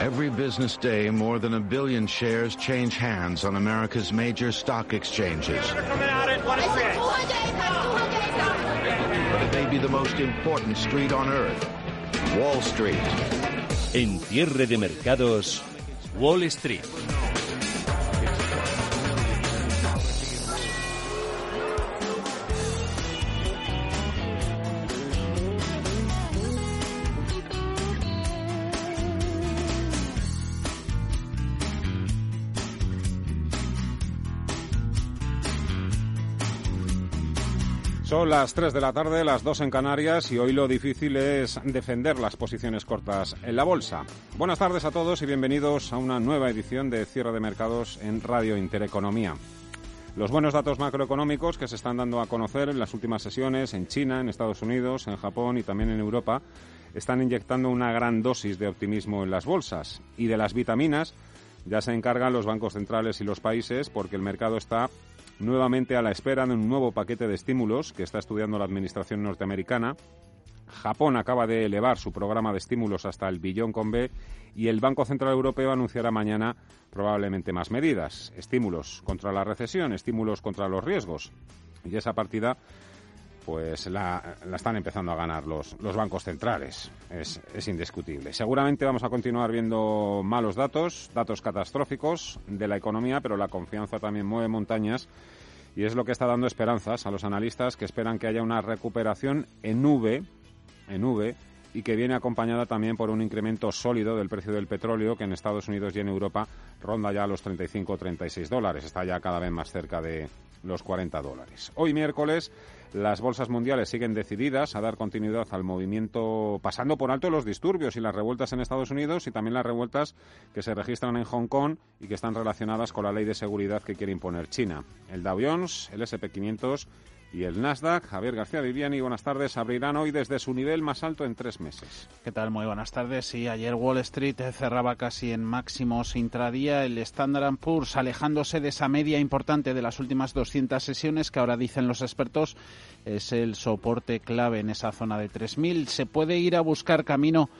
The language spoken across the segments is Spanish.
Every business day, more than a billion shares change hands on America's major stock exchanges. But it may be the most important street on earth, Wall Street. En cierre de mercados, Wall Street. Son las 3 de la tarde, las 2 en Canarias y hoy lo difícil es defender las posiciones cortas en la bolsa. Buenas tardes a todos y bienvenidos a una nueva edición de Cierre de Mercados en Radio Intereconomía. Los buenos datos macroeconómicos que se están dando a conocer en las últimas sesiones en China, en Estados Unidos, en Japón y también en Europa están inyectando una gran dosis de optimismo en las bolsas y de las vitaminas ya se encargan los bancos centrales y los países porque el mercado está nuevamente a la espera de un nuevo paquete de estímulos que está estudiando la Administración norteamericana. Japón acaba de elevar su programa de estímulos hasta el billón con B y el Banco Central Europeo anunciará mañana probablemente más medidas, estímulos contra la recesión, estímulos contra los riesgos. Y esa partida pues la, están empezando a ganar los, los bancos centrales. Es, es, indiscutible. Seguramente vamos a continuar viendo malos datos, datos catastróficos de la economía, pero la confianza también mueve montañas y es lo que está dando esperanzas a los analistas que esperan que haya una recuperación en V, en V y que viene acompañada también por un incremento sólido del precio del petróleo que en Estados Unidos y en Europa ronda ya los 35 o 36 dólares. Está ya cada vez más cerca de los 40 dólares. Hoy miércoles las bolsas mundiales siguen decididas a dar continuidad al movimiento, pasando por alto los disturbios y las revueltas en Estados Unidos y también las revueltas que se registran en Hong Kong y que están relacionadas con la ley de seguridad que quiere imponer China. El Dow Jones, el SP500 y el Nasdaq. Javier García Viviani, buenas tardes. Abrirán hoy desde su nivel más alto en tres meses. ¿Qué tal? Muy buenas tardes. Sí, ayer Wall Street cerraba casi en máximos intradía. El Standard Poor's alejándose de esa media importante de las últimas 200 sesiones que ahora dicen los expertos es el soporte clave en esa zona de 3.000. Se puede ir a buscar camino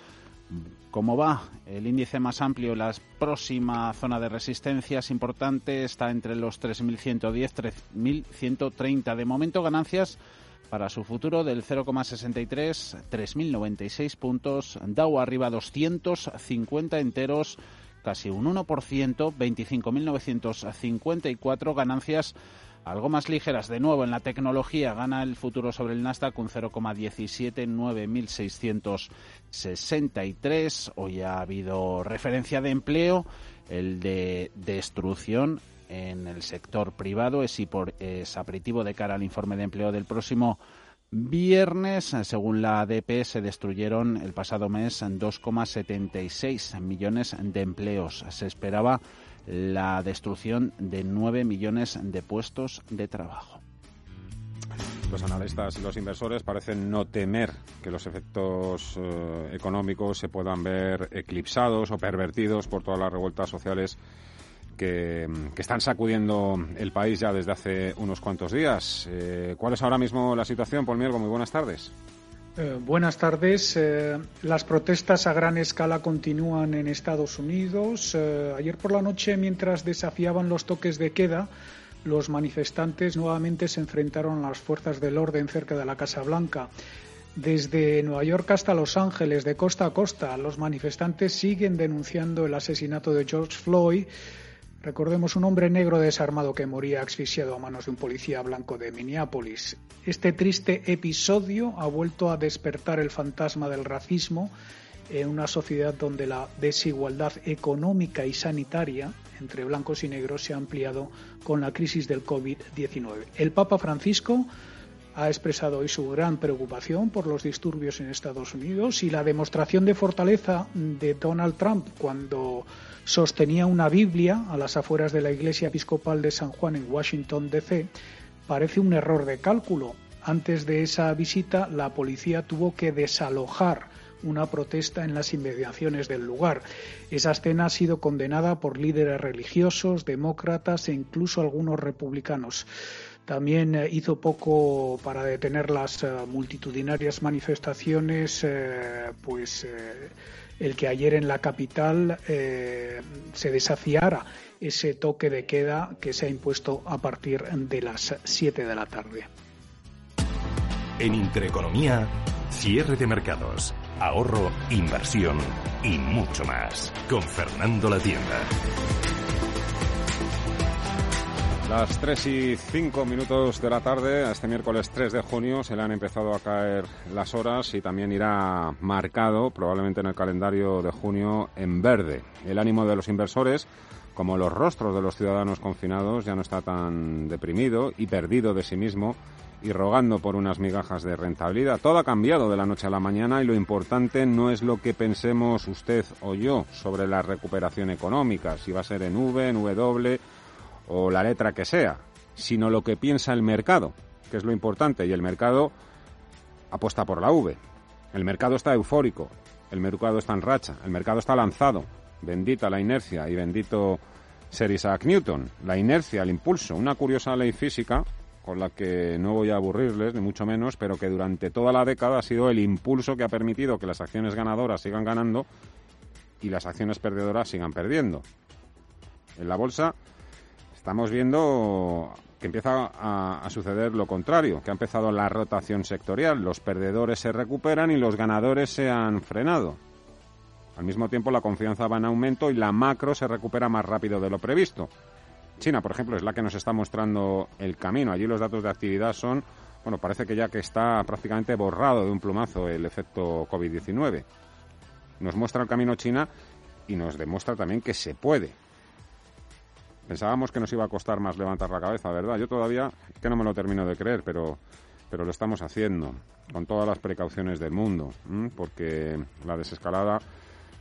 ¿Cómo va? El índice más amplio, la próxima zona de resistencias importante está entre los 3.110, 3.130. De momento, ganancias para su futuro del 0,63, 3.096 puntos. Dow arriba 250 enteros, casi un 1%, 25.954 ganancias algo más ligeras. De nuevo, en la tecnología gana el futuro sobre el Nasdaq un 0,17, 9.663. Hoy ha habido referencia de empleo, el de destrucción en el sector privado es, es aperitivo de cara al informe de empleo del próximo viernes. Según la ADP, se destruyeron el pasado mes 2,76 millones de empleos. Se esperaba la destrucción de 9 millones de puestos de trabajo. Los analistas y los inversores parecen no temer que los efectos eh, económicos se puedan ver eclipsados o pervertidos por todas las revueltas sociales que, están sacudiendo el país ya desde hace unos cuantos días. Eh, ¿Cuál es ahora mismo la situación, Paul Miergo? Muy buenas tardes. Eh, buenas tardes. Eh, las protestas a gran escala continúan en Estados Unidos. Eh, ayer por la noche, mientras desafiaban los toques de queda, los manifestantes nuevamente se enfrentaron a las fuerzas del orden cerca de la Casa Blanca. Desde Nueva York hasta Los Ángeles, de costa a costa, los manifestantes siguen denunciando el asesinato de George Floyd Recordemos un hombre negro desarmado que moría asfixiado a manos de un policía blanco de Minneapolis. Este triste episodio ha vuelto a despertar el fantasma del racismo en una sociedad donde la desigualdad económica y sanitaria entre blancos y negros se ha ampliado con la crisis del COVID-19. El Papa Francisco ha expresado hoy su gran preocupación por los disturbios en Estados Unidos y la demostración de fortaleza de Donald Trump cuando sostenía una Biblia a las afueras de la iglesia episcopal de San Juan en Washington, D.C., parece un error de cálculo. Antes de esa visita, la policía tuvo que desalojar una protesta en las inmediaciones del lugar. Esa escena ha sido condenada por líderes religiosos, demócratas e incluso algunos republicanos. También eh, hizo poco para detener las eh, multitudinarias manifestaciones, eh, pues el que ayer en la capital eh, se desafiara ese toque de queda que se ha impuesto a partir de las 7 de la tarde. En Intereconomía, cierre de mercados, ahorro, inversión y mucho más. Con Fernando La Tienda. Las 3 y 5 minutos de la tarde, este miércoles 3 de junio, se le han empezado a caer las horas y también irá marcado, probablemente en el calendario de junio, en verde. El ánimo de los inversores, como los rostros de los ciudadanos confinados, ya no está tan deprimido y perdido de sí mismo y rogando por unas migajas de rentabilidad. Todo ha cambiado de la noche a la mañana y lo importante no es lo que pensemos usted o yo sobre la recuperación económica, si va a ser en V, en W o la letra que sea, sino lo que piensa el mercado, que es lo importante. Y el mercado apuesta por la V. El mercado está eufórico, el mercado está en racha, el mercado está lanzado. Bendita la inercia y bendito Sir Isaac Newton. La inercia, el impulso, una curiosa ley física con la que no voy a aburrirles, ni mucho menos, pero que durante toda la década ha sido el impulso que ha permitido que las acciones ganadoras sigan ganando y las acciones perdedoras sigan perdiendo. En la bolsa estamos viendo que empieza a, suceder lo contrario, que ha empezado la rotación sectorial, los perdedores se recuperan y los ganadores se han frenado. Al mismo tiempo la confianza va en aumento y la macro se recupera más rápido de lo previsto. China, por ejemplo, es la que nos está mostrando el camino. Allí los datos de actividad son, bueno, parece que ya que está prácticamente borrado de un plumazo el efecto COVID-19. Nos muestra el camino China y nos demuestra también que se puede. Pensábamos que nos iba a costar más levantar la cabeza, ¿verdad? Yo todavía que no me lo termino de creer, pero, pero lo estamos haciendo con todas las precauciones del mundo, porque la desescalada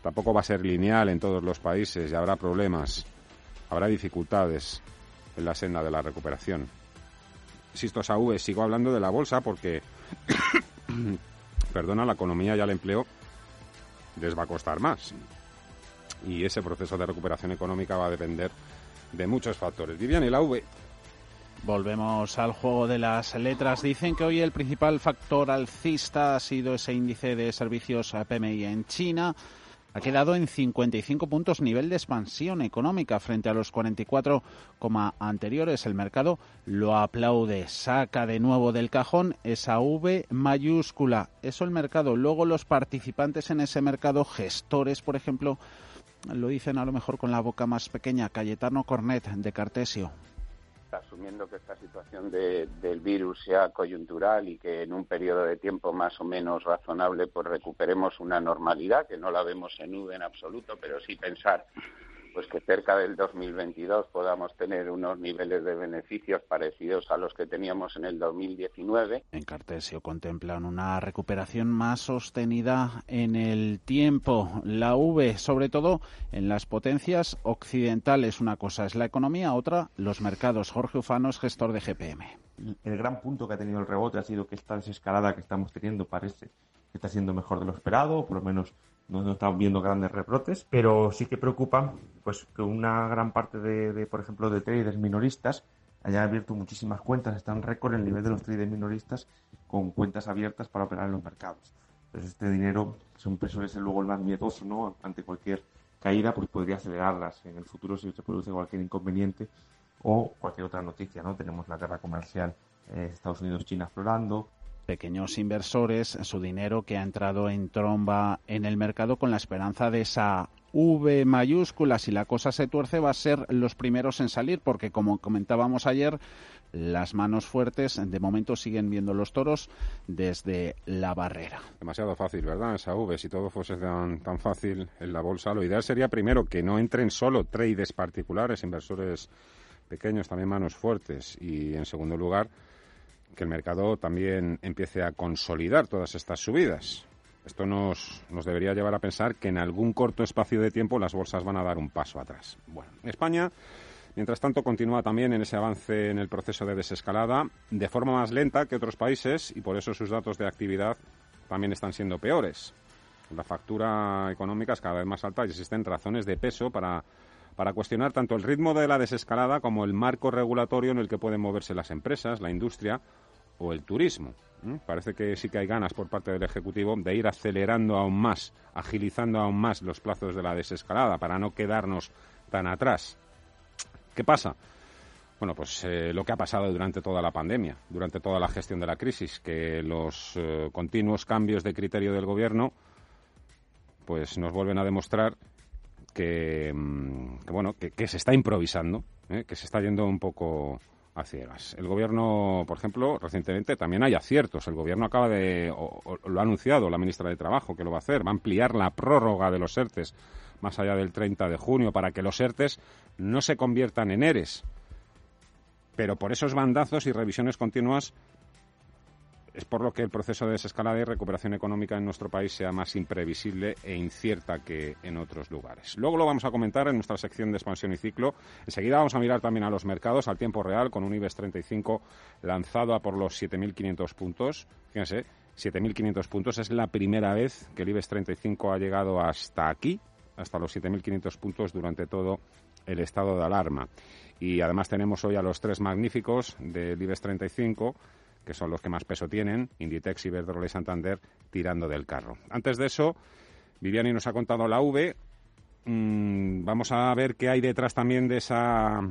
tampoco va a ser lineal en todos los países y habrá problemas, habrá dificultades en la senda de la recuperación. Es AV, sigo hablando de la bolsa porque, perdona, la economía y el empleo les va a costar más. Y ese proceso de recuperación económica va a depender de muchos factores. Vivian la V. Volvemos al juego de las letras. Dicen que hoy el principal factor alcista ha sido ese índice de servicios PMI en China. Ha quedado en 55 puntos nivel de expansión económica frente a los 44 anteriores. El mercado lo aplaude, saca de nuevo del cajón esa V mayúscula. Eso el mercado. Luego los participantes en ese mercado, gestores, por ejemplo, lo dicen a lo mejor con la boca más pequeña, Cayetano Cornet de Cartesio. Asumiendo que esta situación del virus sea coyuntural y que en un periodo de tiempo más o menos razonable pues recuperemos una normalidad, que no la vemos en nube en absoluto, pero sí pensar pues que cerca del 2022 podamos tener unos niveles de beneficios parecidos a los que teníamos en el 2019. En Cartesio contemplan una recuperación más sostenida en el tiempo. La V, sobre todo en las potencias occidentales, una cosa es la economía, otra los mercados. Jorge Ufano es gestor de GPM. El gran punto que ha tenido el rebote ha sido que esta desescalada que estamos teniendo parece que está siendo mejor de lo esperado, por lo menos no, estamos viendo grandes rebrotes, pero sí que preocupa pues que una gran parte de, por ejemplo, de traders minoristas hayan abierto muchísimas cuentas, récord en el nivel de los traders minoristas con cuentas abiertas para operar en los mercados. Entonces este dinero siempre suele ser luego el más miedoso, ¿no? Ante cualquier caída, pues podría acelerarlas en el futuro si se produce cualquier inconveniente o cualquier otra noticia, ¿no? Tenemos la guerra comercial eh, Estados Unidos-China explorando, pequeños inversores su dinero que ha entrado en tromba en el mercado con la esperanza de esa V mayúscula. Si la cosa se tuerce, va a ser los primeros en salir, porque como comentábamos ayer, las manos fuertes de momento siguen viendo los toros desde la barrera. Demasiado fácil, ¿verdad? Esa V, si todo fuese tan, tan fácil en la bolsa, lo ideal sería primero que no entren solo traders particulares, inversores pequeños, también manos fuertes, y en segundo lugar, que el mercado también empiece a consolidar todas estas subidas. Esto nos, nos debería llevar a pensar que en algún corto espacio de tiempo las bolsas van a dar un paso atrás. Bueno, España, mientras tanto, continúa también en ese avance en el proceso de desescalada de forma más lenta que otros países y por eso sus datos de actividad también están siendo peores. La factura económica es cada vez más alta y existen razones de peso para para cuestionar tanto el ritmo de la desescalada como el marco regulatorio en el que pueden moverse las empresas, la industria o el turismo. Parece que sí que hay ganas por parte del Ejecutivo de ir acelerando aún más, agilizando aún más los plazos de la desescalada para no quedarnos tan atrás. ¿Qué pasa? Bueno, pues eh, lo que ha pasado durante toda la pandemia, durante toda la gestión de la crisis, que los eh, continuos cambios de criterio del Gobierno pues nos vuelven a demostrar que, mm, bueno, que, se está improvisando, ¿eh? que se está yendo un poco a. El gobierno, por ejemplo, recientemente también hay aciertos. El gobierno acaba de, lo ha anunciado la ministra de Trabajo que lo va a hacer, va a ampliar la prórroga de los ERTES más allá del 30 de junio para que los ERTES no se conviertan en ERES. Pero por esos bandazos y revisiones continuas es por lo que el proceso de desescalada y recuperación económica en nuestro país sea más imprevisible e incierta que en otros lugares. Luego lo vamos a comentar en nuestra sección de expansión y ciclo. Enseguida vamos a mirar también a los mercados al tiempo real con un IBEX 35 lanzado a por los 7.500 puntos. Fíjense, 7.500 puntos es la primera vez que el IBEX 35 ha llegado hasta aquí, hasta los 7.500 puntos durante todo el estado de alarma. Y además tenemos hoy a los tres magníficos del IBEX 35 que son los que más peso tienen, Inditex, Iberdrola y Santander, tirando del carro. Antes de eso, Viviani nos ha contado la V. Mm, vamos a ver qué hay detrás también de esa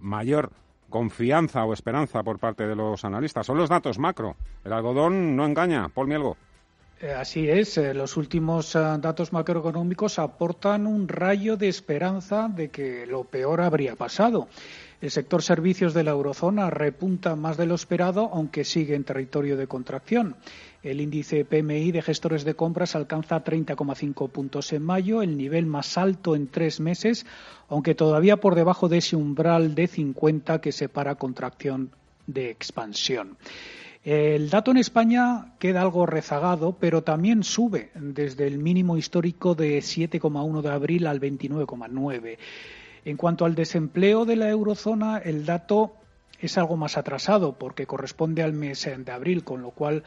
mayor confianza o esperanza por parte de los analistas. Son los datos macro. El algodón no engaña. Paul Mielgo. Eh, así es, eh, los últimos eh, datos macroeconómicos aportan un rayo de esperanza de que lo peor habría pasado. El sector servicios de la eurozona repunta más de lo esperado, aunque sigue en territorio de contracción. El índice PMI de gestores de compras alcanza 30,5 puntos en mayo, el nivel más alto en tres meses, aunque todavía por debajo de ese umbral de 50 que separa contracción de expansión. El dato en España queda algo rezagado, pero también sube desde el mínimo histórico de 7,1 de abril al 29,9. En cuanto al desempleo de la eurozona, el dato es algo más atrasado porque corresponde al mes de abril, con lo cual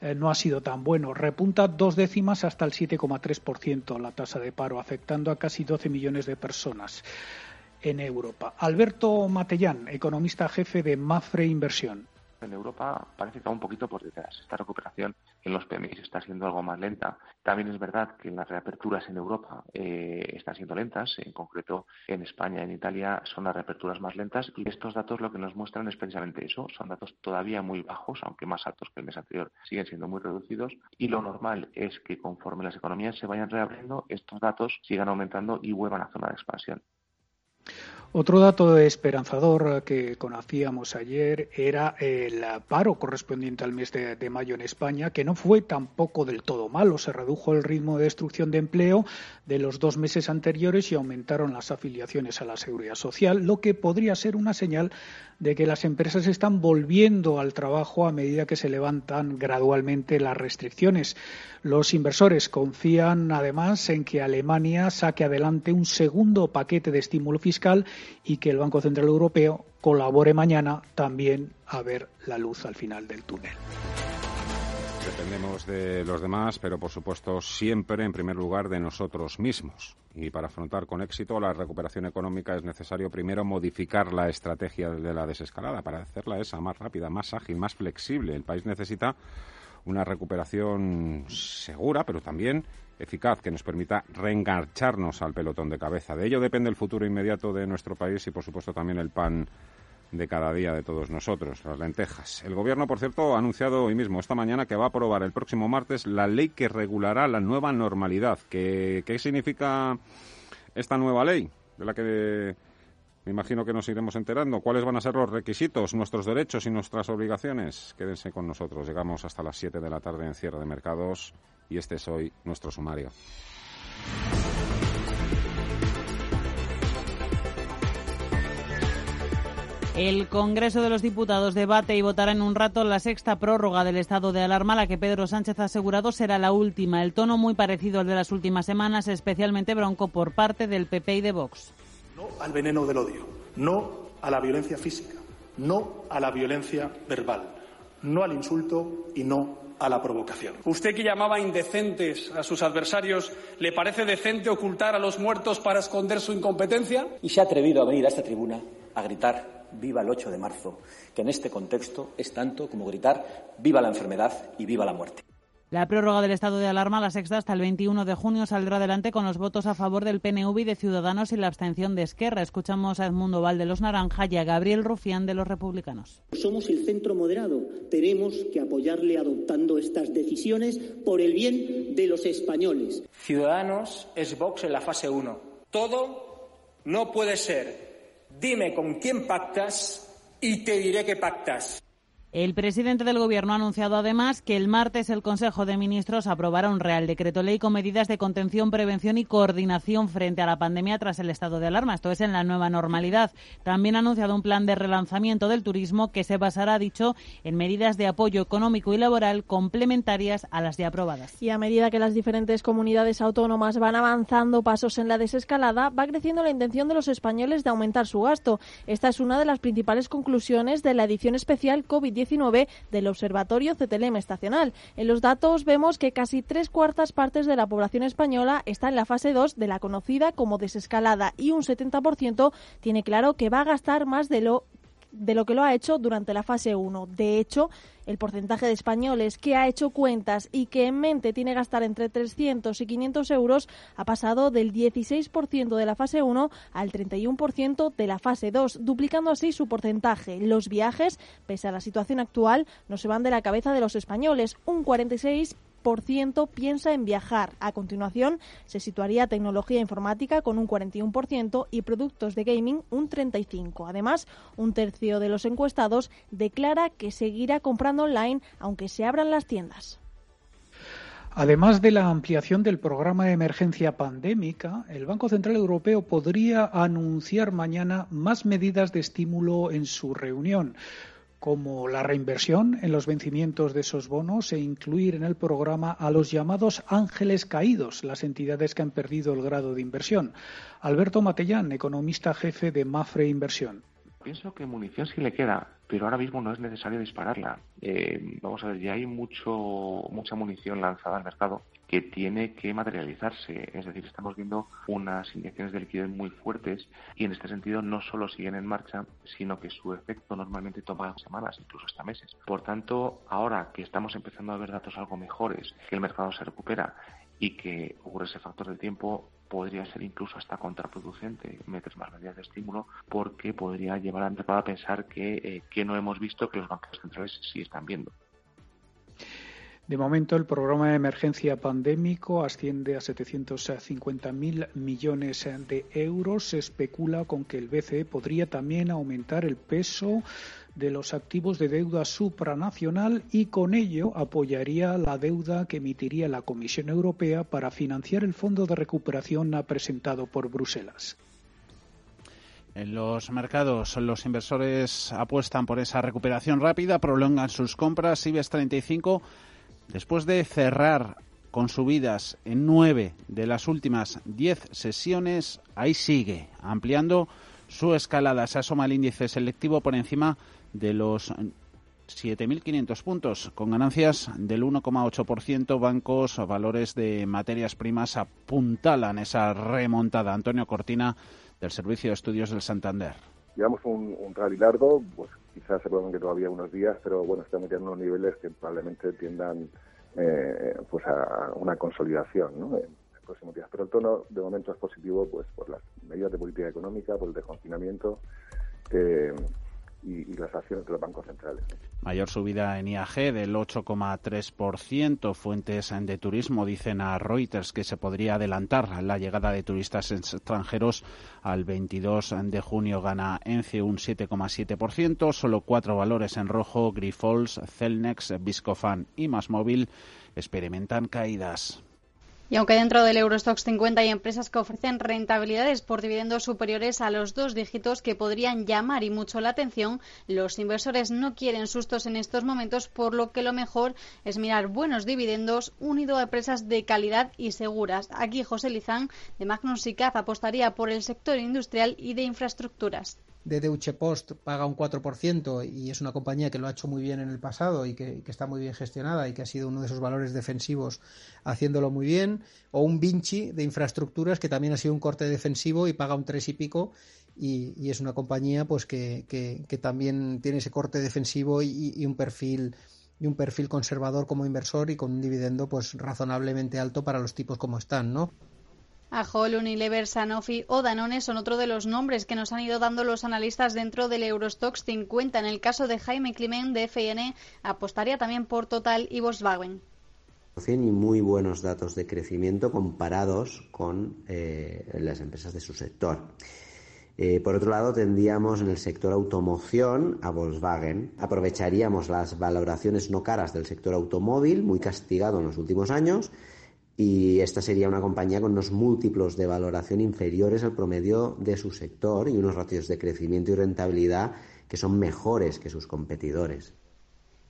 eh, no ha sido tan bueno. Repunta dos décimas hasta el 7,3% la tasa de paro, afectando a casi 12 millones de personas en Europa. Alberto Matellán, economista jefe de Mafre Inversión en Europa parece que va un poquito por detrás. Esta recuperación en los PMI está siendo algo más lenta. También es verdad que las reaperturas en Europa eh, están siendo lentas. En concreto, en España y en Italia son las reaperturas más lentas. Y estos datos lo que nos muestran es precisamente eso. Son datos todavía muy bajos, aunque más altos que el mes anterior. Siguen siendo muy reducidos. Y lo normal es que conforme las economías se vayan reabriendo, estos datos sigan aumentando y vuelvan a zona de expansión. Otro dato esperanzador que conocíamos ayer era el paro correspondiente al mes de, mayo en España, que no fue tampoco del todo malo. Se redujo el ritmo de destrucción de empleo de los dos meses anteriores y aumentaron las afiliaciones a la seguridad social, lo que podría ser una señal de que las empresas están volviendo al trabajo a medida que se levantan gradualmente las restricciones. Los inversores confían además en que Alemania saque adelante un segundo paquete de estímulo fiscal y que el Banco Central Europeo colabore mañana también a ver la luz al final del túnel. Dependemos de los demás, pero por supuesto siempre en primer lugar de nosotros mismos. Y para afrontar con éxito la recuperación económica es necesario primero modificar la estrategia de la desescalada para hacerla esa más rápida, más ágil, más flexible. El país necesita una recuperación segura, pero también eficaz que nos permita reengancharnos al pelotón de cabeza. De ello depende el futuro inmediato de nuestro país y, por supuesto, también el pan de cada día de todos nosotros, las lentejas. El Gobierno, por cierto, ha anunciado hoy mismo, esta mañana, que va a aprobar el próximo martes la ley que regulará la nueva normalidad. ¿Qué, qué significa esta nueva ley? De la que me imagino que nos iremos enterando. ¿Cuáles van a ser los requisitos, nuestros derechos y nuestras obligaciones? Quédense con nosotros. Llegamos hasta las 7 de la tarde en cierre de mercados y este es hoy nuestro sumario. El Congreso de los Diputados debate y votará en un rato la sexta prórroga del estado de alarma, la que Pedro Sánchez ha asegurado será la última. El tono muy parecido al de las últimas semanas, especialmente bronco por parte del PP y de Vox. No al veneno del odio, no a la violencia física, no a la violencia verbal, no al insulto y no a la provocación. Usted que llamaba indecentes a sus adversarios, ¿le parece decente ocultar a los muertos para esconder su incompetencia? Y se ha atrevido a venir a esta tribuna a gritar viva el 8 de marzo, que en este contexto es tanto como gritar viva la enfermedad y viva la muerte. La prórroga del estado de alarma, la sexta, hasta el 21 de junio, saldrá adelante con los votos a favor del PNV y de Ciudadanos y la abstención de Esquerra. Escuchamos a Edmundo Val de los Naranja y a Gabriel Rufián de los Republicanos. Somos el centro moderado. Tenemos que apoyarle adoptando estas decisiones por el bien de los españoles. Ciudadanos es Vox en la fase 1. Todo no puede ser. Dime con quién pactas y te diré que pactas. El presidente del Gobierno ha anunciado además que el martes el Consejo de Ministros aprobará un Real Decreto Ley con medidas de contención, prevención y coordinación frente a la pandemia tras el estado de alarma. Esto es en la nueva normalidad. También ha anunciado un plan de relanzamiento del turismo que se basará, dicho, en medidas de apoyo económico y laboral complementarias a las ya aprobadas. Y a medida que las diferentes comunidades autónomas van avanzando pasos en la desescalada, va creciendo la intención de los españoles de aumentar su gasto. Esta es una de las principales conclusiones de la edición especial COVID-19 del Observatorio CTLM Estacional. En los datos vemos que casi tres cuartas partes de la población española está en la fase 2 de la conocida como desescalada y un 70% tiene claro que va a gastar más de lo de lo que lo ha hecho durante la fase 1. De hecho, el porcentaje de españoles que ha hecho cuentas y que en mente tiene gastar entre 300 y 500 euros ha pasado del 16% de la fase 1 al 31% de la fase 2, duplicando así su porcentaje. Los viajes, pese a la situación actual, no se van de la cabeza de los españoles. Un 46% piensa en viajar. A continuación, se situaría tecnología informática con un 41% y productos de gaming un 35%. Además, un tercio de los encuestados declara que seguirá comprando online aunque se abran las tiendas. Además de la ampliación del programa de emergencia pandémica, el Banco Central Europeo podría anunciar mañana más medidas de estímulo en su reunión como la reinversión en los vencimientos de esos bonos e incluir en el programa a los llamados ángeles caídos, las entidades que han perdido el grado de inversión. Alberto Matellán, economista jefe de Mafre Inversión. Pienso que munición sí le queda, pero ahora mismo no es necesario dispararla. Eh, vamos a ver, ya hay mucho, mucha munición lanzada al mercado que tiene que materializarse. Es decir, estamos viendo unas inyecciones de liquidez muy fuertes y en este sentido no solo siguen en marcha, sino que su efecto normalmente toma semanas, incluso hasta meses. Por tanto, ahora que estamos empezando a ver datos algo mejores, que el mercado se recupera y que ocurre ese factor del tiempo, podría ser incluso hasta contraproducente meter más medidas de estímulo porque podría llevar al mercado a pensar que, eh, que no hemos visto que los bancos centrales sí están viendo. De momento, el programa de emergencia pandémico asciende a 750.000 millones de euros. Se especula con que el BCE podría también aumentar el peso de los activos de deuda supranacional y con ello apoyaría la deuda que emitiría la Comisión Europea para financiar el fondo de recuperación presentado por Bruselas. En los mercados, los inversores apuestan por esa recuperación rápida, prolongan sus compras. IBEX 35 Después de cerrar con subidas en nueve de las últimas diez sesiones, ahí sigue, ampliando su escalada. Se asoma el índice selectivo por encima de los 7.500 puntos, con ganancias del 1,8%. Bancos, valores de materias primas apuntalan esa remontada. Antonio Cortina, del Servicio de Estudios del Santander. Llevamos un, rally largo, pues quizás se que todavía unos días, pero bueno, ya en unos niveles que probablemente tiendan eh, pues a una consolidación ¿no? en, los próximos días. Pero el tono de momento es positivo pues por las medidas de política económica, por el desconfinamiento. Eh, y, las acciones de los bancos centrales. Mayor subida en IAG del 8,3%. Fuentes de turismo dicen a Reuters que se podría adelantar la llegada de turistas extranjeros al 22 de junio. Gana ENCE un 7,7%. Solo cuatro valores en rojo. Grifols, Celnex, Viscofan y Masmóvil experimentan caídas. Y aunque dentro del Eurostox 50 hay empresas que ofrecen rentabilidades por dividendos superiores a los dos dígitos que podrían llamar y mucho la atención, los inversores no quieren sustos en estos momentos, por lo que lo mejor es mirar buenos dividendos unido a empresas de calidad y seguras. Aquí José Lizán de Magnus Sicaz apostaría por el sector industrial y de infraestructuras. De Deutsche Post paga un 4% y es una compañía que lo ha hecho muy bien en el pasado y que, está muy bien gestionada y que ha sido uno de esos valores defensivos haciéndolo muy bien, o un Vinci de infraestructuras que también ha sido un corte defensivo y paga un 3 y pico y, es una compañía pues que, que, también tiene ese corte defensivo y, un perfil y un perfil conservador como inversor y con un dividendo pues razonablemente alto para los tipos como están, ¿no? Ajol, Unilever, Sanofi o Danone son otro de los nombres que nos han ido dando los analistas dentro del Eurostox 50. En el caso de Jaime Climent de FN, apostaría también por Total y Volkswagen. Y muy buenos datos de crecimiento comparados con eh, las empresas de su sector. Eh, por otro lado, tendríamos en el sector automoción a Volkswagen. Aprovecharíamos las valoraciones no caras del sector automóvil, muy castigado en los últimos años, y esta sería una compañía con unos múltiplos de valoración inferiores al promedio de su sector y unos ratios de crecimiento y rentabilidad que son mejores que sus competidores.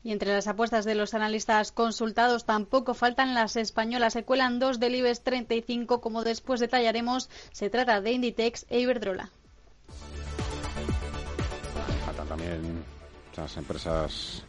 Y entre las apuestas de los analistas consultados tampoco faltan las españolas. Se cuelan dos del IBEX 35, como después detallaremos. Se trata de Inditex e Iberdrola. Faltan también las empresas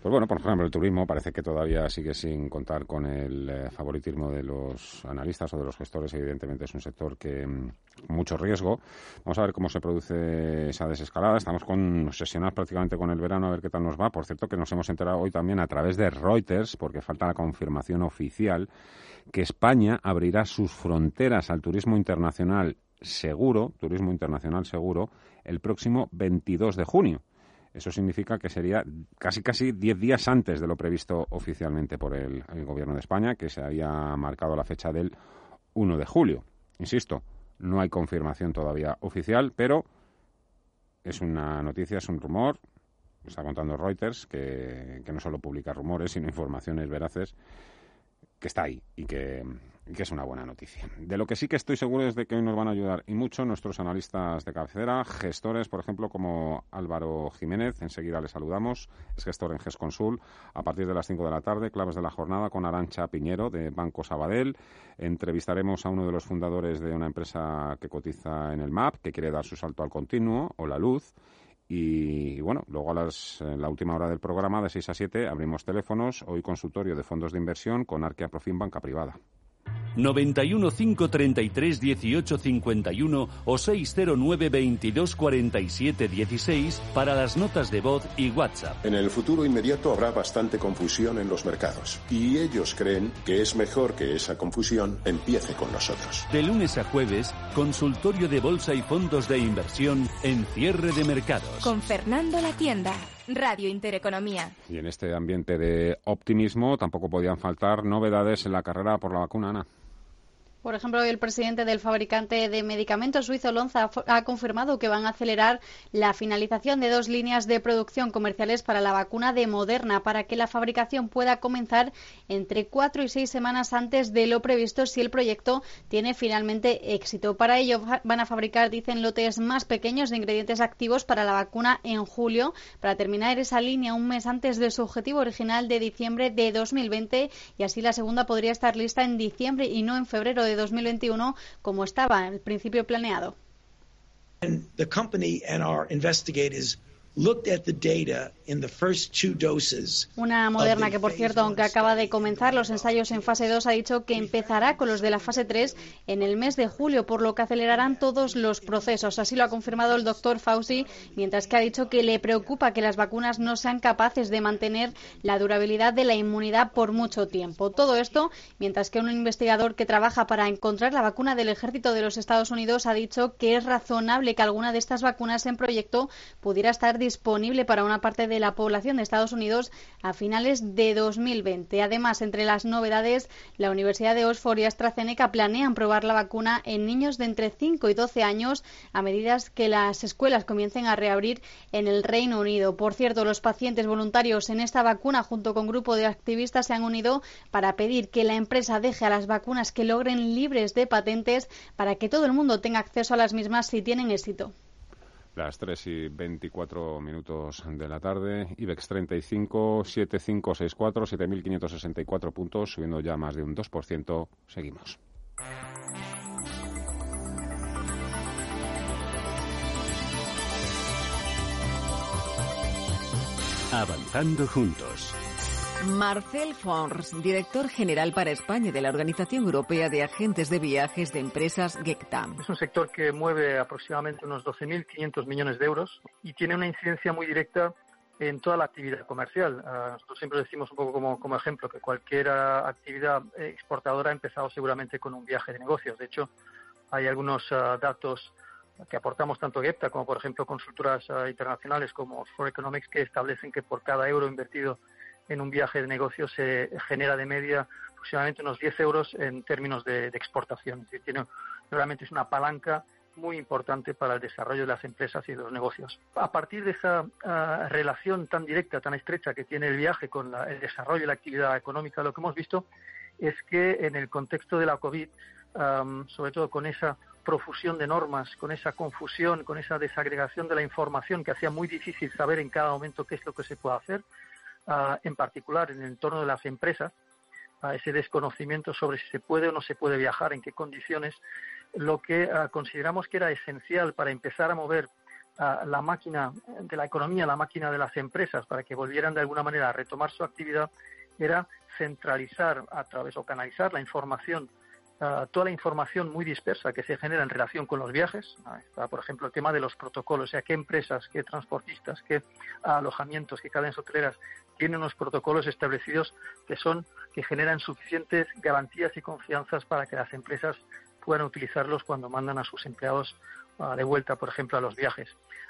pues bueno, por ejemplo, el turismo parece que todavía sigue sin contar con el eh, favoritismo de los analistas o de los gestores. Evidentemente es un sector que mm, mucho riesgo. Vamos a ver cómo se produce esa desescalada. Estamos con, obsesionados prácticamente con el verano, a ver qué tal nos va. Por cierto, que nos hemos enterado hoy también a través de Reuters, porque falta la confirmación oficial, que España abrirá sus fronteras al turismo internacional seguro, turismo internacional seguro, el próximo 22 de junio. Eso significa que sería casi casi diez días antes de lo previsto oficialmente por el, Gobierno de España, que se había marcado la fecha del 1 de julio. Insisto, no hay confirmación todavía oficial, pero es una noticia, es un rumor, está contando Reuters, que, que no solo publica rumores, sino informaciones veraces, que está ahí y que, que es una buena noticia. De lo que sí que estoy seguro es de que hoy nos van a ayudar y mucho nuestros analistas de cabecera, gestores, por ejemplo, como Álvaro Jiménez, enseguida le saludamos, es gestor en GESConsul, a partir de las 5 de la tarde, claves de la jornada con Arancha Piñero de Banco Sabadell. Entrevistaremos a uno de los fundadores de una empresa que cotiza en el MAP, que quiere dar su salto al continuo, o la luz. Y bueno, luego a las, en la última hora del programa, de 6 a 7, abrimos teléfonos. Hoy consultorio de fondos de inversión con Arquea Profim Banca Privada. 91 533 18 51 o 609 22 47 16 para las notas de voz y WhatsApp. En el futuro inmediato habrá bastante confusión en los mercados y ellos creen que es mejor que esa confusión empiece con nosotros. De lunes a jueves, consultorio de bolsa y fondos de inversión en cierre de mercados. Con Fernando La Tienda. Radio Intereconomía. Y en este ambiente de optimismo tampoco podían faltar novedades en la carrera por la vacuna, Ana. Por ejemplo, el presidente del fabricante de medicamentos suizo Lonza ha confirmado que van a acelerar la finalización de dos líneas de producción comerciales para la vacuna de Moderna para que la fabricación pueda comenzar entre cuatro y seis semanas antes de lo previsto si el proyecto tiene finalmente éxito. Para ello van a fabricar, dicen, lotes más pequeños de ingredientes activos para la vacuna en julio para terminar esa línea un mes antes de su objetivo original de diciembre de 2020 y así la segunda podría estar lista en diciembre y no en febrero 2021 como estaba al principio planeado. the company and our investigators una moderna que, por cierto, aunque acaba de comenzar los ensayos en fase 2, ha dicho que empezará con los de la fase 3 en el mes de julio, por lo que acelerarán todos los procesos. Así lo ha confirmado el doctor Fauci, mientras que ha dicho que le preocupa que las vacunas no sean capaces de mantener la durabilidad de la inmunidad por mucho tiempo. Todo esto, mientras que un investigador que trabaja para encontrar la vacuna del ejército de los Estados Unidos ha dicho que es razonable que alguna de estas vacunas en proyecto pudiera estar disponible para una parte de la población de Estados Unidos a finales de 2020. Además, entre las novedades, la Universidad de Oxford y AstraZeneca planean probar la vacuna en niños de entre 5 y 12 años a medida que las escuelas comiencen a reabrir en el Reino Unido. Por cierto, los pacientes voluntarios en esta vacuna, junto con grupo de activistas, se han unido para pedir que la empresa deje a las vacunas que logren libres de patentes para que todo el mundo tenga acceso a las mismas si tienen éxito. Las 3 y 24 minutos de la tarde, IBEX 35, 7564, 7564 puntos, subiendo ya más de un 2%. Seguimos. Avanzando juntos. Marcel Fons, director general para España de la Organización Europea de Agentes de Viajes de Empresas GECTAM. Es un sector que mueve aproximadamente unos 12.500 millones de euros y tiene una incidencia muy directa en toda la actividad comercial. Ah, nosotros siempre decimos un poco como, ejemplo que cualquier ah, actividad exportadora ha empezado seguramente con un viaje de negocios. De hecho, hay algunos ah, datos que aportamos tanto GEPTA como, por ejemplo, consultoras internacionales como For Economics que establecen que por cada euro invertido en un viaje de negocio se genera de media aproximadamente unos 10 euros en términos de, exportación. Es tiene, realmente es una palanca muy importante para el desarrollo de las empresas y de los negocios. A partir de esa ah, relación tan directa, tan estrecha que tiene el viaje con el desarrollo y la actividad económica, lo que hemos visto es que en el contexto de la COVID, sobre todo con esa profusión de normas, con esa confusión, con esa desagregación de la información que hacía muy difícil saber en cada momento qué es lo que se puede hacer, en particular en el entorno de las empresas, a ese desconocimiento sobre si se puede o no se puede viajar, en qué condiciones, lo que consideramos que era esencial para empezar a mover ah, la máquina de la economía, la máquina de las empresas, para que volvieran de alguna manera a retomar su actividad, era centralizar a través o canalizar la información toda la información muy dispersa que se genera en relación con los viajes. Está, por ejemplo, el tema de los protocolos, o sea, qué empresas, qué transportistas, qué alojamientos, qué cadenas hoteleras tienen unos protocolos establecidos que son que generan suficientes garantías y confianzas para que las empresas puedan utilizarlos cuando mandan a sus empleados ah, de vuelta, por ejemplo, a los viajes.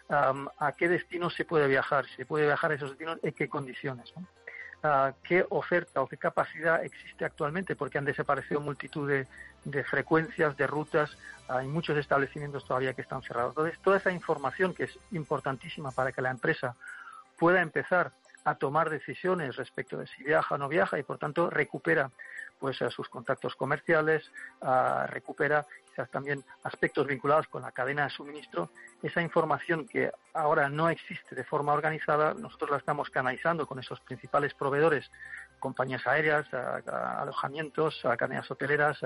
¿A qué destinos se puede viajar? ¿Se puede viajar a esos destinos? ¿En qué condiciones? Qué oferta o qué capacidad existe actualmente, porque han desaparecido multitud de, frecuencias, de rutas, hay muchos establecimientos todavía que están cerrados. Entonces, toda esa información que es importantísima para que la empresa pueda empezar a tomar decisiones respecto de si viaja o no viaja y por tanto recupera pues sus contactos comerciales, recupera quizás también aspectos vinculados con la cadena de suministro, esa información que ahora no existe de forma organizada, nosotros la estamos canalizando con esos principales proveedores, compañías aéreas, alojamientos, cadenas hoteleras,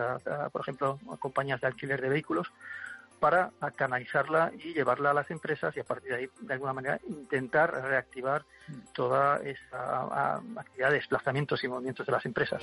por ejemplo, compañías de alquiler de vehículos, para canalizarla y llevarla a las empresas y a partir de ahí, de alguna manera, intentar reactivar toda esa actividad de desplazamientos y movimientos de las empresas.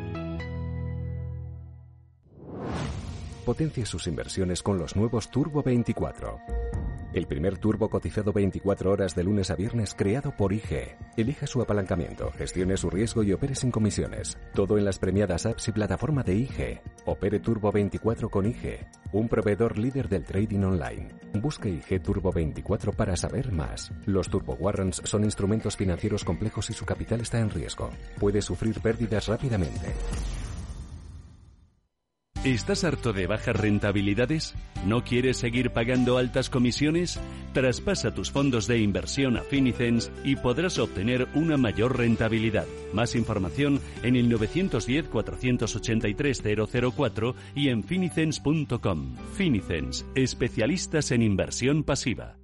Potencia sus inversiones con los nuevos Turbo 24. El primer turbo cotizado 24 horas de lunes a viernes creado por IG. Elija su apalancamiento, gestione su riesgo y opere sin comisiones. Todo en las premiadas apps y plataforma de IG. Opere Turbo 24 con IG, un proveedor líder del trading online. Busque IG Turbo 24 para saber más. Los Turbo Warrants son instrumentos financieros complejos y su capital está en riesgo. Puede sufrir pérdidas rápidamente. ¿Estás harto de bajas rentabilidades? ¿No quieres seguir pagando altas comisiones? Traspasa tus fondos de inversión a Finicens y podrás obtener una mayor rentabilidad. Más información en el 910-483-004 y en finicens.com. Finicens, especialistas en inversión pasiva.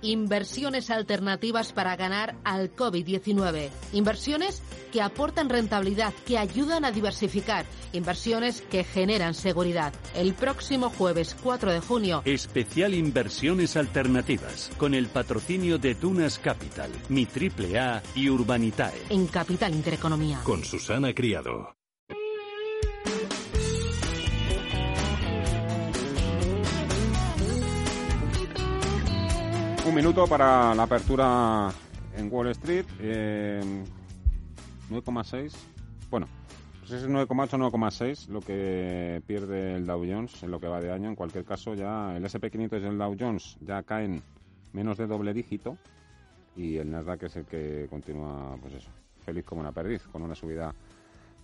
Inversiones alternativas para ganar al COVID-19. Inversiones que aportan rentabilidad, que ayudan a diversificar. Inversiones que generan seguridad. El próximo jueves 4 de junio. Especial Inversiones Alternativas. Con el patrocinio de Dunas Capital, Mi Triple A y Urbanitae. En Capital Intereconomía. Con Susana Criado. Un minuto para la apertura en Wall Street. 9,6. Bueno, pues es 9,8, 9,6 lo que pierde el Dow Jones en lo que va de año. En cualquier caso, ya el SP500 y el Dow Jones ya caen menos de doble dígito y el Nasdaq es el que continúa, pues eso, feliz como una perdiz, con una subida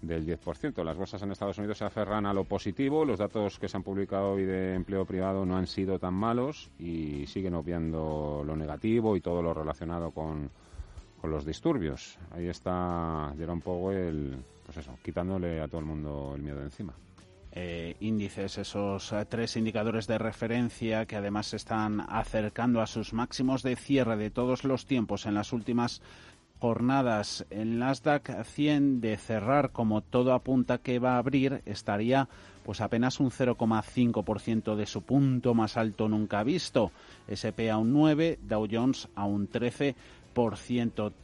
del 10%. Las bolsas en Estados Unidos se aferran a lo positivo. Los datos que se han publicado hoy de empleo privado no han sido tan malos y siguen obviando lo negativo y todo lo relacionado con, con los disturbios. Ahí está Jerome Powell, pues eso, quitándole a todo el mundo el miedo de encima. Eh, índices, esos eh, tres indicadores de referencia que además se están acercando a sus máximos de cierre de todos los tiempos en las últimas jornadas. El Nasdaq 100 de cerrar como todo apunta que va a abrir estaría pues apenas un 0,5% de su punto más alto nunca visto. SP a un 9, Dow Jones a un 13%.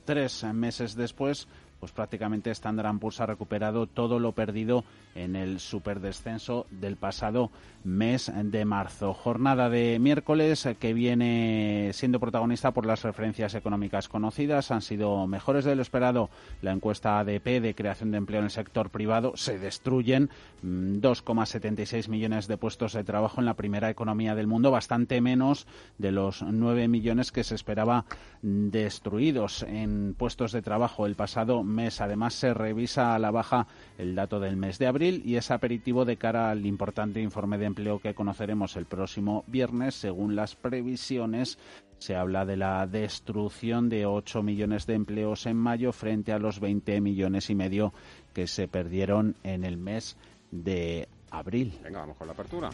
Tres meses después, pues prácticamente Standard Poor's ha recuperado todo lo perdido en el superdescenso del pasado mes de marzo. Jornada de miércoles que viene siendo protagonista por las referencias económicas conocidas. Han sido mejores de lo esperado. La encuesta ADP de creación de empleo en el sector privado se destruyen 2,76 mm, millones de puestos de trabajo en la primera economía del mundo, bastante menos de los 9 millones que se esperaba destruidos en puestos de trabajo el pasado mes. Además, se revisa a la baja el dato del mes de abril y es aperitivo de cara al importante informe de empleo que conoceremos el próximo viernes. Según las previsiones, se habla de la destrucción de 8 millones de empleos en mayo frente a los 20 millones y medio que se perdieron en el mes de abril. Venga, vamos con la apertura.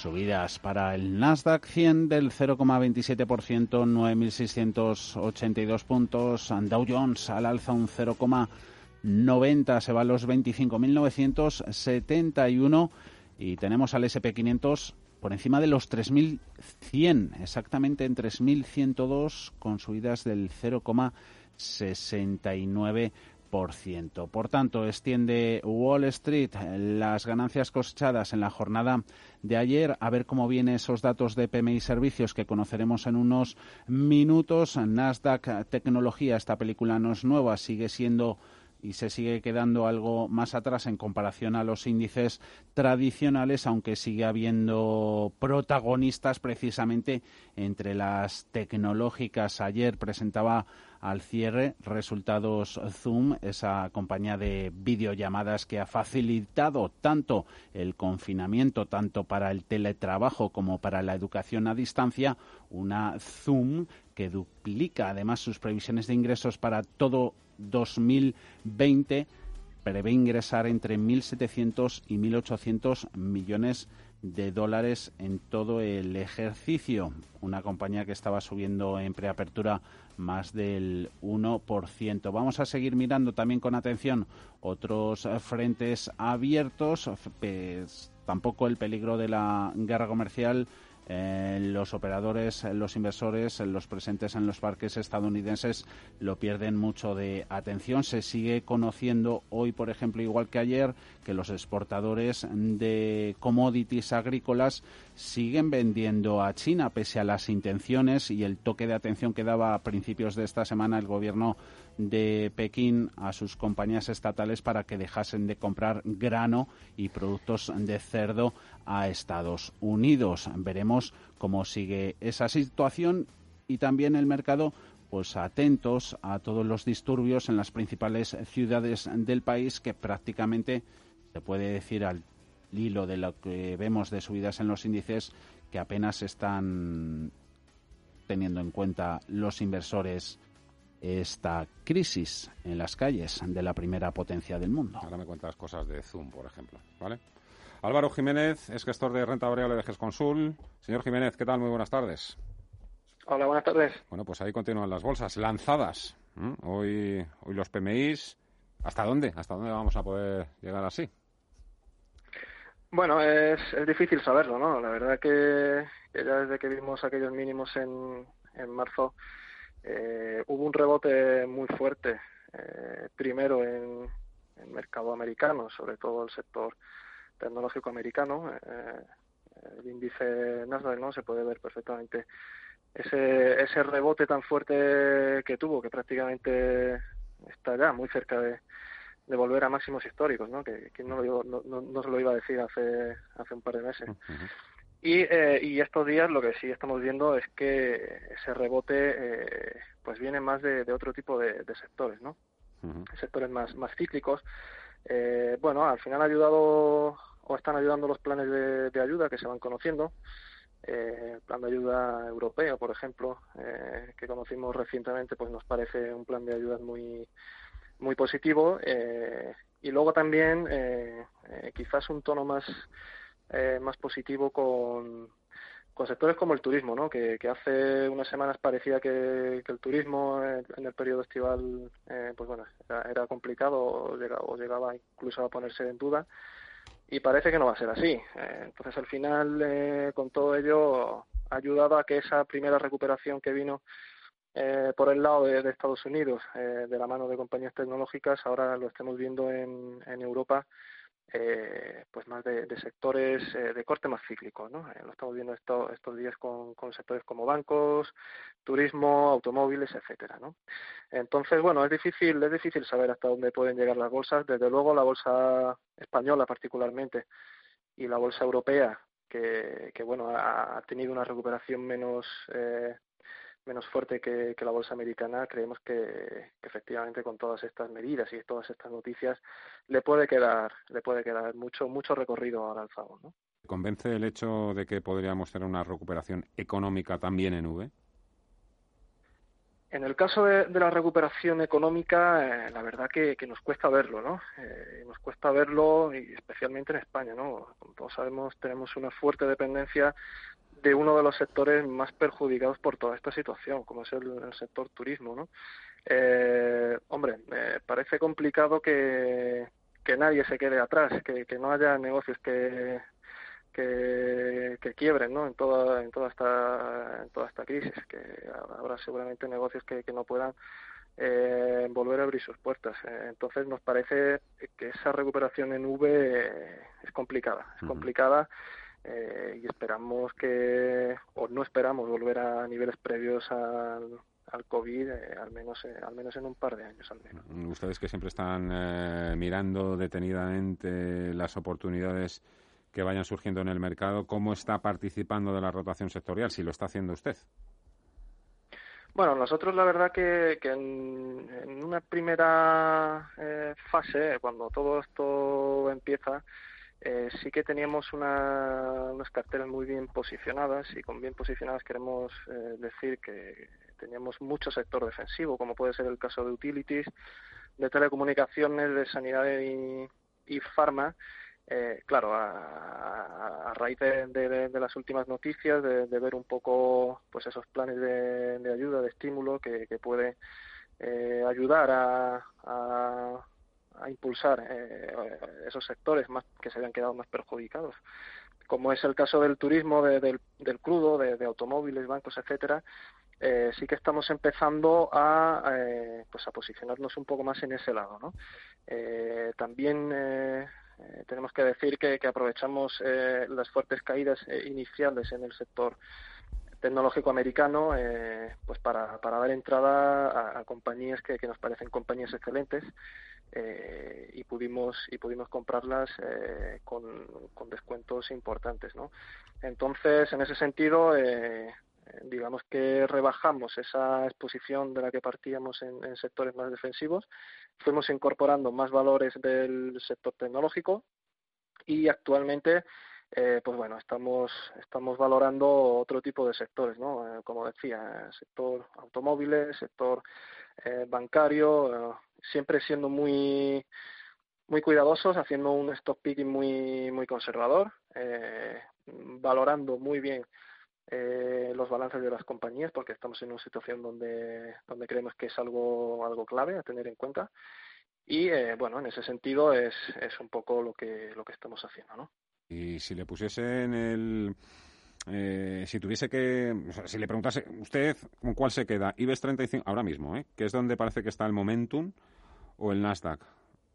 Subidas para el Nasdaq 100 del 0,27%, 9.682 puntos. Dow Jones al alza un 0,90, se va a los 25.971. Y tenemos al SP500 por encima de los 3.100, exactamente en 3.102, con subidas del 0,69%. Por tanto, extiende Wall Street las ganancias cosechadas en la jornada de ayer. A ver cómo vienen esos datos de PMI Servicios que conoceremos en unos minutos. Nasdaq Tecnología, esta película no es nueva, sigue siendo y se sigue quedando algo más atrás en comparación a los índices tradicionales, aunque sigue habiendo protagonistas precisamente entre las tecnológicas. Ayer presentaba al cierre resultados Zoom, esa compañía de videollamadas que ha facilitado tanto el confinamiento, tanto para el teletrabajo como para la educación a distancia, una Zoom que duplica además sus previsiones de ingresos para todo 2020 prevé ingresar entre 1.700 y 1.800 millones de dólares en todo el ejercicio. Una compañía que estaba subiendo en preapertura más del 1%. Vamos a seguir mirando también con atención otros frentes abiertos. Pues, tampoco el peligro de la guerra comercial eh, los operadores, los inversores, los presentes en los parques estadounidenses lo pierden mucho de atención. Se sigue conociendo hoy, por ejemplo, igual que ayer, que los exportadores de commodities agrícolas siguen vendiendo a China pese a las intenciones y el toque de atención que daba a principios de esta semana el gobierno de Pekín a sus compañías estatales para que dejasen de comprar grano y productos de cerdo a Estados Unidos. Veremos cómo sigue esa situación y también el mercado pues atentos a todos los disturbios en las principales ciudades del país que prácticamente se puede decir al hilo de lo que vemos de subidas en los índices que apenas están teniendo en cuenta los inversores esta crisis en las calles de la primera potencia del mundo. Ahora me cuentas cosas de Zoom, por ejemplo, ¿vale? Álvaro Jiménez es gestor de renta variable de GESConsul. Señor Jiménez, ¿qué tal? Muy buenas tardes. Hola, buenas tardes. Bueno, pues ahí continúan las bolsas lanzadas. Hoy, hoy los PMIs. ¿Hasta dónde? ¿Hasta dónde vamos a poder llegar así? Bueno, es, difícil saberlo, ¿no? La verdad que, que, ya desde que vimos aquellos mínimos en, en marzo, eh, hubo un rebote muy fuerte, eh, primero en el mercado americano, sobre todo el sector tecnológico americano. Eh, el índice Nasdaq no se puede ver perfectamente ese, ese rebote tan fuerte que tuvo, que prácticamente está ya muy cerca de, volver a máximos históricos, ¿no? Que, no, no, no, se lo iba a decir hace, hace un par de meses. Y, eh, y estos días lo que sí estamos viendo es que ese rebote eh, pues viene más de, otro tipo de, sectores, ¿no? Sectores más, más cíclicos. Eh, bueno, al final ha ayudado o están ayudando los planes de, ayuda que se van conociendo. eh, el plan de ayuda europeo, por ejemplo, eh, que conocimos recientemente, pues nos parece un plan de ayuda muy muy positivo. Eh, y luego también quizás un tono más más positivo con, con sectores como el turismo, ¿no? que, hace unas semanas parecía que, el turismo en el periodo estival pues bueno, era, complicado o llegaba, o llegaba, incluso a ponerse en duda y parece que no va a ser así. Eh, entonces, al final, eh, con todo ello, ha ayudado a que esa primera recuperación que vino eh, por el lado de, Estados Unidos, de la mano de compañías tecnológicas, ahora lo estemos viendo en, en Europa eh, pues más de, sectores eh, de corte más cíclico, ¿no? Eh, lo estamos viendo estos días con, sectores como bancos, turismo, automóviles, etcétera, ¿no? Entonces, bueno, es difícil, es difícil saber hasta dónde pueden llegar las bolsas. Desde luego, la bolsa española, particularmente, y la bolsa europea, que, que bueno, ha, tenido una recuperación menos menos fuerte que, la bolsa americana, creemos que, efectivamente con todas estas medidas y todas estas noticias le puede quedar, le puede quedar mucho, mucho recorrido al alza. ¿no? ¿Convence el hecho de que podríamos tener una recuperación económica también en V? En el caso de, la recuperación económica, eh, la verdad que, nos cuesta verlo, ¿no? Eh, nos cuesta verlo, y especialmente en España, ¿no? Como todos sabemos, tenemos una fuerte dependencia de uno de los sectores más perjudicados por toda esta situación, como es el, sector turismo, ¿no? Eh, hombre, me parece complicado que, que nadie se quede atrás, que, que no haya negocios que, que, que, quiebren ¿no? en toda en toda esta en toda esta crisis que habrá seguramente negocios que, que no puedan eh, volver a abrir sus puertas eh, entonces nos parece que esa recuperación en V es complicada es complicada eh, y esperamos que, o no esperamos volver a niveles previos al, al COVID, eh, al, menos, eh, al menos en un par de años. Al menos. Ustedes que siempre están mirando detenidamente las oportunidades que vayan surgiendo en el mercado, ¿cómo está participando de la rotación sectorial? Si lo está haciendo usted. Bueno, nosotros la verdad que, que en, en, una primera fase, cuando todo esto empieza, eh, sí que teníamos unas carteras muy bien posicionadas y con bien posicionadas queremos eh, decir que teníamos mucho sector defensivo, como puede ser el caso de utilities, de telecomunicaciones, de sanidad y, y pharma. Eh, claro, a, raíz de, las últimas noticias, de, ver un poco pues esos planes de, ayuda, de estímulo que, puede ayudar a a impulsar eh, esos sectores más que se habían quedado más perjudicados como es el caso del turismo del, crudo de, automóviles bancos etcétera eh, sí que estamos empezando a eh, pues a posicionarnos un poco más en ese lado ¿no? también tenemos que decir que, aprovechamos las fuertes caídas iniciales en el sector tecnológico americano pues para, dar entrada a, compañías que, nos parecen compañías excelentes eh, y pudimos y pudimos comprarlas eh, con, descuentos importantes no entonces en ese sentido eh, digamos que rebajamos esa exposición de la que partíamos en, sectores más defensivos fuimos incorporando más valores del sector tecnológico y actualmente pues bueno estamos estamos valorando otro tipo de sectores no como decía sector automóviles sector bancario siempre siendo muy muy cuidadosos, haciendo un stock picking muy muy conservador, eh, valorando muy bien eh, los balances de las compañías, porque estamos en una situación donde donde creemos que es algo algo clave a tener en cuenta. Y eh, bueno, en ese sentido es, es un poco lo que lo que estamos haciendo, ¿no? Y si le pusiese en el eh, si tuviese que, si le preguntase usted con cuál se queda, IBEX 35 ahora mismo, ¿eh? que es donde parece que está el momentum, o el Nasdaq.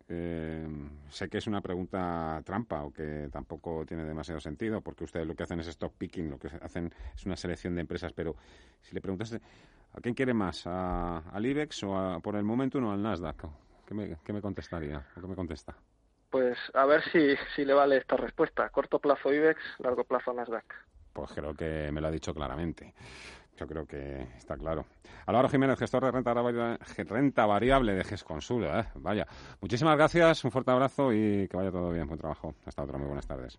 Eh, sé que es una pregunta trampa o que tampoco tiene demasiado sentido porque ustedes lo que hacen es stock picking, lo que hacen es una selección de empresas, pero si le preguntas a quién quiere más, a, al IBEX o por el momentum o al Nasdaq, ¿qué me, qué me contestaría o qué me contesta? Pues a ver si, si le vale esta respuesta. Corto plazo IBEX, largo plazo Nasdaq. Pues creo que me lo ha dicho claramente. Yo creo que está claro. Álvaro Jiménez, gestor de renta, renta variable de GESConsul. ¿eh? Vaya. Muchísimas gracias, un fuerte abrazo y que vaya todo bien. Buen trabajo. Hasta otra. Muy buenas tardes.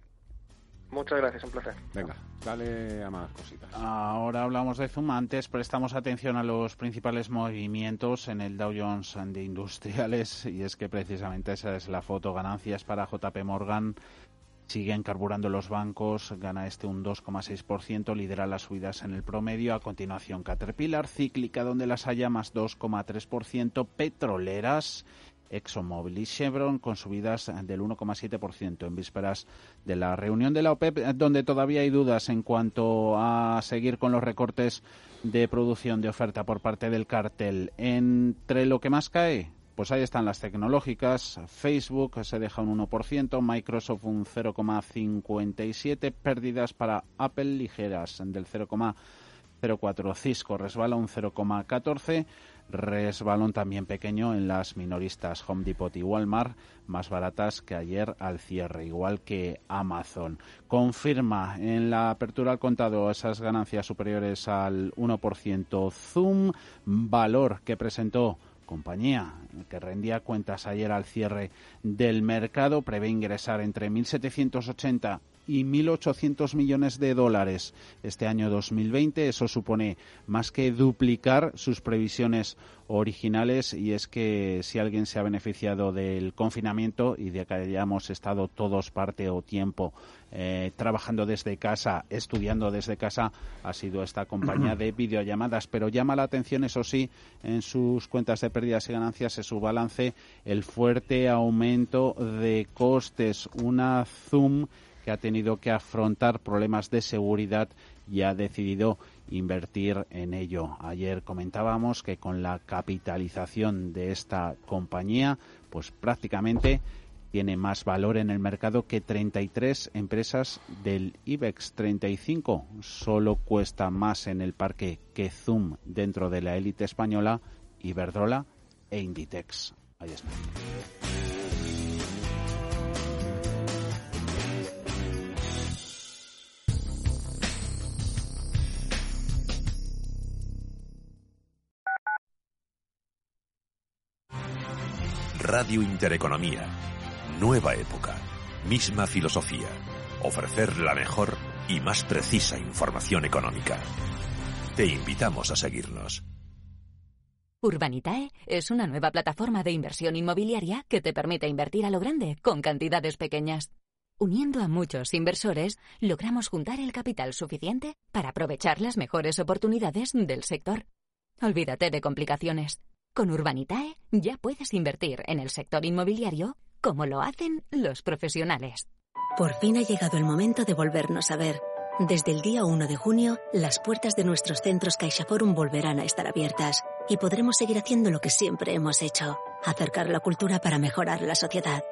Muchas gracias, un placer. Venga, dale a más cositas. Ahora hablamos de Zoom. Antes prestamos atención a los principales movimientos en el Dow Jones de Industriales y es que precisamente esa es la foto. Ganancias para JP Morgan. Siguen carburando los bancos, gana este un 2,6%, lidera las subidas en el promedio. A continuación, Caterpillar, cíclica, donde las haya más 2,3%. Petroleras, ExxonMobil y Chevron con subidas del 1,7% en vísperas de la reunión de la OPEP, donde todavía hay dudas en cuanto a seguir con los recortes de producción de oferta por parte del cartel. Entre lo que más cae, pues ahí están las tecnológicas. Facebook se deja un 1%, Microsoft un 0,57%, pérdidas para Apple ligeras del 0,04%, Cisco resbala un 0,14%, resbalón también pequeño en las minoristas Home Depot y Walmart, más baratas que ayer al cierre, igual que Amazon. Confirma en la apertura al contado esas ganancias superiores al 1%. Zoom, valor que presentó compañía que rendía cuentas ayer al cierre del mercado prevé ingresar entre 1.780 y 1.800 millones de dólares este año 2020. Eso supone más que duplicar sus previsiones originales y es que si alguien se ha beneficiado del confinamiento y de que hayamos estado todos parte o tiempo eh, trabajando desde casa, estudiando desde casa, ha sido esta compañía de videollamadas. Pero llama la atención, eso sí, en sus cuentas de pérdidas y ganancias, en su balance, el fuerte aumento de costes. Una Zoom que ha tenido que afrontar problemas de seguridad y ha decidido invertir en ello. Ayer comentábamos que con la capitalización de esta compañía, pues prácticamente tiene más valor en el mercado que 33 empresas del IBEX 35. Solo cuesta más en el parque que Zoom dentro de la élite española, Iberdrola e Inditex. Ahí está. Radio Intereconomía. Nueva época. Misma filosofía. Ofrecer la mejor y más precisa información económica. Te invitamos a seguirnos. Urbanitae es una nueva plataforma de inversión inmobiliaria que te permite invertir a lo grande con cantidades pequeñas. Uniendo a muchos inversores, logramos juntar el capital suficiente para aprovechar las mejores oportunidades del sector. Olvídate de complicaciones. Con Urbanitae ya puedes invertir en el sector inmobiliario como lo hacen los profesionales. Por fin ha llegado el momento de volvernos a ver. Desde el día 1 de junio, las puertas de nuestros centros CaixaForum volverán a estar abiertas y podremos seguir haciendo lo que siempre hemos hecho, acercar la cultura para mejorar la sociedad.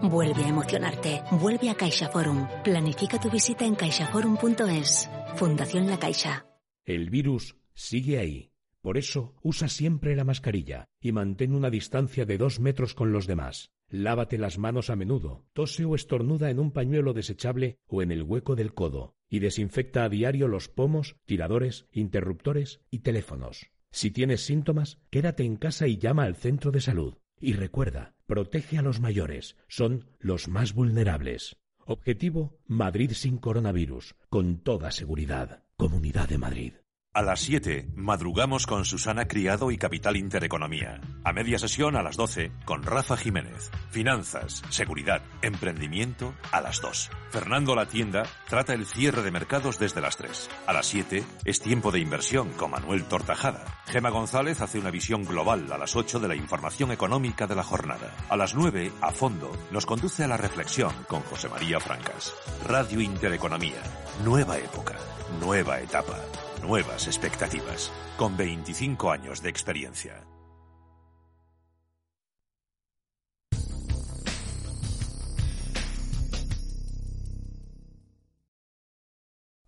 Vuelve a emocionarte, vuelve a CaixaForum. Planifica tu visita en caixaforum.es. Fundación La Caixa. El virus sigue ahí por eso, usa siempre la mascarilla y mantén una distancia de dos metros con los demás. Lávate las manos a menudo, tose o estornuda en un pañuelo desechable o en el hueco del codo y desinfecta a diario los pomos, tiradores, interruptores y teléfonos. Si tienes síntomas, quédate en casa y llama al centro de salud. Y recuerda, protege a los mayores, son los más vulnerables. Objetivo, Madrid sin coronavirus, con toda seguridad. Comunidad de Madrid. A las 7, madrugamos con Susana Criado y Capital Intereconomía. A media sesión a las 12, con Rafa Jiménez. Finanzas, seguridad, emprendimiento a las 2. Fernando La Tienda trata el cierre de mercados desde las 3. A las 7, es tiempo de inversión con Manuel Tortajada. Gema González hace una visión global a las 8 de la información económica de la jornada. A las 9, a fondo, nos conduce a la reflexión con José María Francas. Radio Intereconomía. Nueva época. Nueva etapa nuevas expectativas, con 25 años de experiencia.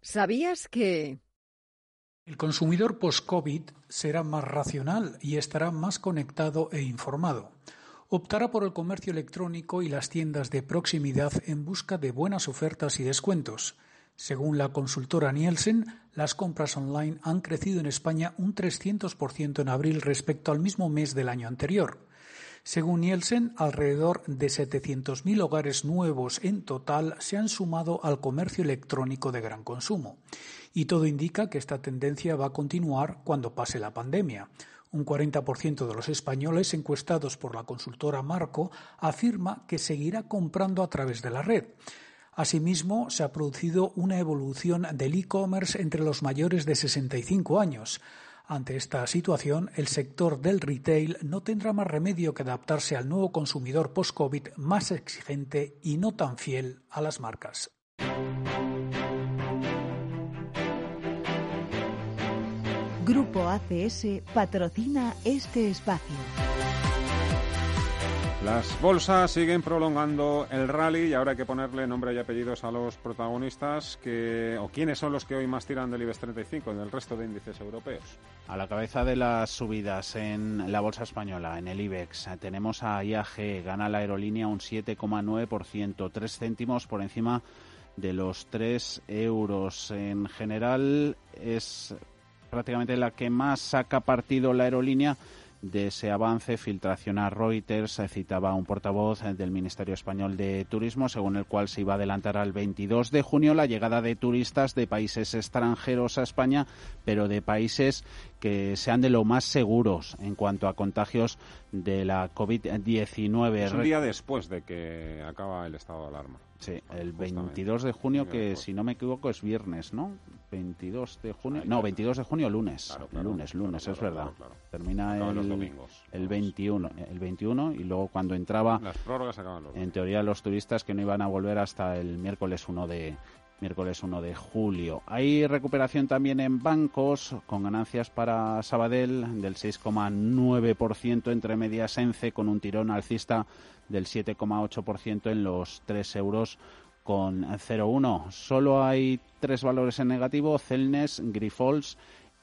¿Sabías que... El consumidor post-COVID será más racional y estará más conectado e informado. Optará por el comercio electrónico y las tiendas de proximidad en busca de buenas ofertas y descuentos. Según la consultora Nielsen, las compras online han crecido en España un 300% en abril respecto al mismo mes del año anterior. Según Nielsen, alrededor de 700.000 hogares nuevos en total se han sumado al comercio electrónico de gran consumo. Y todo indica que esta tendencia va a continuar cuando pase la pandemia. Un 40% de los españoles encuestados por la consultora Marco afirma que seguirá comprando a través de la red. Asimismo, se ha producido una evolución del e-commerce entre los mayores de 65 años. Ante esta situación, el sector del retail no tendrá más remedio que adaptarse al nuevo consumidor post-COVID más exigente y no tan fiel a las marcas. Grupo ACS patrocina este espacio. Las bolsas siguen prolongando el rally y ahora hay que ponerle nombre y apellidos a los protagonistas que, o quiénes son los que hoy más tiran del IBEX 35 y del resto de índices europeos. A la cabeza de las subidas en la bolsa española, en el IBEX, tenemos a IAG, gana la aerolínea un 7,9%, 3 céntimos por encima de los 3 euros. En general es prácticamente la que más saca partido la aerolínea de ese avance, filtración a Reuters, citaba un portavoz del Ministerio Español de Turismo, según el cual se iba a adelantar al 22 de junio la llegada de turistas de países extranjeros a España, pero de países que sean de lo más seguros en cuanto a contagios de la COVID-19. Es un día después de que acaba el estado de alarma. Sí, el 22 de junio, que si no me equivoco es viernes, ¿no? 22 de junio. No, 22 de junio, lunes. lunes, lunes, es verdad. Termina el, el 21, el 21 y luego cuando entraba. Las prórrogas acaban los En teoría, los turistas que no iban a volver hasta el miércoles 1 de, miércoles 1 de julio. Hay recuperación también en bancos, con ganancias para Sabadell del 6,9% entre medias ENCE, con un tirón alcista del 7,8% en los 3 euros con 0,1. Solo hay tres valores en negativo, Celnes, Grifols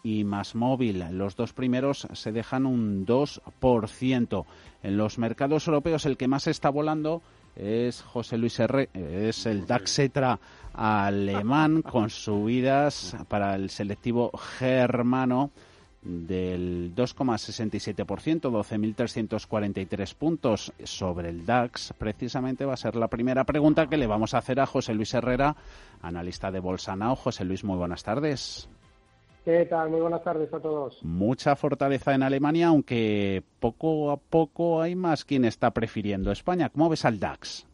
y Masmóvil. Los dos primeros se dejan un 2%. En los mercados europeos el que más está volando es José Luis R. es el DAXetra alemán con subidas para el selectivo germano del 2,67%, 12.343 puntos sobre el DAX. Precisamente va a ser la primera pregunta que le vamos a hacer a José Luis Herrera, analista de Bolsa Now. José Luis, muy buenas tardes. ¿Qué tal? Muy buenas tardes a todos. Mucha fortaleza en Alemania, aunque poco a poco hay más quien está prefiriendo España. ¿Cómo ves al DAX?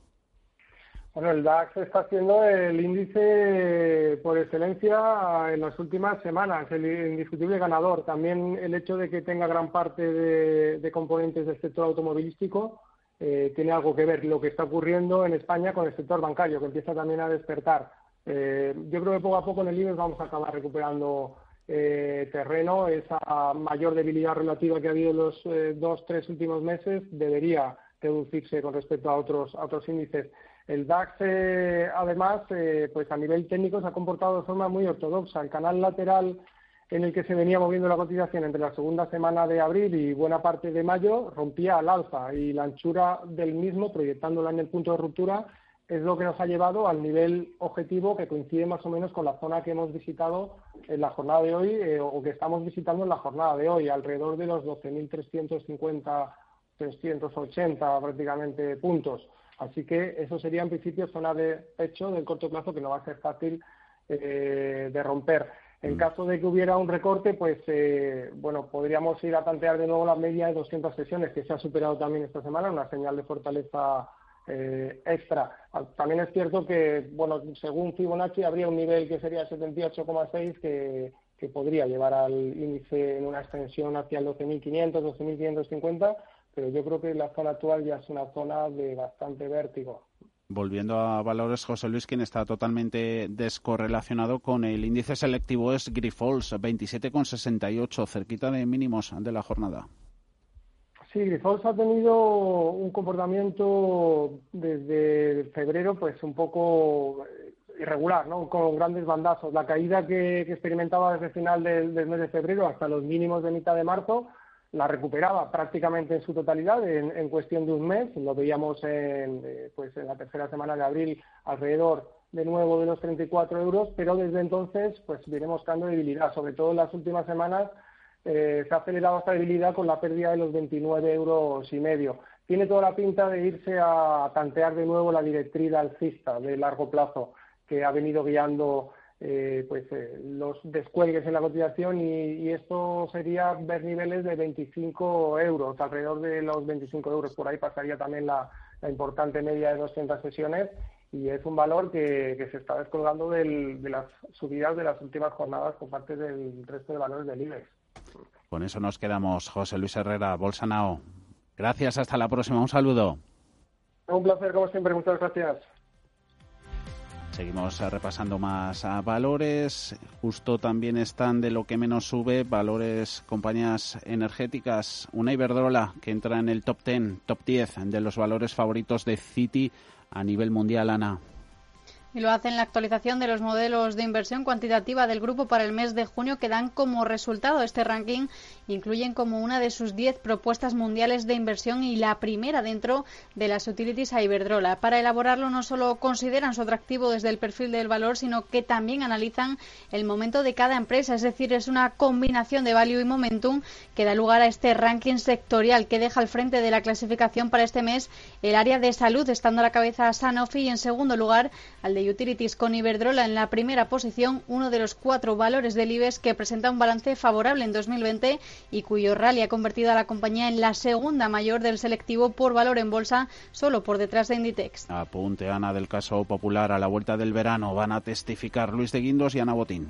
Bueno, el DAX está siendo el índice por excelencia en las últimas semanas, el indiscutible ganador. También el hecho de que tenga gran parte de, componentes del sector automovilístico eh, tiene algo que ver lo que está ocurriendo en España con el sector bancario, que empieza también a despertar. Eh, yo creo que poco a poco en el IBEX vamos a acabar recuperando eh, terreno. Esa mayor debilidad relativa que ha habido en los dos, tres últimos meses debería reducirse con respecto a otros, a otros índices. El DAX, eh, además, eh, pues a nivel técnico se ha comportado de forma muy ortodoxa. El canal lateral en el que se venía moviendo la cotización entre la segunda semana de abril y buena parte de mayo rompía al alza y la anchura del mismo, proyectándola en el punto de ruptura, es lo que nos ha llevado al nivel objetivo que coincide más o menos con la zona que hemos visitado en la jornada de hoy eh, o que estamos visitando en la jornada de hoy, alrededor de los 12.350, 380 prácticamente puntos. Así que eso sería en principio zona de pecho del corto plazo que no va a ser fácil eh, de romper. En mm. caso de que hubiera un recorte, pues eh, bueno, podríamos ir a tantear de nuevo la media de 200 sesiones que se ha superado también esta semana, una señal de fortaleza eh, extra. Ah, también es cierto que, bueno, según Fibonacci habría un nivel que sería 78,6 que, que podría llevar al índice en una extensión hacia el 12.500, 12.550 pero yo creo que la zona actual ya es una zona de bastante vértigo. Volviendo a valores, José Luis, quien está totalmente descorrelacionado con el índice selectivo es Grifols, 27,68, cerquita de mínimos de la jornada. Sí, Grifols ha tenido un comportamiento desde febrero, pues un poco irregular, ¿no? Con grandes bandazos. La caída que, experimentaba desde el final del mes de febrero hasta los mínimos de mitad de marzo la recuperaba prácticamente en su totalidad en, cuestión de un mes. Lo veíamos en, eh, pues en la tercera semana de abril alrededor de nuevo de los 34 euros, pero desde entonces pues viene mostrando debilidad, sobre todo en las últimas semanas eh, se ha acelerado esta debilidad con la pérdida de los 29 euros y medio. tiene toda la pinta de irse a tantear de nuevo la directriz alcista de largo plazo que ha venido guiando eh, pues eh, los descuelgues en la cotización y, esto sería ver niveles de 25 euros, alrededor de los 25 euros. Por ahí pasaría también la, importante media de 200 sesiones y es un valor que, se está descolgando de las subidas de las últimas jornadas por parte del resto de valores del IBEX. Con eso nos quedamos, José Luis Herrera, Bolsanao. Gracias, hasta la próxima. Un saludo. Un placer, como siempre. Muchas gracias. Seguimos repasando más a valores. Justo también están de lo que menos sube valores compañías energéticas. Una Iberdrola que entra en el top 10, top 10 de los valores favoritos de Citi a nivel mundial, Ana. Y lo hace en la actualización de los modelos de inversión cuantitativa del grupo para el mes de junio que dan como resultado este ranking. Incluyen como una de sus 10 propuestas mundiales de inversión y la primera dentro de las utilities a Iberdrola. Para elaborarlo no solo consideran su atractivo desde el perfil del valor, sino que también analizan el momento de cada empresa. Es decir, es una combinación de value y momentum que da lugar a este ranking sectorial que deja al frente de la clasificación para este mes el área de salud, estando a la cabeza Sanofi y en segundo lugar al de Utilities con Iberdrola en la primera posición, uno de los cuatro valores del IBEX que presenta un balance favorable en 2020 y cuyo rally ha convertido a la compañía en la segunda mayor del selectivo por valor en bolsa, solo por detrás de Inditex. Apunte, Ana, del caso popular. A la vuelta del verano van a testificar Luis de Guindos y Ana Botín.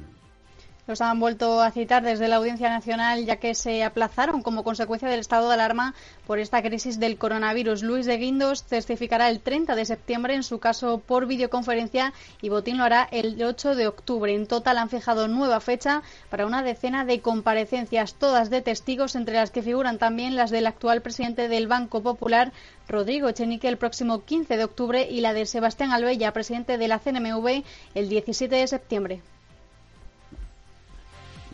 Los han vuelto a citar desde la Audiencia Nacional ya que se aplazaron como consecuencia del estado de alarma por esta crisis del coronavirus. Luis de Guindos testificará el 30 de septiembre en su caso por videoconferencia y Botín lo hará el 8 de octubre. En total han fijado nueva fecha para una decena de comparecencias, todas de testigos, entre las que figuran también las del actual presidente del Banco Popular, Rodrigo Echenique, el próximo 15 de octubre y la de Sebastián Albella, presidente de la CNMV, el 17 de septiembre.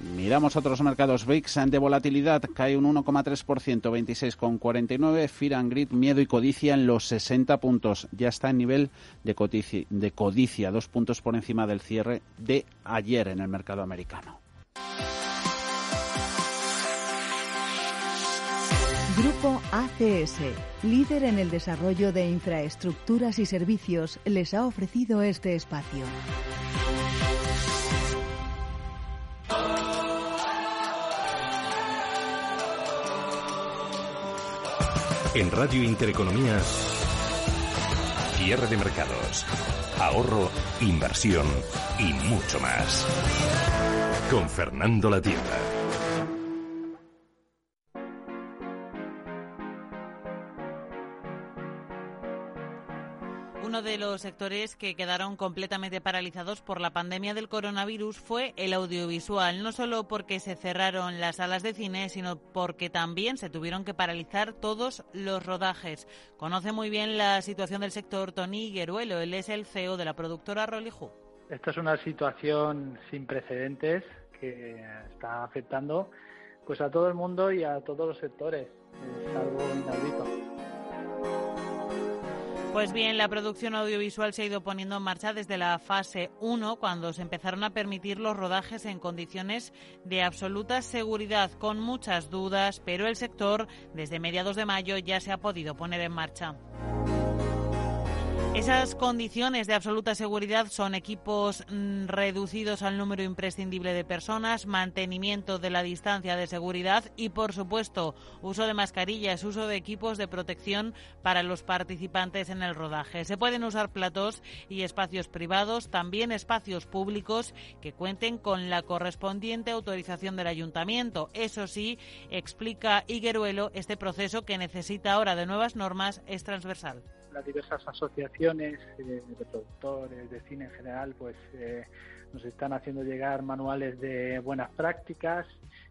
Miramos otros mercados. VIX de volatilidad cae un 1,3%, 26,49. Fear and Grid, miedo y codicia en los 60 puntos. Ya está en nivel de codicia, dos puntos por encima del cierre de ayer en el mercado americano. Grupo ACS, líder en el desarrollo de infraestructuras y servicios, les ha ofrecido este espacio. En Radio Intereconomía, cierre de mercados, ahorro, inversión y mucho más. Con Fernando La Tienda. De los sectores que quedaron completamente paralizados por la pandemia del coronavirus fue el audiovisual, no solo porque se cerraron las salas de cine, sino porque también se tuvieron que paralizar todos los rodajes. Conoce muy bien la situación del sector Tony Gueruelo, él es el CEO de la productora Roliju. Esta es una situación sin precedentes que está afectando pues a todo el mundo y a todos los sectores. Es algo inaudito. Pues bien, la producción audiovisual se ha ido poniendo en marcha desde la fase 1, cuando se empezaron a permitir los rodajes en condiciones de absoluta seguridad, con muchas dudas, pero el sector desde mediados de mayo ya se ha podido poner en marcha. Esas condiciones de absoluta seguridad son equipos mm, reducidos al número imprescindible de personas, mantenimiento de la distancia de seguridad y, por supuesto, uso de mascarillas, uso de equipos de protección para los participantes en el rodaje. Se pueden usar platos y espacios privados, también espacios públicos que cuenten con la correspondiente autorización del ayuntamiento. Eso sí, explica Higueruelo, este proceso que necesita ahora de nuevas normas es transversal las diversas asociaciones eh, de productores de cine en general pues eh, nos están haciendo llegar manuales de buenas prácticas.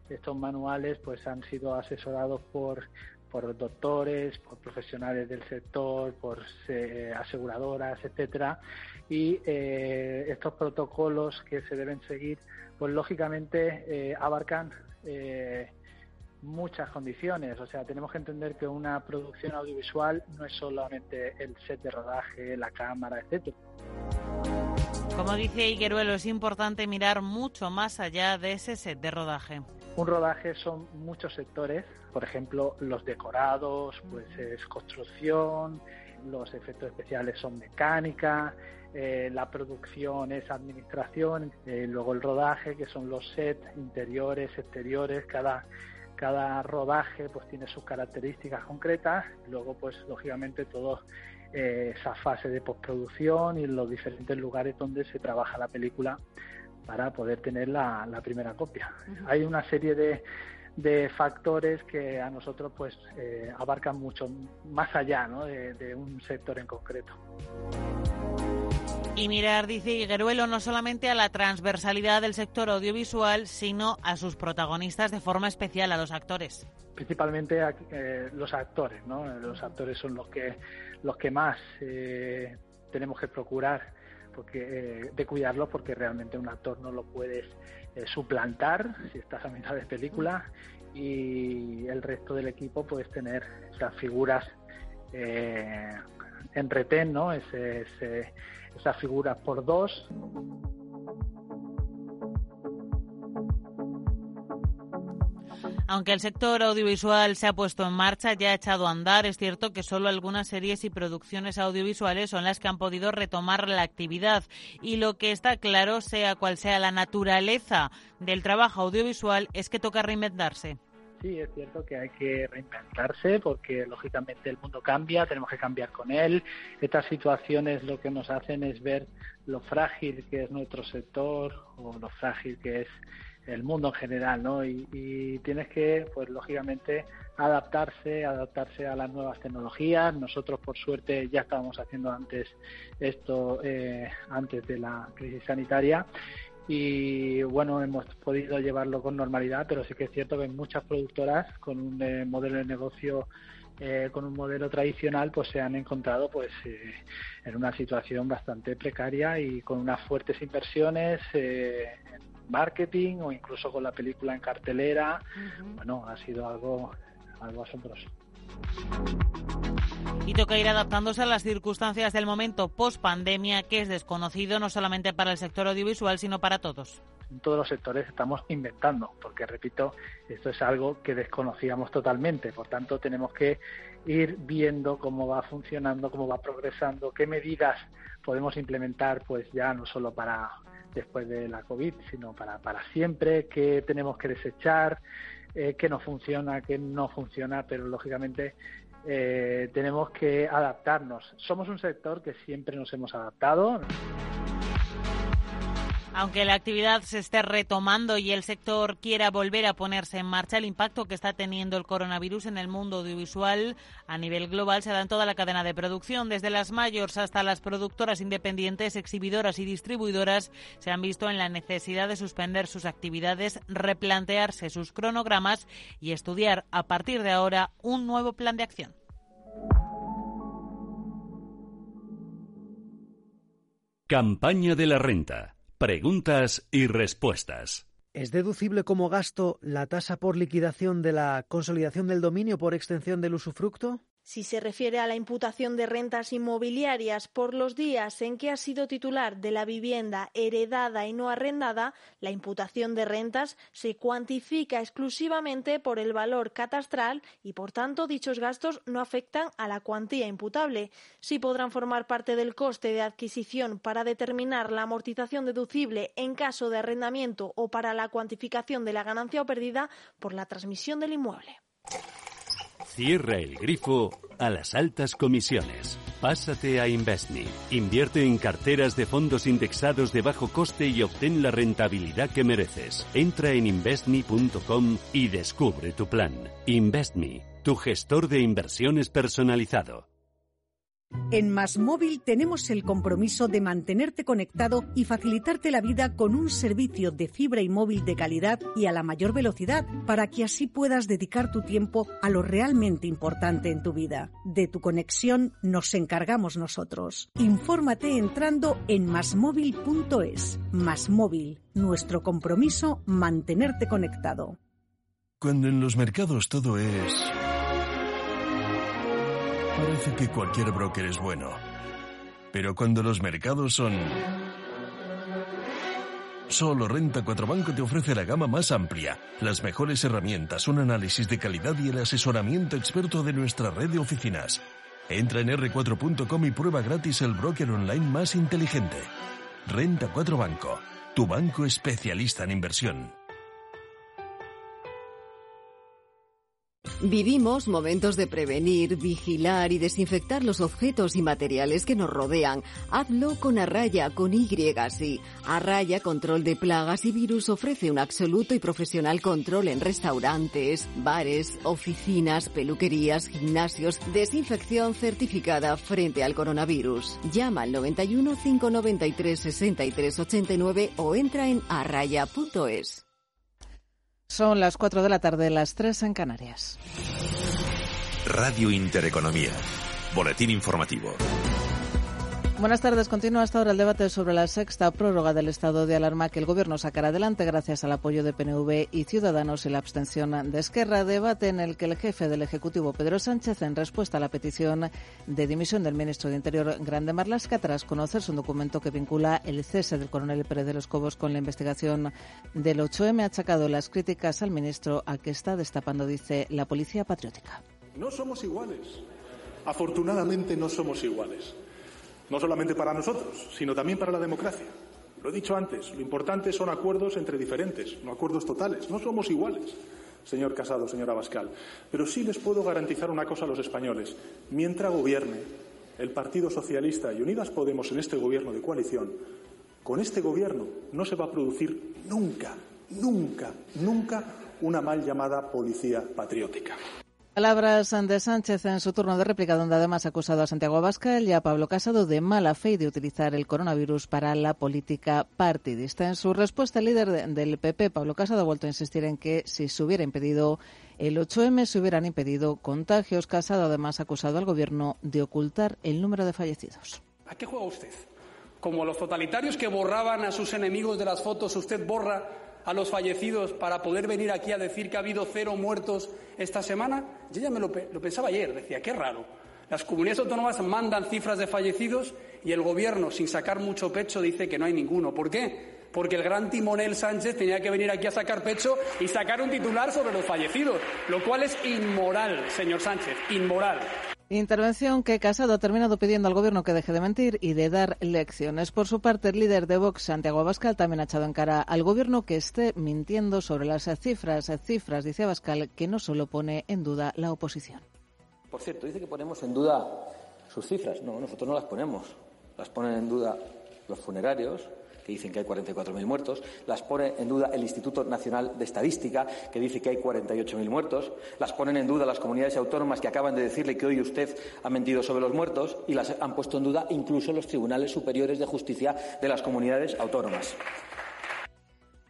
Estos manuales pues han sido asesorados por por doctores, por profesionales del sector, por eh, aseguradoras, etcétera, y estos protocolos que se deben seguir, pues lógicamente abarcan muchas condiciones. O sea, tenemos que entender que una producción audiovisual no es solamente el set de rodaje, la cámara, etcétera. Como dice Igueruelo, es importante mirar mucho más allá de ese set de rodaje. Un rodaje son muchos sectores, por ejemplo, los decorados, pues es construcción, los efectos especiales son mecánica, eh, la producción es administración, eh, luego el rodaje, que son los sets interiores, exteriores, cada, cada rodaje pues tiene sus características concretas, luego pues lógicamente todo eh, esa fase de postproducción y los diferentes lugares donde se trabaja la película para poder tener la, primera copia. Hay una serie de, de, factores que a nosotros pues eh, abarcan mucho más allá ¿no? de, un sector en concreto. Y mirar, dice Higueruelo, no solamente a la transversalidad del sector audiovisual, sino a sus protagonistas de forma especial, a los actores. Principalmente a, eh, los actores, ¿no? Los actores son los que, los que más eh, tenemos que procurar porque, eh, de cuidarlo porque realmente un actor no lo puedes eh, suplantar si estás a mitad de película y el resto del equipo puedes tener esas figuras eh, en retén, ¿no? Ese, esas figuras por dos Aunque el sector audiovisual se ha puesto en marcha, ya ha echado a andar, es cierto que solo algunas series y producciones audiovisuales son las que han podido retomar la actividad. Y lo que está claro, sea cual sea la naturaleza del trabajo audiovisual, es que toca reinventarse. Sí, es cierto que hay que reinventarse porque lógicamente el mundo cambia, tenemos que cambiar con él. Estas situaciones lo que nos hacen es ver lo frágil que es nuestro sector o lo frágil que es el mundo en general, ¿no? Y, tienes que, pues lógicamente, adaptarse, adaptarse a las nuevas tecnologías. Nosotros, por suerte, ya estábamos haciendo antes esto, eh, antes de la crisis sanitaria. Y bueno, hemos podido llevarlo con normalidad, pero sí que es cierto que muchas productoras con un eh, modelo de negocio eh, con un modelo tradicional pues se han encontrado pues en una situación bastante precaria y con unas fuertes inversiones eh, marketing o incluso con la película en cartelera. Bueno, ha sido algo, algo asombroso. Y toca ir adaptándose a las circunstancias del momento post pandemia, que es desconocido no solamente para el sector audiovisual, sino para todos. En todos los sectores estamos inventando, porque repito, esto es algo que desconocíamos totalmente. Por tanto, tenemos que ir viendo cómo va funcionando, cómo va progresando, qué medidas podemos implementar, pues ya no solo para después de la COVID, sino para, para siempre, qué tenemos que desechar, eh, qué no funciona, qué no funciona, pero lógicamente eh, tenemos que adaptarnos. Somos un sector que siempre nos hemos adaptado. Aunque la actividad se esté retomando y el sector quiera volver a ponerse en marcha, el impacto que está teniendo el coronavirus en el mundo audiovisual a nivel global se da en toda la cadena de producción, desde las mayores hasta las productoras independientes, exhibidoras y distribuidoras, se han visto en la necesidad de suspender sus actividades, replantearse sus cronogramas y estudiar a partir de ahora un nuevo plan de acción. Campaña de la renta. Preguntas y respuestas. ¿Es deducible como gasto la tasa por liquidación de la consolidación del dominio por extensión del usufructo? Si se refiere a la imputación de rentas inmobiliarias por los días en que ha sido titular de la vivienda heredada y no arrendada, la imputación de rentas se cuantifica exclusivamente por el valor catastral y, por tanto, dichos gastos no afectan a la cuantía imputable. Sí podrán formar parte del coste de adquisición para determinar la amortización deducible en caso de arrendamiento o para la cuantificación de la ganancia o pérdida por la transmisión del inmueble. Cierra el grifo a las altas comisiones. Pásate a Investme. Invierte en carteras de fondos indexados de bajo coste y obtén la rentabilidad que mereces. Entra en investme.com y descubre tu plan. Investme, tu gestor de inversiones personalizado. En Más Móvil tenemos el compromiso de mantenerte conectado y facilitarte la vida con un servicio de fibra y móvil de calidad y a la mayor velocidad para que así puedas dedicar tu tiempo a lo realmente importante en tu vida. De tu conexión nos encargamos nosotros. Infórmate entrando en masmóvil.es. Más Móvil, nuestro compromiso mantenerte conectado. Cuando en los mercados todo es Parece que cualquier broker es bueno. Pero cuando los mercados son Solo Renta 4 Banco te ofrece la gama más amplia, las mejores herramientas, un análisis de calidad y el asesoramiento experto de nuestra red de oficinas. Entra en r4.com y prueba gratis el broker online más inteligente. Renta 4 Banco, tu banco especialista en inversión. Vivimos momentos de prevenir, vigilar y desinfectar los objetos y materiales que nos rodean. Hazlo con Arraya, con Y, sí. Arraya Control de Plagas y Virus ofrece un absoluto y profesional control en restaurantes, bares, oficinas, peluquerías, gimnasios, desinfección certificada frente al coronavirus. Llama al 91 593 63 89 o entra en arraya.es. Son las 4 de la tarde, las 3 en Canarias. Radio Intereconomía. Boletín informativo. Buenas tardes. Continúa hasta ahora el debate sobre la sexta prórroga del estado de alarma que el Gobierno sacará adelante gracias al apoyo de PNV y Ciudadanos y la abstención de Esquerra. Debate en el que el jefe del Ejecutivo, Pedro Sánchez, en respuesta a la petición de dimisión del ministro de Interior, Grande Marlasca, tras conocerse un documento que vincula el cese del coronel Pérez de los Cobos con la investigación del 8M, ha achacado las críticas al ministro a que está destapando, dice, la policía patriótica. No somos iguales. Afortunadamente no somos iguales no solamente para nosotros, sino también para la democracia. Lo he dicho antes, lo importante son acuerdos entre diferentes, no acuerdos totales. No somos iguales, señor Casado, señora Bascal. Pero sí les puedo garantizar una cosa a los españoles. Mientras gobierne el Partido Socialista y Unidas Podemos en este gobierno de coalición, con este gobierno no se va a producir nunca, nunca, nunca una mal llamada policía patriótica. Palabras de Sánchez en su turno de réplica, donde además ha acusado a Santiago Abascal y a Pablo Casado de mala fe y de utilizar el coronavirus para la política partidista. En su respuesta, el líder del PP, Pablo Casado, ha vuelto a insistir en que si se hubiera impedido el 8M, se hubieran impedido contagios. Casado además ha acusado al Gobierno de ocultar el número de fallecidos. ¿A qué juega usted? Como los totalitarios que borraban a sus enemigos de las fotos, usted borra a los fallecidos para poder venir aquí a decir que ha habido cero muertos esta semana? Yo ya me lo, pensaba ayer, decía, qué raro. Las comunidades autónomas mandan cifras de fallecidos y el Gobierno, sin sacar mucho pecho, dice que no hay ninguno. ¿Por qué? Porque el gran timonel Sánchez tenía que venir aquí a sacar pecho y sacar un titular sobre los fallecidos, lo cual es inmoral, señor Sánchez, inmoral. Intervención que Casado ha terminado pidiendo al Gobierno que deje de mentir y de dar lecciones. Por su parte, el líder de Vox, Santiago Abascal, también ha echado en cara al Gobierno que esté mintiendo sobre las cifras, cifras, dice Abascal, que no solo pone en duda la oposición. Por cierto, dice que ponemos en duda sus cifras. No, nosotros no las ponemos. Las ponen en duda los funerarios, que dicen que hay 44.000 muertos, las pone en duda el Instituto Nacional de Estadística, que dice que hay 48.000 muertos, las ponen en duda las comunidades autónomas que acaban de decirle que hoy usted ha mentido sobre los muertos y las han puesto en duda incluso los tribunales superiores de justicia de las comunidades autónomas.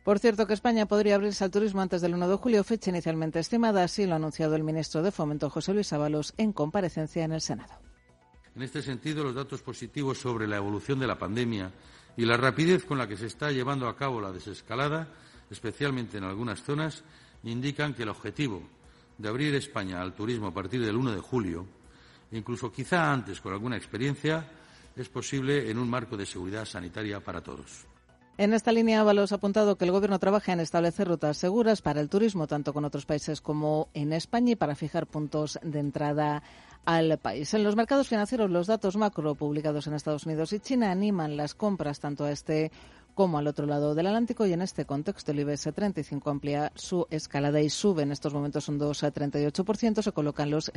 Por cierto, que España podría abrirse al turismo antes del 1 de julio, fecha inicialmente estimada, así lo ha anunciado el ministro de Fomento, José Luis Ábalos, en comparecencia en el Senado. En este sentido, los datos positivos sobre la evolución de la pandemia y la rapidez con la que se está llevando a cabo la desescalada, especialmente en algunas zonas, indican que el objetivo de abrir España al turismo a partir del 1 de julio, incluso quizá antes con alguna experiencia, es posible en un marco de seguridad sanitaria para todos. En esta línea, Ábalos ha apuntado que el Gobierno trabaja en establecer rutas seguras para el turismo, tanto con otros países como en España, y para fijar puntos de entrada al país. En los mercados financieros, los datos macro publicados en Estados Unidos y China animan las compras tanto a este como al otro lado del Atlántico y en este contexto el IBEX 35 amplía su escalada y sube en estos momentos un 2,38%, se colocan los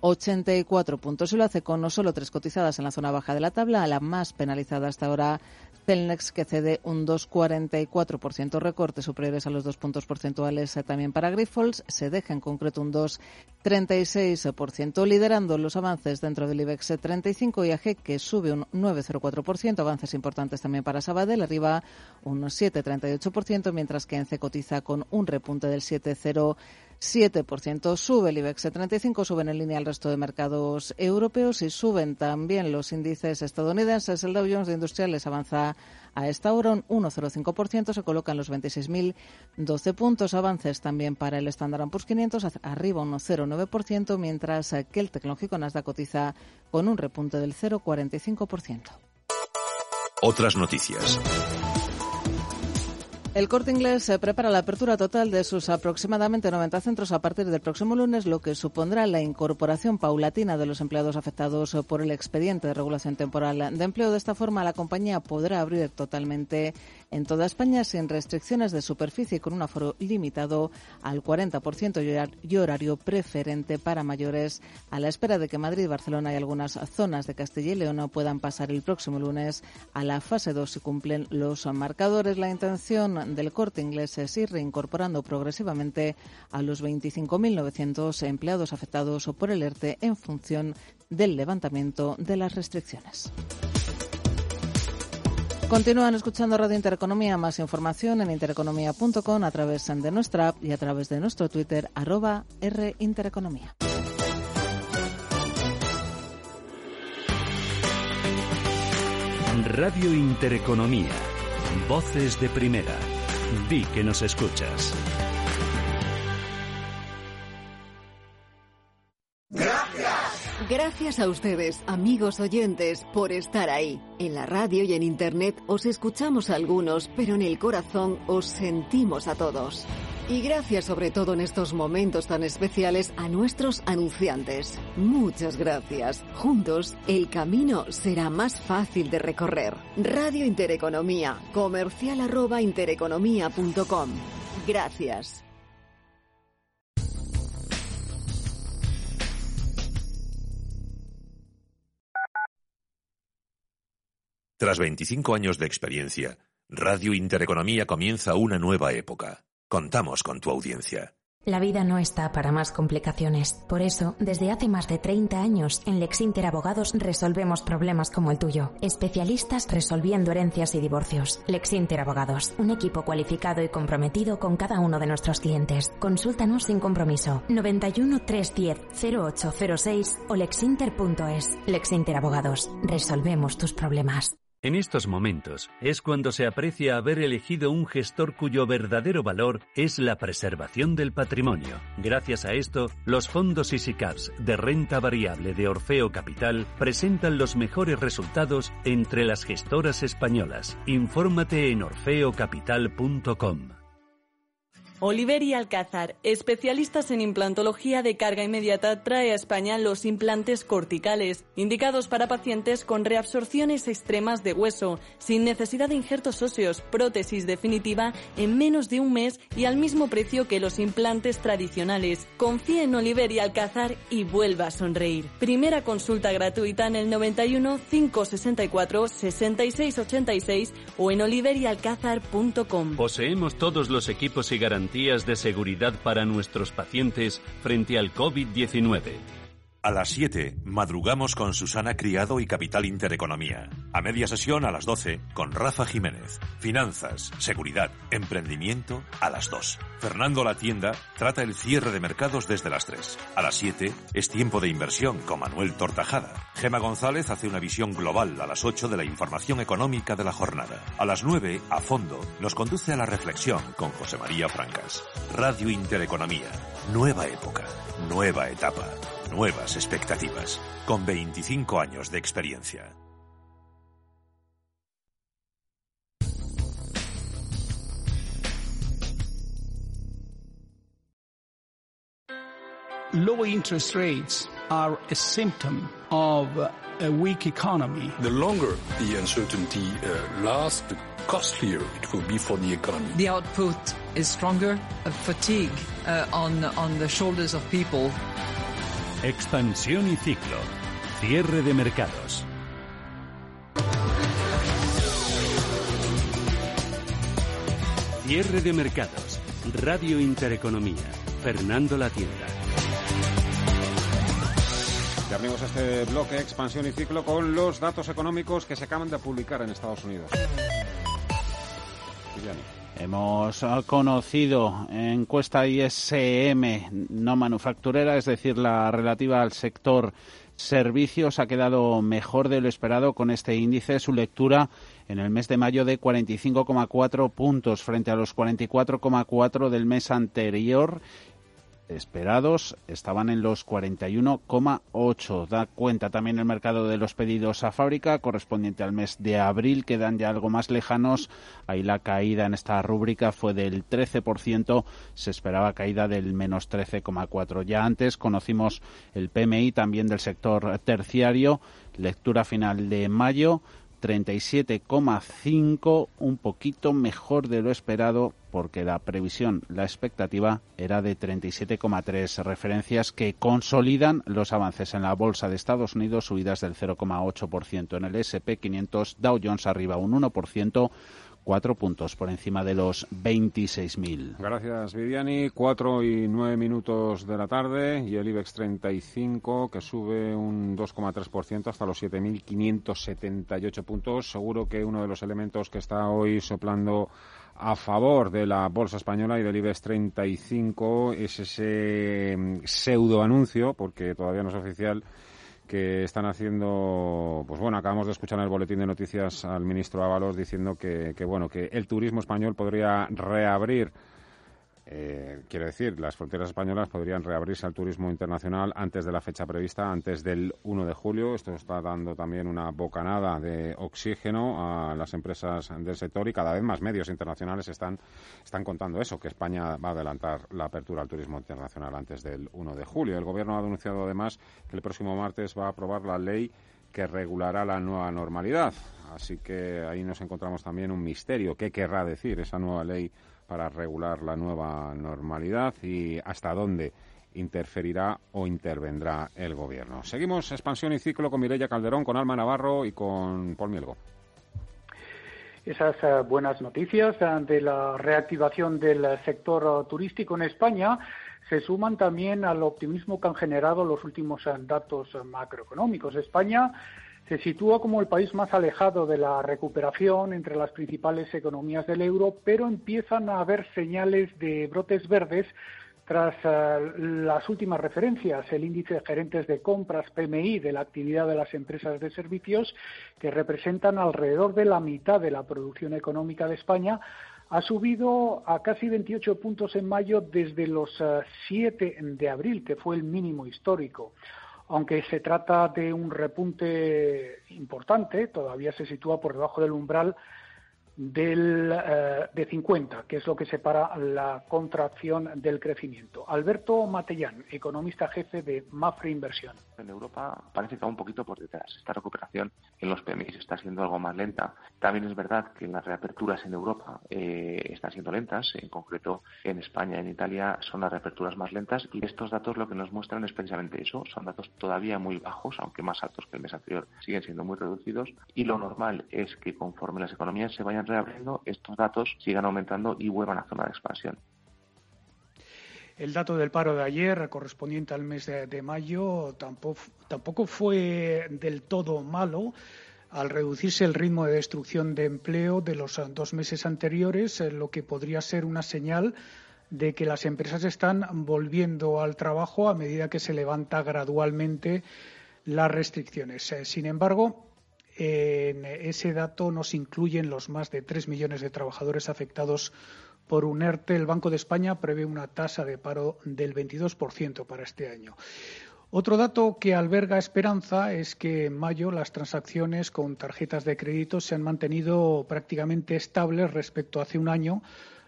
7.584 puntos. Y lo hace con no solo tres cotizadas en la zona baja de la tabla, a la más penalizada hasta ahora Celnex que cede un 2,44%, recortes superiores a los dos puntos porcentuales eh, también para Grifols, se deja en concreto un 2,36%, liderando los avances dentro del IBEX 35 y AG que sube un 9,04%, avances importantes también para Sabadell, arriba un 7,38%, mientras que ENCE cotiza con un repunte del 7,0%. 7%. Sube el IBEX 35, suben en línea el resto de mercados europeos y suben también los índices estadounidenses. El Dow Jones de Industriales avanza a esta hora un 1,05%, se colocan los 26.012 puntos. Avances también para el Standard Poor's 500, arriba un 0,9%, mientras que el tecnológico Nasdaq cotiza con un repunte del 0,45%. Otras noticias. El Corte Inglés prepara la apertura total de sus aproximadamente 90 centros a partir del próximo lunes, lo que supondrá la incorporación paulatina de los empleados afectados por el expediente de regulación temporal de empleo. De esta forma, la compañía podrá abrir totalmente en toda España sin restricciones de superficie con un aforo limitado al 40% y horario preferente para mayores, a la espera de que Madrid, Barcelona y algunas zonas de Castilla y León puedan pasar el próximo lunes a la fase 2 si cumplen los marcadores. La intención del corte inglés es ir reincorporando progresivamente a los 25.900 empleados afectados por el ERTE en función del levantamiento de las restricciones. Continúan escuchando Radio Intereconomía. Más información en intereconomía.com a través de nuestra app y a través de nuestro Twitter, arroba Rintereconomía. Radio Intereconomía. Voces de primera. Di que nos escuchas. Gracias a ustedes, amigos oyentes, por estar ahí. En la radio y en Internet os escuchamos a algunos, pero en el corazón os sentimos a todos. Y gracias sobre todo en estos momentos tan especiales a nuestros anunciantes. Muchas gracias. Juntos, el camino será más fácil de recorrer. Radio Intereconomía, comercial intereconomía.com. Gracias. Tras 25 años de experiencia, Radio Intereconomía comienza una nueva época. Contamos con tu audiencia. La vida no está para más complicaciones. Por eso, desde hace más de 30 años, en Lexinter Abogados resolvemos problemas como el tuyo. Especialistas resolviendo herencias y divorcios. Lexinter Abogados, un equipo cualificado y comprometido con cada uno de nuestros clientes. Consúltanos sin compromiso. 91 310 0806 o lexinter.es. Lexinter Abogados, resolvemos tus problemas. En estos momentos es cuando se aprecia haber elegido un gestor cuyo verdadero valor es la preservación del patrimonio. Gracias a esto, los fondos EasyCaps de renta variable de Orfeo Capital presentan los mejores resultados entre las gestoras españolas. Infórmate en orfeocapital.com. Oliver y Alcázar, especialistas en implantología de carga inmediata, trae a España los implantes corticales, indicados para pacientes con reabsorciones extremas de hueso, sin necesidad de injertos óseos, prótesis definitiva en menos de un mes y al mismo precio que los implantes tradicionales. Confía en Oliver y Alcázar y vuelva a sonreír. Primera consulta gratuita en el 91 564 6686 o en oliverialcázar.com. Poseemos todos los equipos y garantías de seguridad para nuestros pacientes frente al COVID-19. A las 7, madrugamos con Susana Criado y Capital Intereconomía. A media sesión a las 12, con Rafa Jiménez. Finanzas, seguridad, emprendimiento a las 2. Fernando La Tienda trata el cierre de mercados desde las 3. A las 7, es tiempo de inversión con Manuel Tortajada. Gema González hace una visión global a las 8 de la información económica de la jornada. A las 9, a fondo, nos conduce a la reflexión con José María Francas. Radio Intereconomía. Nueva época, nueva etapa nuevas expectativas, con 25 años de experiencia. Low interest rates are a symptom of a weak economy. The longer the uncertainty uh, lasts, the costlier it will be for the economy. The output is stronger, a fatigue uh, on, on the shoulders of people. Expansión y ciclo. Cierre de mercados. Cierre de mercados. Radio Intereconomía. Fernando La Tienda. Y abrimos este bloque Expansión y Ciclo con los datos económicos que se acaban de publicar en Estados Unidos. Hemos conocido encuesta ISM no manufacturera, es decir, la relativa al sector servicios, ha quedado mejor de lo esperado con este índice. Su lectura en el mes de mayo de 45,4 puntos frente a los 44,4 del mes anterior esperados estaban en los 41,8. Da cuenta también el mercado de los pedidos a fábrica correspondiente al mes de abril, quedan ya algo más lejanos. Ahí la caída en esta rúbrica fue del 13%, se esperaba caída del menos 13,4. Ya antes conocimos el PMI también del sector terciario, lectura final de mayo 37,5, un poquito mejor de lo esperado porque la previsión, la expectativa era de 37,3 referencias que consolidan los avances en la bolsa de Estados Unidos, subidas del 0,8% en el S&P 500, Dow Jones arriba un 1%, cuatro puntos por encima de los 26.000. Gracias, Viviani. Cuatro y nueve minutos de la tarde y el IBEX 35 que sube un 2,3% hasta los 7.578 puntos. Seguro que uno de los elementos que está hoy soplando a favor de la bolsa española y del IBEX 35 es ese mm, pseudo anuncio, porque todavía no es oficial, que están haciendo, pues bueno, acabamos de escuchar en el boletín de noticias al ministro Ábalos diciendo que, que bueno, que el turismo español podría reabrir eh, quiero decir, las fronteras españolas podrían reabrirse al turismo internacional antes de la fecha prevista, antes del 1 de julio. Esto está dando también una bocanada de oxígeno a las empresas del sector y cada vez más medios internacionales están, están contando eso, que España va a adelantar la apertura al turismo internacional antes del 1 de julio. El Gobierno ha denunciado además que el próximo martes va a aprobar la ley que regulará la nueva normalidad. Así que ahí nos encontramos también un misterio. ¿Qué querrá decir esa nueva ley para regular la nueva normalidad y hasta dónde interferirá o intervendrá el gobierno. Seguimos expansión y ciclo con Mireya Calderón, con Alma Navarro y con Paul Mielgo. Esas eh, buenas noticias eh, de la reactivación del sector turístico en España se suman también al optimismo que han generado los últimos eh, datos macroeconómicos. España se sitúa como el país más alejado de la recuperación entre las principales economías del euro, pero empiezan a haber señales de brotes verdes tras eh, las últimas referencias, el índice de gerentes de compras PMI de la actividad de las empresas de servicios, que representan alrededor de la mitad de la producción económica de España, ha subido a casi 28 puntos en mayo desde los 7 eh, de abril, que fue el mínimo histórico aunque se trata de un repunte importante, todavía se sitúa por debajo del umbral del, eh, de 50, que es lo que separa la contracción del crecimiento. Alberto Matellán, economista jefe de Mafre Inversión. En Europa parece que va un poquito por detrás. Esta recuperación en los PMI está siendo algo más lenta. También es verdad que las reaperturas en Europa eh, están siendo lentas. En concreto, en España y en Italia son las reaperturas más lentas. Y estos datos lo que nos muestran es precisamente eso. Son datos todavía muy bajos, aunque más altos que el mes anterior. Siguen siendo muy reducidos. Y lo normal es que conforme las economías se vayan reabriendo, estos datos sigan aumentando y vuelvan a zona de expansión. El dato del paro de ayer, correspondiente al mes de, mayo, tampoco, tampoco fue del todo malo al reducirse el ritmo de destrucción de empleo de los dos meses anteriores, eh, lo que podría ser una señal de que las empresas están volviendo al trabajo a medida que se levanta gradualmente las restricciones. Eh, sin embargo, en ese dato no se incluyen los más de tres millones de trabajadores afectados por un ERTE. El Banco de España prevé una tasa de paro del 22% para este año. Otro dato que alberga esperanza es que en mayo las transacciones con tarjetas de crédito se han mantenido prácticamente estables respecto a hace un año,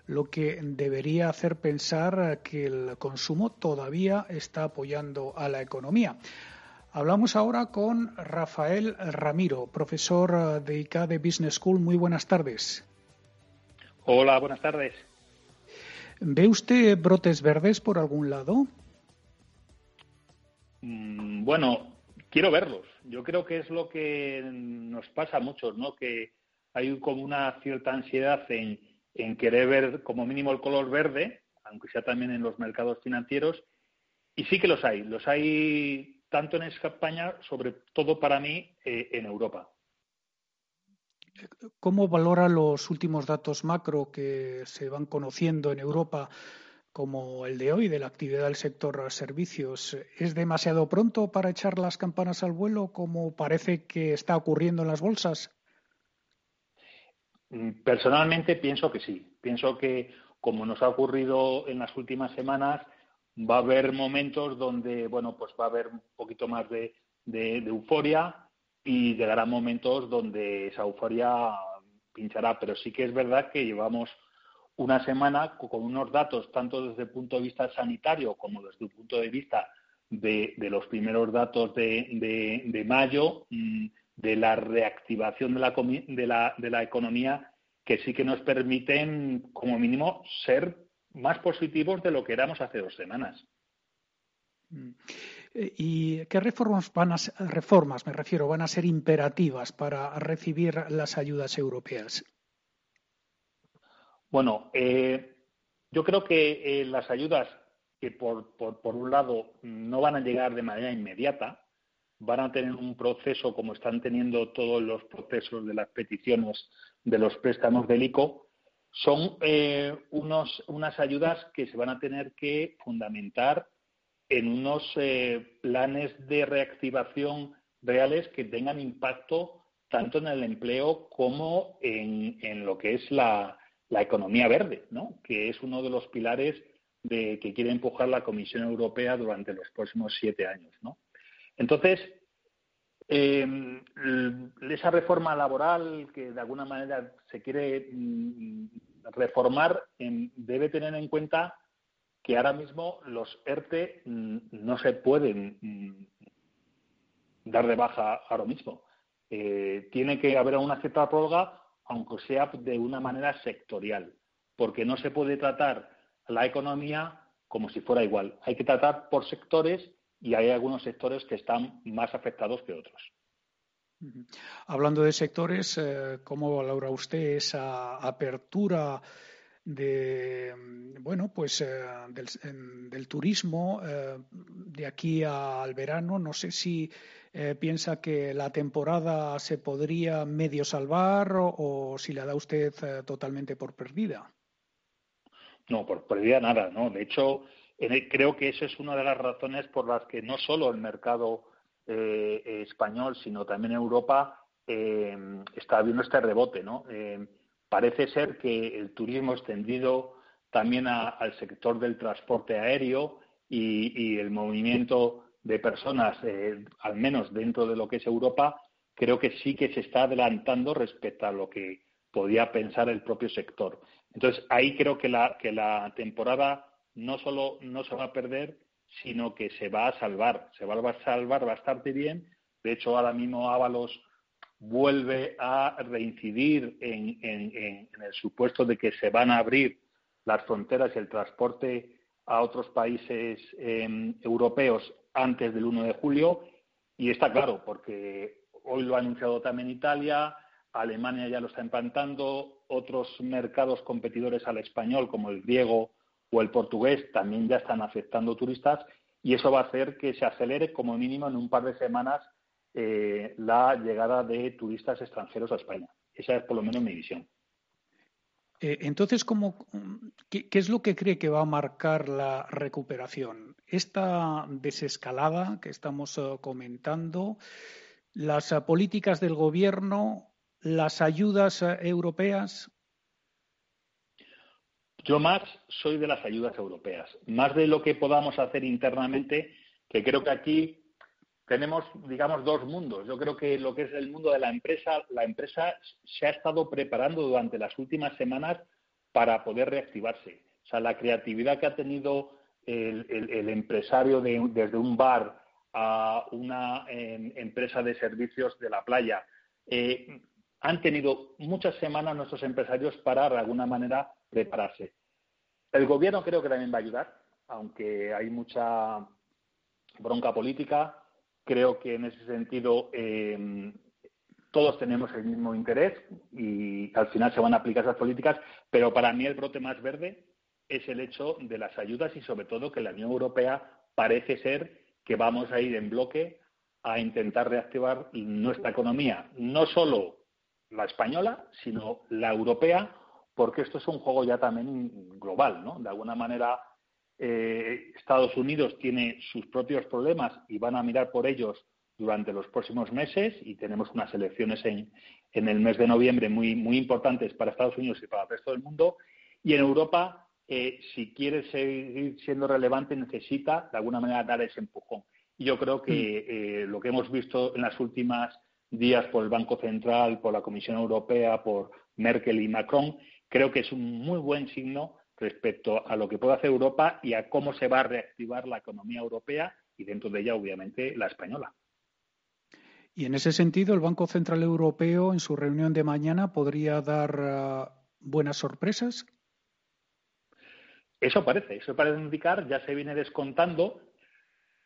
lo que debería hacer pensar que el consumo todavía está apoyando a la economía. Hablamos ahora con Rafael Ramiro, profesor de ICADE Business School. Muy buenas tardes. Hola, buenas tardes. ¿Ve usted brotes verdes por algún lado? Mm, bueno, quiero verlos. Yo creo que es lo que nos pasa a muchos, ¿no? Que hay como una cierta ansiedad en, en querer ver como mínimo el color verde, aunque sea también en los mercados financieros, y sí que los hay. Los hay tanto en España, sobre todo para mí, eh, en Europa. ¿Cómo valora los últimos datos macro que se van conociendo en Europa, como el de hoy, de la actividad del sector servicios? ¿Es demasiado pronto para echar las campanas al vuelo, como parece que está ocurriendo en las bolsas? Mm, personalmente pienso que sí. Pienso que, como nos ha ocurrido en las últimas semanas, va a haber momentos donde, bueno, pues va a haber un poquito más de, de, euforia y llegarán momentos donde esa euforia pinchará. Pero sí que es verdad que llevamos una semana con unos datos, tanto desde el punto de vista sanitario como desde el punto de vista de, los primeros datos de, de, mayo, mm, de la reactivación de la, de, la, de la economía, que sí que nos permiten, como mínimo, ser más positivos de lo que éramos hace dos semanas. Mm. Eh, ¿Y qué reformas van a reformas, me refiero, van a ser imperativas para recibir las ayudas europeas? Bueno, eh, yo creo que eh, las ayudas que por, por, un lado no van a llegar de manera inmediata, van a tener un proceso como están teniendo todos los procesos de las peticiones de los préstamos del ICO, son eh, unos, unas ayudas que se van a tener que fundamentar en unos eh, planes de reactivación reales que tengan impacto tanto en el empleo como en, en lo que es la, la, economía verde, ¿no? que es uno de los pilares de, que quiere empujar la Comisión Europea durante los próximos siete años. ¿no? Entonces, eh, esa reforma laboral que de alguna manera se quiere mm, reformar debe tener en cuenta que ahora mismo los ERTE mm, no se pueden mm, dar de baja ahora mismo. Eh, tiene que haber una cierta prórroga, aunque sea de una manera sectorial, porque no se puede tratar la economía como si fuera igual. Hay que tratar por sectores y hay algunos sectores que están más afectados que otros. Hablando de sectores, eh, ¿cómo valora usted esa apertura de bueno pues eh, del, turismo eh, de aquí al verano? No sé si piensa que la temporada se podría medio salvar o, si la da usted totalmente por perdida. No, por perdida nada, ¿no? De hecho, creo que esa es una de las razones por las que no solo el mercado eh, español, sino también Europa, eh, está viendo este rebote. ¿no? Eh, parece ser que el turismo extendido también al sector del transporte aéreo y, el movimiento de personas, al menos dentro de lo que es Europa, creo que sí que se está adelantando respecto a lo que podía pensar el propio sector. Entonces, ahí creo que la, que la temporada no solo no se va a perder, sino que se va a salvar, se va a salvar bastante bien. De hecho, ahora mismo Ábalos vuelve a reincidir en, el supuesto de que se van a abrir las fronteras y el transporte a otros países em, europeos antes del 1 de julio. Y está claro, porque hoy lo ha anunciado también Italia, Alemania ya lo está implantando, otros mercados competidores al español, como el griego o el portugués también ya están aceptando turistas y eso va a hacer que se acelere como mínimo en un par de semanas eh, la llegada de turistas extranjeros a España. Esa es por lo menos mi visión. Eh, entonces, ¿cómo, qué, es lo que cree que va a marcar la recuperación? Esta desescalada que estamos eh, comentando, las políticas del Gobierno, las ayudas europeas, yo más soy de las ayudas europeas, más de lo que podamos hacer internamente, que creo que aquí tenemos, digamos, dos mundos. Yo creo que lo que es el mundo de la empresa, la empresa se ha estado preparando durante las últimas semanas para poder reactivarse. O sea, la creatividad que ha tenido el, empresario desde un bar a una em, empresa de servicios de la playa. Eh, han tenido muchas semanas nuestros empresarios para, de alguna manera, prepararse. El gobierno creo que también va a ayudar, aunque hay mucha bronca política. Creo que en ese sentido em, todos tenemos el mismo interés y al final se van a aplicar esas políticas, pero para mí el brote más verde es el hecho de las ayudas y sobre todo que la Unión Europea parece ser que vamos a ir en bloque a intentar reactivar nuestra economía, no solo la española, sino la europea, porque esto es un juego ya también global, ¿no? De alguna manera, eh, Estados Unidos tiene sus propios problemas y van a mirar por ellos durante los próximos meses y tenemos unas elecciones en, en el mes de noviembre muy, muy importantes para Estados Unidos y para el resto del mundo. Y en Europa eh, si quiere seguir siendo relevante, necesita de alguna manera dar ese empujón. Y yo creo que mm. eh, lo que hemos visto en las últimas días por el Banco Central, por la Comisión Europea, por Merkel y Macron, creo que es un muy buen signo respecto a lo que puede hacer Europa y a cómo se va a reactivar la economía europea y dentro de ella, obviamente, la española. Y en ese sentido, el Banco Central Europeo en su reunión de mañana podría dar eh, buenas sorpresas. Eso parece, eso parece indicar, ya se viene descontando.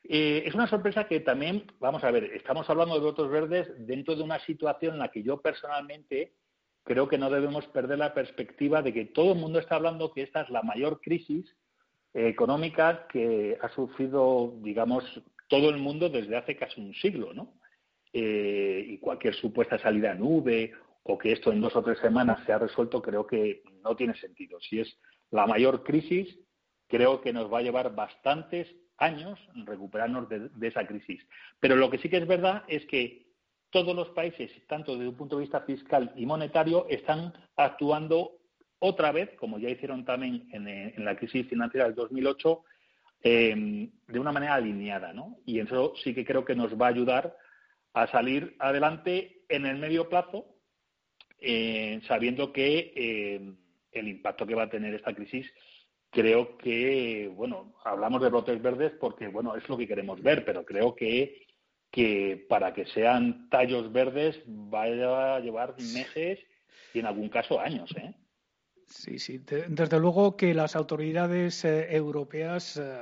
Eh, es una sorpresa que también, vamos a ver, estamos hablando de votos verdes dentro de una situación en la que yo personalmente creo que no debemos perder la perspectiva de que todo el mundo está hablando que esta es la mayor crisis eh, económica que ha sufrido, digamos, todo el mundo desde hace casi un siglo, ¿no? Eh, y cualquier supuesta salida en V o que esto en dos o tres semanas se ha resuelto, creo que no tiene sentido. Si es la mayor crisis, creo que nos va a llevar bastantes años recuperarnos de esa crisis. Pero lo que sí que es verdad es que todos los países, tanto desde un punto de vista fiscal y monetario, están actuando otra vez, como ya hicieron también en, la crisis financiera del 2008, em, de una manera alineada. ¿no? Y eso sí que creo que nos va a ayudar a salir adelante en el medio plazo, eh, sabiendo que em, el impacto que va a tener esta crisis creo que, bueno, hablamos de brotes verdes porque, bueno, es lo que queremos ver, pero creo que que para que sean tallos verdes vaya a llevar meses y en algún caso años. ¿eh? Sí, sí. desde luego que las autoridades eh, europeas eh,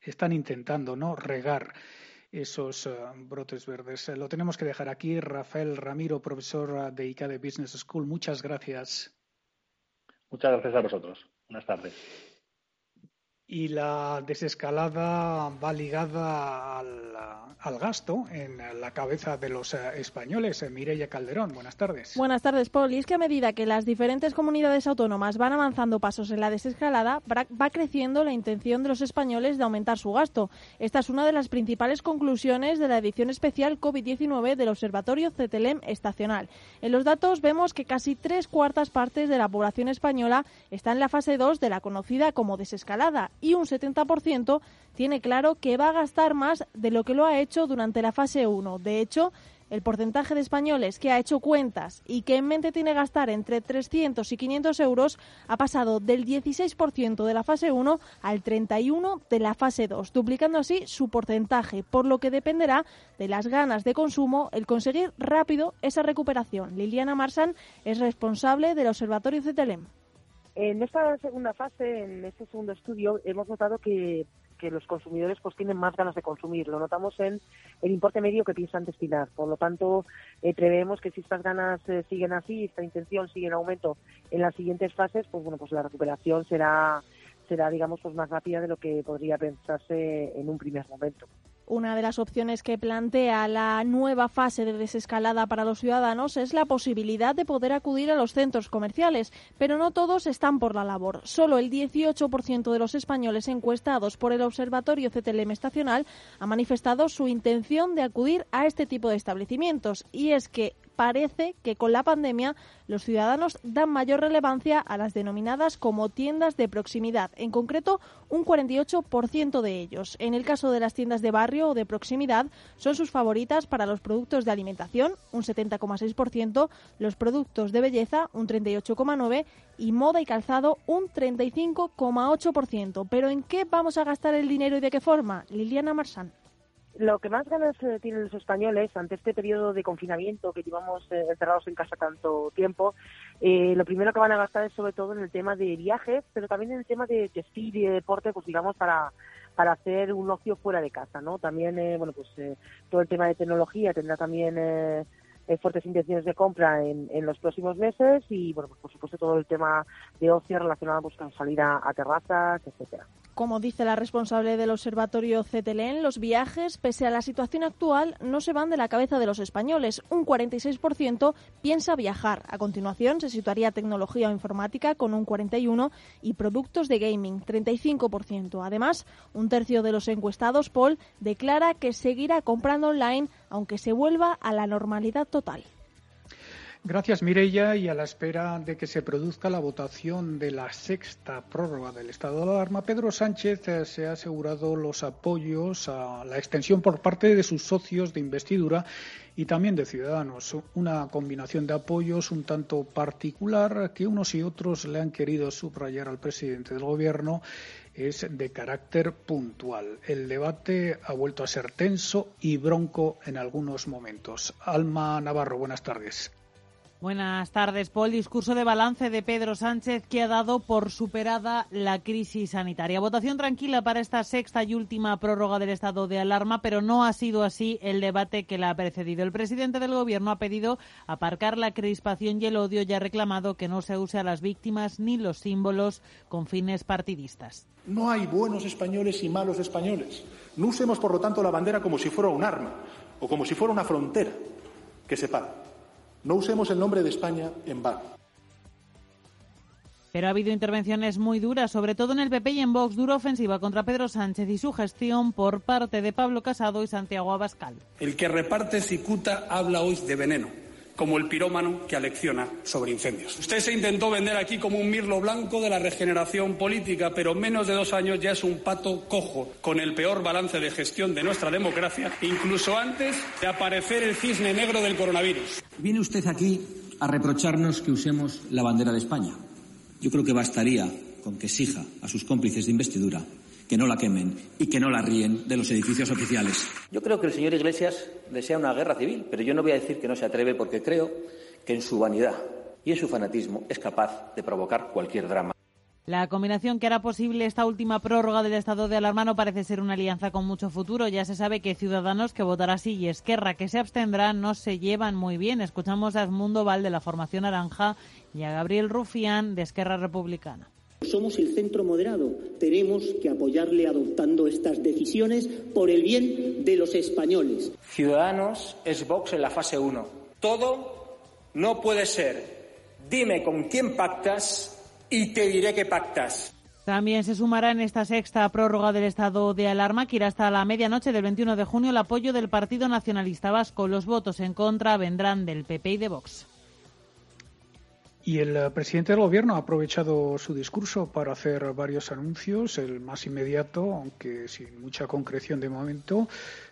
están intentando no regar esos eh, brotes verdes. lo tenemos que dejar aquí. Rafael Ramiro, profesor de ICADE Business School, muchas gracias. Muchas gracias a vosotros. Buenas tardes y la desescalada va ligada al, gasto en la cabeza de los eh, españoles. Eh, Mireia Calderón, buenas tardes. Buenas tardes, Paul. Y es que a medida que las diferentes comunidades autónomas van avanzando pasos en la desescalada, va creciendo la intención de los españoles de aumentar su gasto. Esta es una de las principales conclusiones de la edición especial COVID-19 del Observatorio CETELEM estacional. En los datos vemos que casi tres cuartas partes de la población española está en la fase 2 de la conocida como desescalada y un 70% tiene claro que va a gastar más de lo que lo ha hecho durante la fase 1. De hecho, el porcentaje de españoles que ha hecho cuentas y que en mente tiene gastar entre 300 y 500 euros ha pasado del 16% de la fase 1 al 31% de la fase 2, duplicando así su porcentaje, por lo que dependerá de las ganas de consumo el conseguir rápido esa recuperación. Liliana Marsan es responsable del Observatorio CETELEM. En esta segunda fase, en este segundo estudio, hemos notado que, los consumidores pues tienen más ganas de consumir. Lo notamos en el importe medio que piensan destinar. Por lo tanto, eh, preveemos que si estas ganas eh, siguen así, esta intención sigue en aumento en las siguientes fases, pues bueno, pues la recuperación será será digamos pues más rápida de lo que podría pensarse en un primer momento. Una de las opciones que plantea la nueva fase de desescalada para los ciudadanos es la posibilidad de poder acudir a los centros comerciales, pero no todos están por la labor. Solo el 18% de los españoles encuestados por el Observatorio CTLM Estacional ha manifestado su intención de acudir a este tipo de establecimientos. Y es que parece que con la pandemia los ciudadanos dan mayor relevancia a las denominadas como tiendas de proximidad, en concreto un 48% de ellos. En el caso de las tiendas de barrio o de proximidad, son sus favoritas para los productos de alimentación, un 70,6%, los productos de belleza, un 38,9% y moda y calzado, un 35,8%. Pero ¿en qué vamos a gastar el dinero y de qué forma? Liliana Marsán. Lo que más ganas eh, tienen los españoles ante este periodo de confinamiento que llevamos eh, encerrados en casa tanto tiempo, eh, lo primero que van a gastar es sobre todo en el tema de viajes, pero también en el tema de textil y de deporte, pues digamos para para hacer un ocio fuera de casa, ¿no? También, bueno, pues todo el tema de tecnología tendrá también fuertes intenciones de compra en, en, los próximos meses y, bueno, pues por supuesto todo el tema de ocio relacionado pues, con salir a, a terrazas, etcétera. Como dice la responsable del Observatorio CETELEN, los viajes, pese a la situación actual, no se van de la cabeza de los españoles. Un 46% piensa viajar. A continuación se situaría tecnología o informática con un 41% y productos de gaming, 35%. Además, un tercio de los encuestados, Paul, declara que seguirá comprando online aunque se vuelva a la normalidad total. Gracias, Mireya. Y a la espera de que se produzca la votación de la sexta prórroga del estado de alarma, Pedro Sánchez eh, se ha asegurado los apoyos a la extensión por parte de sus socios de investidura y también de Ciudadanos. Una combinación de apoyos un tanto particular que unos y otros le han querido subrayar al presidente del Gobierno es de carácter puntual. El debate ha vuelto a ser tenso y bronco en algunos momentos. Alma Navarro, buenas tardes. Buenas tardes, Paul. Discurso de balance de Pedro Sánchez que ha dado por superada la crisis sanitaria. Votación tranquila para esta sexta y última prórroga del estado de alarma, pero no ha sido así el debate que la ha precedido. El presidente del Gobierno ha pedido aparcar la crispación y el odio y ha reclamado que no se use a las víctimas ni los símbolos con fines partidistas. No hay buenos españoles y malos españoles. No usemos, por lo tanto, la bandera como si fuera un arma o como si fuera una frontera que separa. No usemos el nombre de España en vano. Pero ha habido intervenciones muy duras, sobre todo en el PP y en Vox, dura ofensiva contra Pedro Sánchez y su gestión por parte de Pablo Casado y Santiago Abascal. El que reparte cicuta habla hoy de veneno como el pirómano que alecciona sobre incendios. Usted se intentó vender aquí como un mirlo blanco de la regeneración política, pero en menos de dos años ya es un pato cojo, con el peor balance de gestión de nuestra democracia, incluso antes de aparecer el cisne negro del coronavirus. Viene usted aquí a reprocharnos que usemos la bandera de España. Yo creo que bastaría con que exija a sus cómplices de investidura que no la quemen y que no la ríen de los edificios oficiales. Yo creo que el señor Iglesias desea una guerra civil, pero yo no voy a decir que no se atreve porque creo que en su vanidad y en su fanatismo es capaz de provocar cualquier drama. La combinación que hará posible esta última prórroga del estado de alarma no parece ser una alianza con mucho futuro. Ya se sabe que Ciudadanos, que votará sí, y Esquerra, que se abstendrá, no se llevan muy bien. Escuchamos a Edmundo Val de la Formación Naranja y a Gabriel Rufián de Esquerra Republicana. Somos el centro moderado. Tenemos que apoyarle adoptando estas decisiones por el bien de los españoles. Ciudadanos es Vox en la fase 1. Todo no puede ser. Dime con quién pactas y te diré que pactas. También se sumará en esta sexta prórroga del estado de alarma que irá hasta la medianoche del 21 de junio el apoyo del Partido Nacionalista Vasco. Los votos en contra vendrán del PP y de Vox. Y el eh, presidente del Gobierno ha aprovechado su discurso para hacer varios anuncios. El más inmediato, aunque sin mucha concreción de momento,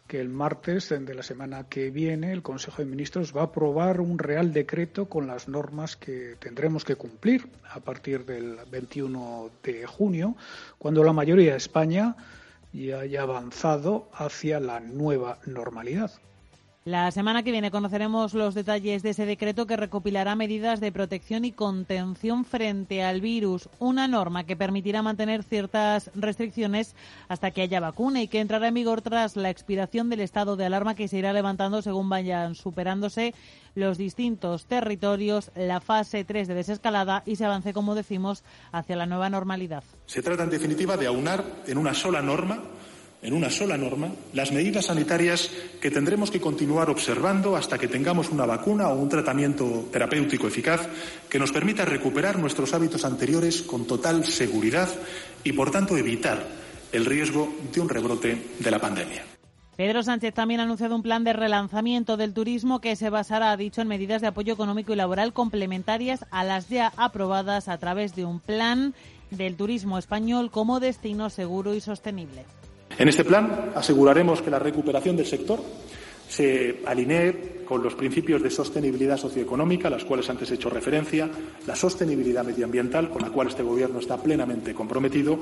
que el martes de la semana que viene el Consejo de Ministros va a aprobar un real decreto con las normas que tendremos que cumplir a partir del 21 de junio, cuando la mayoría de España ya haya avanzado hacia la nueva normalidad. La semana que viene conoceremos los detalles de ese decreto que recopilará medidas de protección y contención frente al virus, una norma que permitirá mantener ciertas restricciones hasta que haya vacuna y que entrará en vigor tras la expiración del estado de alarma que se irá levantando según vayan superándose los distintos territorios, la fase 3 de desescalada y se avance, como decimos, hacia la nueva normalidad. Se trata, en definitiva, de aunar en una sola norma en una sola norma las medidas sanitarias que tendremos que continuar observando hasta que tengamos una vacuna o un tratamiento terapéutico eficaz que nos permita recuperar nuestros hábitos anteriores con total seguridad y, por tanto, evitar el riesgo de un rebrote de la pandemia. Pedro Sánchez también ha anunciado un plan de relanzamiento del turismo que se basará, ha dicho, en medidas de apoyo económico y laboral complementarias a las ya aprobadas a través de un plan del turismo español como destino seguro y sostenible. En este plan aseguraremos que la recuperación del sector se alinee con los principios de sostenibilidad socioeconómica, a los cuales antes he hecho referencia, la sostenibilidad medioambiental, con la cual este Gobierno está plenamente comprometido.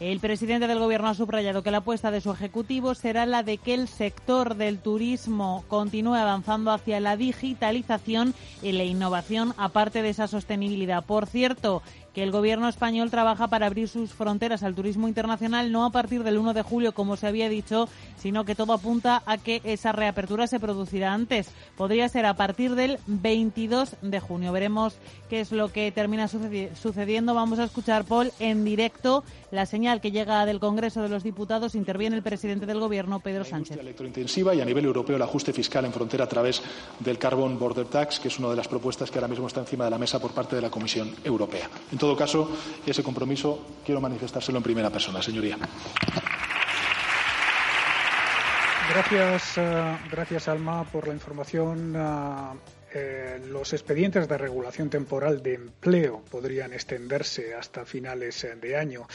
El presidente del Gobierno ha subrayado que la apuesta de su Ejecutivo será la de que el sector del turismo continúe avanzando hacia la digitalización y la innovación, aparte de esa sostenibilidad. Por cierto, que el gobierno español trabaja para abrir sus fronteras al turismo internacional no a partir del 1 de julio, como se había dicho, sino que todo apunta a que esa reapertura se producirá antes. Podría ser a partir del 22 de junio. Veremos qué es lo que termina sucediendo. Vamos a escuchar, Paul, en directo la señal que llega del Congreso de los Diputados. Interviene el presidente del Gobierno, Pedro Sánchez. electrointensiva y a nivel europeo el ajuste fiscal en frontera a través del Carbon Border Tax, que es una de las propuestas que ahora mismo está encima de la mesa por parte de la Comisión Europea todo caso, ese compromiso quiero manifestárselo en primera persona, señoría. Gracias, eh, gracias Alma por la información. Eh, eh, los expedientes de regulación temporal de empleo podrían extenderse hasta finales de año.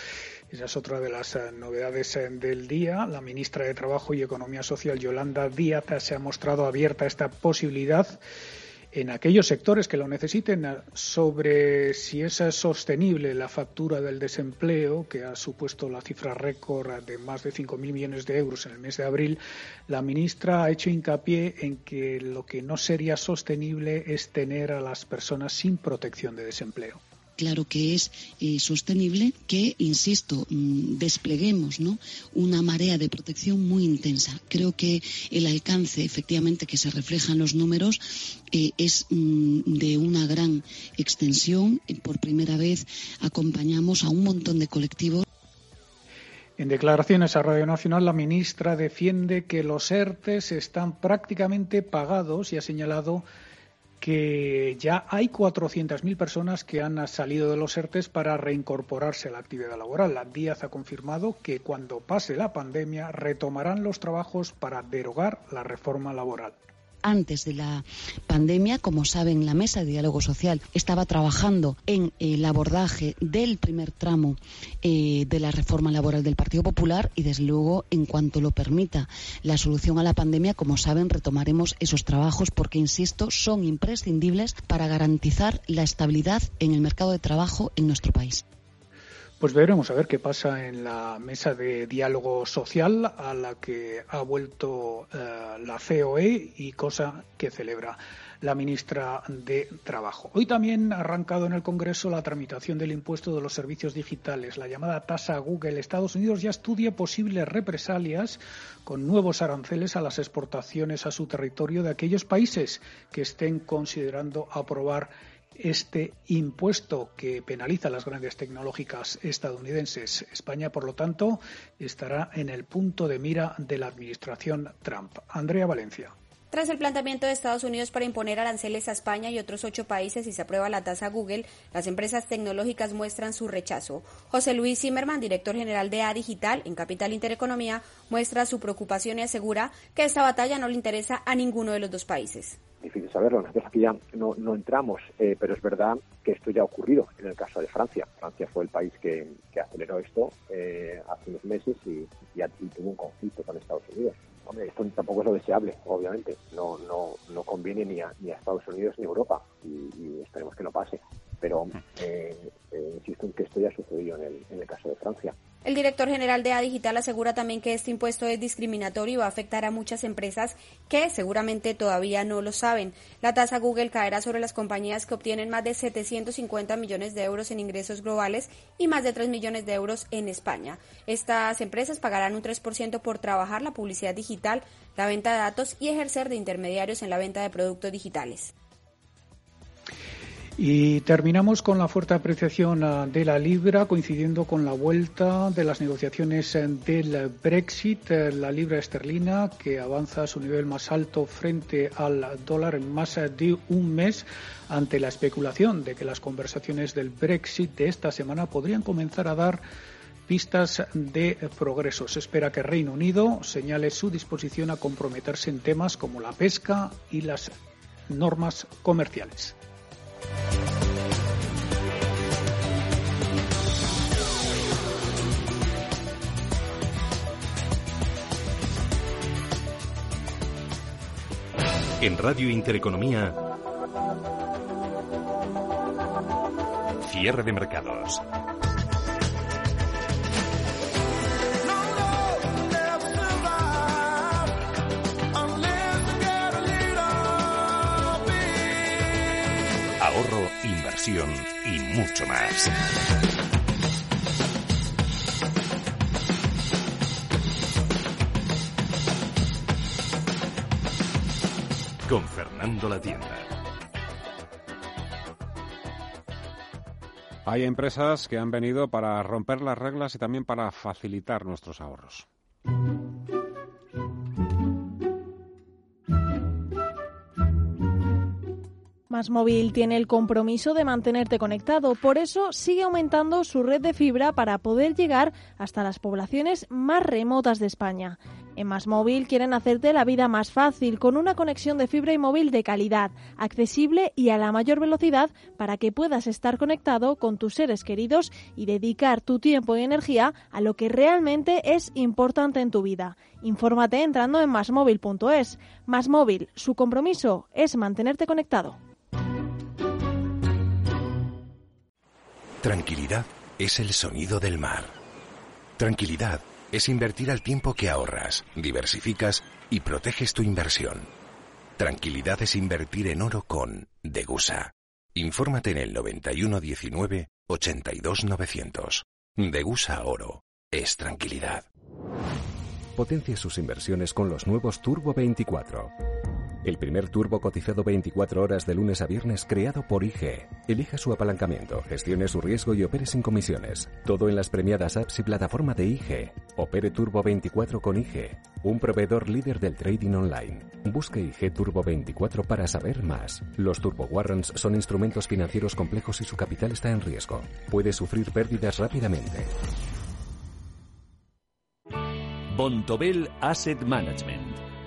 Esa es otra de las novedades del día. La ministra de Trabajo y Economía Social, Yolanda Díaz, se ha mostrado abierta a esta posibilidad en aquellos sectores que lo necesiten sobre si es sostenible la factura del desempleo, que ha supuesto la cifra récord de más de 5.000 millones de euros en el mes de abril, la ministra ha hecho hincapié en que lo que no sería sostenible es tener a las personas sin protección de desempleo claro que es eh, sostenible que, insisto, mm, despleguemos ¿no? una marea de protección muy intensa. Creo que el alcance, efectivamente, que se refleja en los números eh, es mm, de una gran extensión. Por primera vez acompañamos a un montón de colectivos. En declaraciones a Radio Nacional, la ministra defiende que los ERTES están prácticamente pagados y ha señalado que ya hay 400.000 personas que han salido de los ERTES para reincorporarse a la actividad laboral. La Díaz ha confirmado que cuando pase la pandemia retomarán los trabajos para derogar la reforma laboral antes de la pandemia. Como saben, la mesa de diálogo social estaba trabajando en el abordaje del primer tramo eh, de la reforma laboral del Partido Popular y, desde luego, en cuanto lo permita la solución a la pandemia, como saben, retomaremos esos trabajos porque, insisto, son imprescindibles para garantizar la estabilidad en el mercado de trabajo en nuestro país. Pues veremos a ver qué pasa en la mesa de diálogo social a la que ha vuelto eh, la COE y cosa que celebra la ministra de Trabajo. Hoy también ha arrancado en el Congreso la tramitación del impuesto de los servicios digitales, la llamada tasa Google. Estados Unidos ya estudia posibles represalias con nuevos aranceles a las exportaciones a su territorio de aquellos países que estén considerando aprobar este impuesto que penaliza a las grandes tecnológicas estadounidenses. España, por lo tanto, estará en el punto de mira de la administración Trump. Andrea Valencia. Tras el planteamiento de Estados Unidos para imponer aranceles a España y otros ocho países si se aprueba la tasa Google, las empresas tecnológicas muestran su rechazo. José Luis Zimmerman, director general de A Digital en Capital Intereconomía, muestra su preocupación y asegura que esta batalla no le interesa a ninguno de los dos países difícil saberlo. Nosotros aquí ya no, no entramos, eh, pero es verdad que esto ya ha ocurrido en el caso de Francia. Francia fue el país que, aceleró esto eh, hace unos meses y, tuvo un conflicto con Estados Unidos. Hombre, esto tampoco es lo deseable, obviamente. No, no, no conviene ni a, ni a Estados Unidos ni a Europa y, esperemos que no pase. Pero eh, insisto en que esto ya sucedió en el, en el caso de Francia. El director general de A Digital asegura también que este impuesto es discriminatorio y va a afectar a muchas empresas que seguramente todavía no lo saben. La tasa Google caerá sobre las compañías que obtienen más de 750 millones de euros en ingresos globales y más de 3 millones de euros en España. Estas empresas pagarán un 3% por trabajar la publicidad digital, la venta de datos y ejercer de intermediarios en la venta de productos digitales. Y terminamos con la fuerte apreciación ah, de la libra, coincidiendo con la vuelta de las negociaciones eh, del Brexit. Eh, la libra esterlina, que avanza a su nivel más alto frente al dólar en más de un mes, ante la especulación de que las conversaciones del Brexit de esta semana podrían comenzar a dar pistas de progreso. Se espera que Reino Unido señale su disposición a comprometerse en temas como la pesca y las normas comerciales. En Radio Intereconomía, cierre de mercados. Ahorro, inversión y mucho más. con Fernando La Tienda. Hay empresas que han venido para romper las reglas y también para facilitar nuestros ahorros. Más Móvil tiene el compromiso de mantenerte conectado, por eso sigue aumentando su red de fibra para poder llegar hasta las poblaciones más remotas de España. En Más Móvil quieren hacerte la vida más fácil con una conexión de fibra y móvil de calidad, accesible y a la mayor velocidad para que puedas estar conectado con tus seres queridos y dedicar tu tiempo y energía a lo que realmente es importante en tu vida. Infórmate entrando en masmóvil.es. Más Móvil, su compromiso es mantenerte conectado. Tranquilidad es el sonido del mar. Tranquilidad es invertir al tiempo que ahorras, diversificas y proteges tu inversión. Tranquilidad es invertir en oro con Degusa. Infórmate en el 9119 82900. Degusa Oro es tranquilidad. Potencia sus inversiones con los nuevos Turbo 24. El primer turbo cotizado 24 horas de lunes a viernes creado por IG. Elija su apalancamiento, gestione su riesgo y opere sin comisiones. Todo en las premiadas apps y plataforma de IG. Opere Turbo 24 con IG, un proveedor líder del trading online. Busque IG Turbo 24 para saber más. Los Turbo Warrants son instrumentos financieros complejos y su capital está en riesgo. Puede sufrir pérdidas rápidamente. Bontobel Asset Management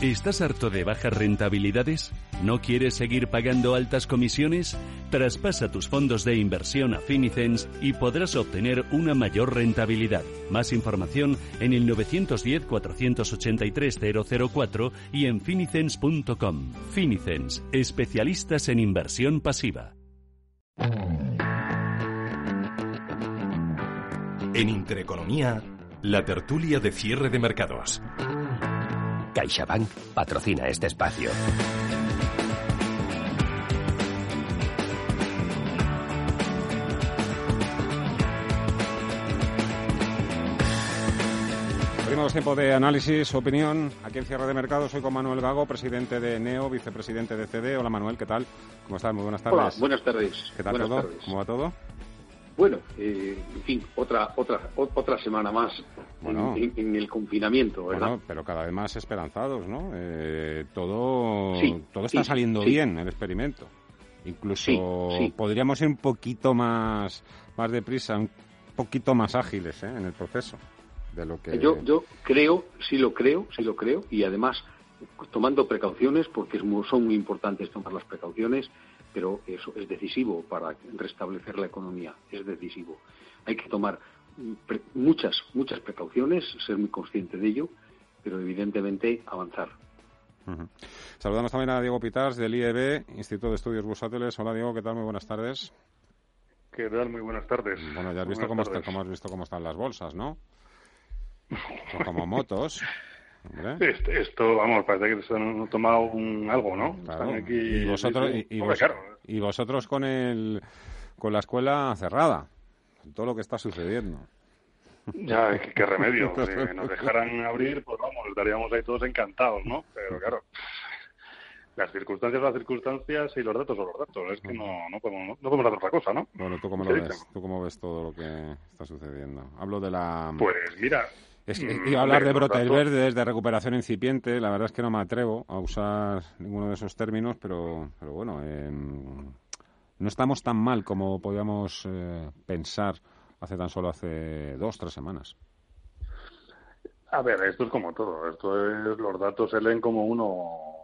¿Estás harto de bajas rentabilidades? ¿No quieres seguir pagando altas comisiones? Traspasa tus fondos de inversión a Finicens y podrás obtener una mayor rentabilidad. Más información en el 910-483-004 y en finicens.com. Finicens, especialistas en inversión pasiva. En Intereconomía, la tertulia de cierre de mercados. CaixaBank patrocina este espacio. Abrimos tiempo de análisis, opinión. Aquí en Cierre de Mercado soy con Manuel Gago, presidente de NEO, vicepresidente de CD. Hola Manuel, ¿qué tal? ¿Cómo estás? Muy buenas tardes. Hola, buenas tardes. ¿Qué tal todo? ¿Cómo va todo? Bueno, eh, en fin, otra otra otra semana más en, el confinamiento, ¿verdad? Bueno, pero cada vez más esperanzados, ¿no? Eh, todo todo está saliendo bien el experimento. Incluso podríamos ir un poquito más más deprisa, un poquito más ágiles ¿eh? en el proceso de lo que. Yo yo creo, sí lo creo, sí lo creo, y además tomando precauciones porque son muy importantes tomar las precauciones pero eso es decisivo para restablecer la economía, es decisivo. Hay que tomar muchas, muchas precauciones, ser muy consciente de ello, pero evidentemente avanzar. Saludamos también a Diego Pitars del IEB, Instituto de Estudios Bursátiles. Hola Diego, ¿qué tal? Muy buenas tardes. ¿Qué tal? Muy buenas tardes. Bueno, ya has visto cómo, cómo, has visto cómo están las bolsas, ¿no? como motos. Esto, vamos, parece que se han tomado un, algo, ¿no? y vosotros, y, vosotros con, el, con la escuela cerrada, todo lo que está sucediendo. Ya, qué, remedio. si nos dejaran abrir, pues vamos, estaríamos ahí todos encantados, ¿no? Pero claro, las circunstancias las circunstancias y los datos son los datos. Es que no, no, podemos, no podemos hacer otra cosa, ¿no? Bueno, ¿tú cómo lo ves? ¿Tú cómo ves todo lo que está sucediendo? Hablo de la... Pues mira, es que mm, iba a hablar de brotes verdes, de recuperación incipiente. La verdad es que no me atrevo a usar ninguno de esos términos, pero, pero bueno, no estamos tan mal como podíamos eh, pensar hace tan solo hace dos, tres semanas. A ver, esto es como todo. Esto es, los datos se leen como uno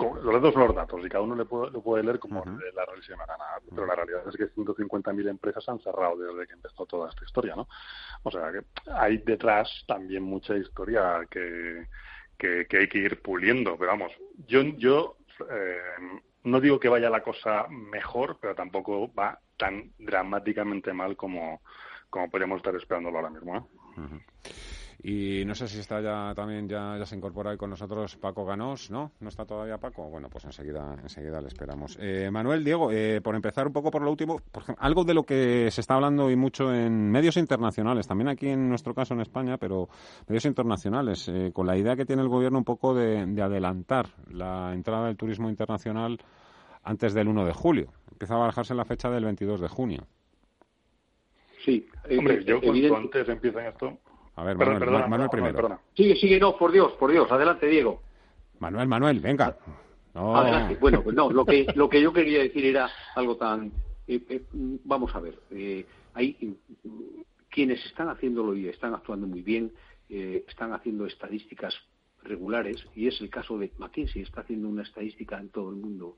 los datos son los datos y cada uno le puede, lo puede leer como la revisión nada. Pero la realidad es que 150.000 empresas han cerrado desde que empezó toda esta historia, ¿no? O sea, que hay detrás también mucha historia que, que, hay que ir puliendo. Pero vamos, yo, yo eh, no digo que vaya la cosa mejor, pero tampoco va tan dramáticamente mal como, como podríamos estar esperándolo ahora mismo. ¿eh? Y no sé si está ya también, ya, ya se incorpora ahí con nosotros Paco Ganós, ¿no? ¿No está todavía Paco? Bueno, pues enseguida, enseguida le esperamos. Eh, Manuel, Diego, eh, por empezar un poco por lo último, por algo de lo que se está hablando y mucho en medios internacionales, también aquí en nuestro caso en España, pero medios internacionales, eh, con la idea que tiene el gobierno un poco de, de adelantar la entrada del turismo internacional antes del 1 de julio. Empieza a barajarse la fecha del 22 de junio. Sí. Eh, Hombre, yo cuanto antes empiezan esto... A ver, Manuel, Manuel primero. Sigue, sigue, no, por Dios, por Dios. Adelante, Diego. Manuel, Manuel, venga. Adelante. Bueno, pues no, lo que, lo que yo quería decir era algo tan... Eh, eh, vamos a ver, hay quienes están haciéndolo y están actuando muy bien, están haciendo estadísticas regulares, y es el caso de McKinsey, está haciendo una estadística en todo el mundo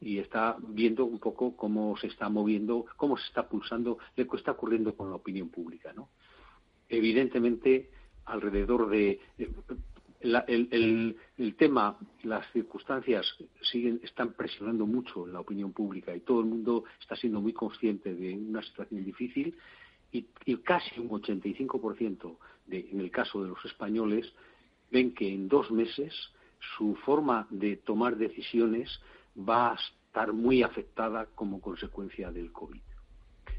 y está viendo un poco cómo se está moviendo, cómo se está pulsando, lo que está ocurriendo con la opinión pública. ¿no? Evidentemente, alrededor de el, el, tema, las circunstancias siguen, están presionando mucho la opinión pública y todo el mundo está siendo muy consciente de una situación difícil y, y casi un 85% de, en el caso de los españoles ven que en dos meses su forma de tomar decisiones va a estar muy afectada como consecuencia del COVID.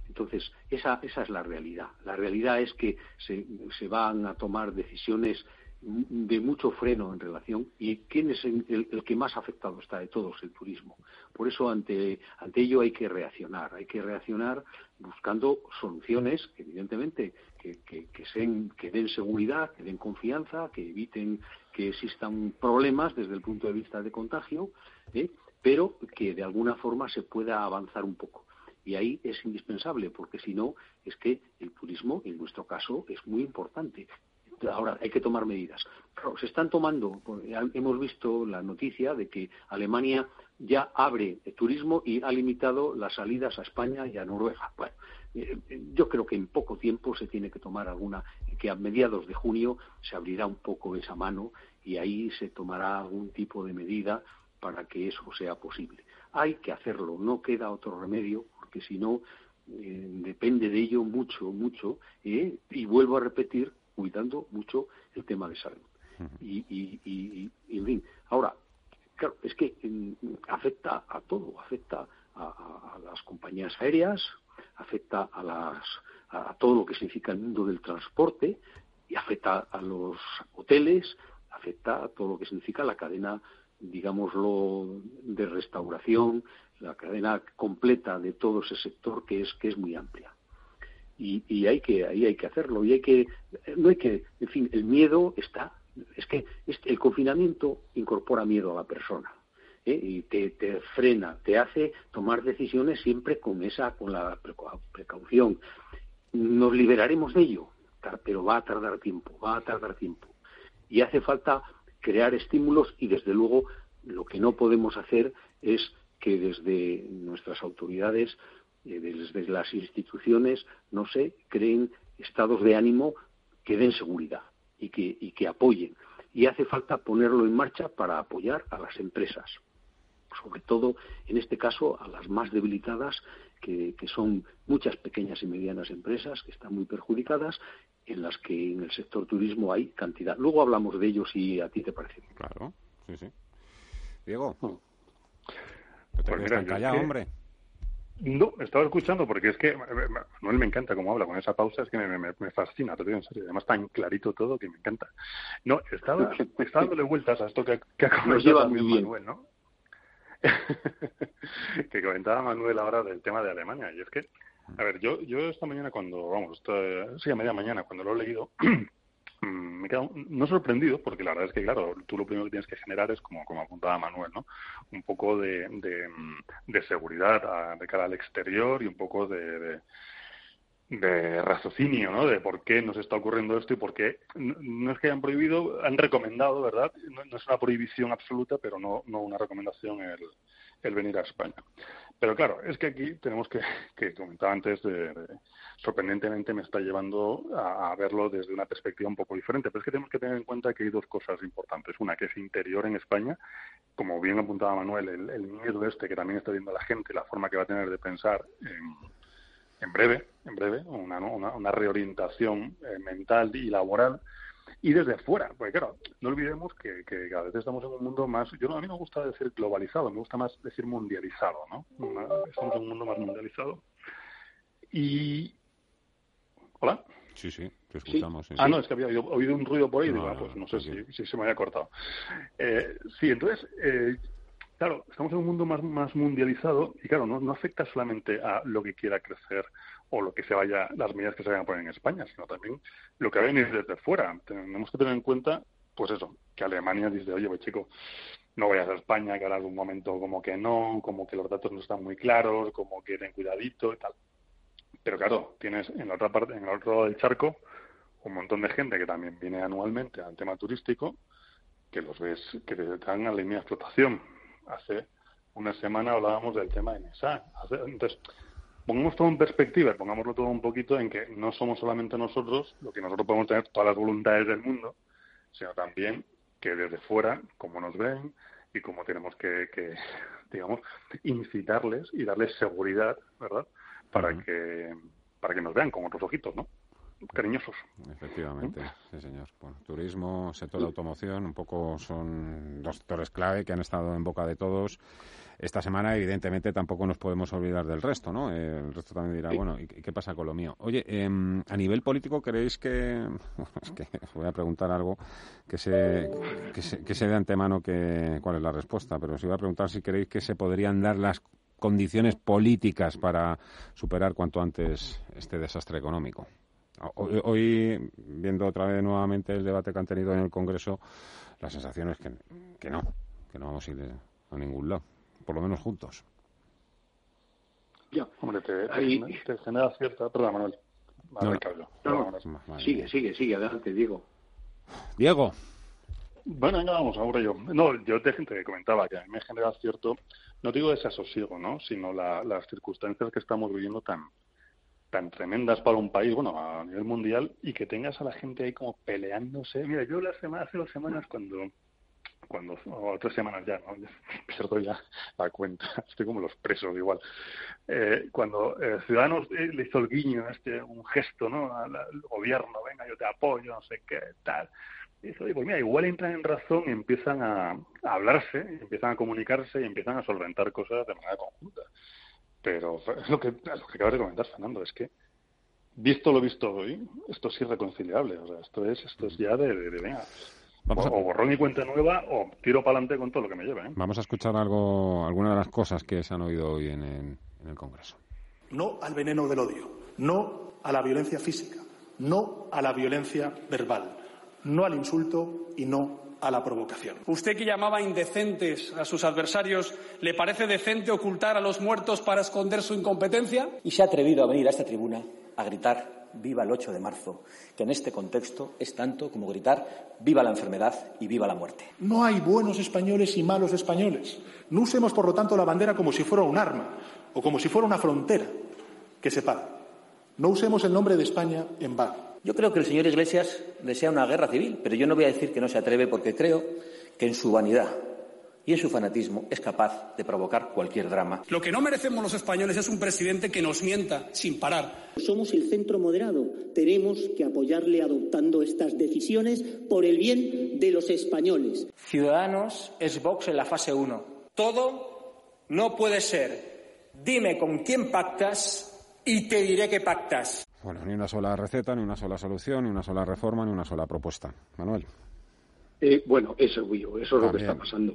Entonces, esa, esa es la realidad. La realidad es que se, se van a tomar decisiones de mucho freno en relación y quién es el, que más afectado está de todos, el turismo. Por eso ante, ante ello hay que reaccionar, hay que reaccionar buscando soluciones, evidentemente, que, que, que, den seguridad, que den confianza, que eviten que existan problemas desde el punto de vista de contagio, ¿eh? pero que de alguna forma se pueda avanzar un poco. Y ahí es indispensable, porque si no, es que el turismo, en nuestro caso, es muy importante. Ahora, hay que tomar medidas. se están tomando, pues, hemos visto la noticia de que Alemania ya abre el turismo y ha limitado las salidas a España y a Noruega. Bueno, eh, yo creo que en poco tiempo se tiene que tomar alguna, que a mediados de junio se abrirá un poco esa mano y ahí se tomará algún tipo de medida para que eso sea posible. Hay que hacerlo, no queda otro remedio, porque si no, eh, depende de ello mucho, mucho, eh, y vuelvo a repetir, cuidando mucho el tema de salud. y, y, en fin, ahora, claro, es que mm, afecta a todo, afecta a, las compañías aéreas, afecta a, las, a todo lo que significa el mundo del transporte, y afecta a los hoteles, afecta a todo lo que significa la cadena, digámoslo, de restauración, la cadena completa de todo ese sector que es, que es muy amplia. Y, y hay que ahí hay que hacerlo. Y hay que no hay que en fin el miedo está. Es que el confinamiento incorpora miedo a la persona ¿eh? y te, te, frena te hace tomar decisiones siempre con esa con la precaución. Nos liberaremos de ello pero va a tardar tiempo va a tardar tiempo. Y hace falta crear estímulos y desde luego lo que no podemos hacer es que desde nuestras autoridades eh, desde las instituciones, no sé, creen estados de ánimo que den seguridad y que, y que apoyen. Y hace falta ponerlo en marcha para apoyar a las empresas, sobre todo en este caso a las más debilitadas, que son muchas pequeñas y medianas empresas que están muy perjudicadas, en las que en el sector turismo hay cantidad. Luego hablamos de ellos si a ti te parece. Claro, sí, sí. Diego, no. te pues callado, hombre. No, estaba escuchando porque es que Manuel me encanta cómo habla con esa pausa, es que me, me, me fascina, te digo en serio. Además, tan clarito todo que me encanta. No, estaba, estaba dándole vueltas a esto que, que ha comentado Manuel, ¿no? que comentaba Manuel ahora del tema de Alemania. Y es que, a ver, yo, yo esta mañana cuando, vamos, esta, sí, a media mañana, cuando lo he leído, Mm, me he quedado no sorprendido, porque la verdad es que, claro, tú lo primero que tienes que generar es, como, como apuntaba Manuel, ¿no? Un poco de, de, seguridad de cara al exterior y un poco de, de, raciocinio, ¿no? De por qué nos está ocurriendo esto y por qué no, es que hayan prohibido, han recomendado, ¿verdad? No, no, es una prohibición absoluta, pero no, no una recomendación el, el venir a España. Pero claro, es que aquí tenemos que, que comentaba antes, de, sorprendentemente me está llevando a, verlo desde una perspectiva un poco diferente. Pero es que tenemos que tener en cuenta que hay dos cosas importantes. Una que es interior en España, como bien apuntaba Manuel, el, miedo este que también está viendo la gente, la forma que va a tener de pensar en, breve, en breve, una, una, reorientación eh, mental y laboral y desde fuera, porque claro, no olvidemos que, que, cada vez estamos en un mundo más, yo a mí no me gusta decir globalizado, me gusta más decir mundializado, ¿no? estamos en un mundo más mundializado. Y... ¿Hola? Sí, sí, te escuchamos. ah, no, es que había oído, un ruido por ahí, no, digo, ah, pues no sé si, si, se me había cortado. Eh, sí, entonces, eh, claro, estamos en un mundo más, más mundializado y claro, no, no afecta solamente a lo que quiera crecer o lo que se vaya, las medidas que se vayan a poner en España, sino también lo que va a desde fuera. Tenemos que tener en cuenta, pues eso, que Alemania dice, oye, pues chico, no vayas a España, que ahora un momento como que no, como que los datos no están muy claros, como que ten cuidadito y tal. Pero claro, tienes en la otra parte, en el otro lado del charco, un montón de gente que también viene anualmente al tema turístico, que los ves que te dan a la línea de explotación. Hace una semana hablábamos del tema de NESA. Entonces, pongamos todo en perspectiva pongámoslo todo un poquito en que no somos solamente nosotros, lo que nosotros podemos tener todas las voluntades del mundo, sino también que desde fuera, como nos ven y como tenemos que, que digamos, incitarles y darles seguridad, ¿verdad? Para que para que nos vean con otros ojitos, ¿no? cariñosos. Efectivamente, sí señor. Bueno, turismo, sector de automoción, un poco son dos sectores clave que han estado en boca de todos esta semana. Evidentemente tampoco nos podemos olvidar del resto, ¿no? Eh, el resto también dirá, bueno, ¿y qué pasa con lo mío? Oye, em, a nivel político, ¿creéis que... es que os voy a preguntar algo que sé, que sé, que sé de antemano que, cuál es la respuesta, pero os iba a preguntar si creéis que se podrían dar las condiciones políticas para superar cuanto antes este desastre económico. Hoy, viendo otra vez nuevamente el debate que han tenido en el Congreso, la sensación es que, que no, que no vamos a ir a ningún lado, por lo menos juntos. Ya. Hombre, te, te, genera cierta... Perdón, Manuel. Manuel no, Sigue, sigue, sigue, adelante, Diego. Diego. Bueno, venga, vamos, ahora yo. No, yo te, te comentaba que a mí me genera cierto, no digo desasosiego, ¿no? Sino las circunstancias que estamos viviendo tan, tan tremendas para un país, bueno, a nivel mundial, y que tengas a la gente ahí como peleándose. Mira, yo la semana, hace dos semanas cuando cuando o tres semanas ya, ¿no? pierdo ya la cuenta, estoy como los presos igual. Eh, cuando eh, Ciudadanos eh, le hizo el guiño, este, un gesto, ¿no? Al, gobierno, venga, yo te apoyo, no sé qué, tal. Y oye, pues mira, igual entran en razón y empiezan a, a hablarse, empiezan a comunicarse y empiezan a solventar cosas de manera conjunta. Pero es lo que, lo que acabas de comentar, Fernando, es que visto lo visto hoy, esto es irreconciliable. O sea, esto es, esto es ya de, de, venga. Vamos o, a... borrón y cuenta nueva o tiro para adelante con todo lo que me lleve. ¿eh? Vamos a escuchar algo, algunas de las cosas que se han oído hoy en el, en el Congreso. No al veneno del odio, no a la violencia física, no a la violencia verbal, no al insulto y no a la provocación. Usted que llamaba indecentes a sus adversarios, ¿le parece decente ocultar a los muertos para esconder su incompetencia? Y se ha atrevido a venir a esta tribuna a gritar viva el 8 de marzo, que en este contexto es tanto como gritar viva la enfermedad y viva la muerte. No hay buenos españoles y malos españoles. No usemos, por lo tanto, la bandera como si fuera un arma o como si fuera una frontera que separa. No usemos el nombre de España en vano. Yo creo que el señor Iglesias desea una guerra civil, pero yo no voy a decir que no se atreve porque creo que en su vanidad y en su fanatismo es capaz de provocar cualquier drama. Lo que no merecemos los españoles es un presidente que nos mienta sin parar. Somos el centro moderado. Tenemos que apoyarle adoptando estas decisiones por el bien de los españoles. Ciudadanos es Vox en la fase 1. Todo no puede ser. Dime con quién pactas y te diré que pactas. Bueno, ni una sola receta, ni una sola solución, ni una sola reforma, ni una sola propuesta. Manuel. Eh, bueno, eso, eso es lo que está pasando.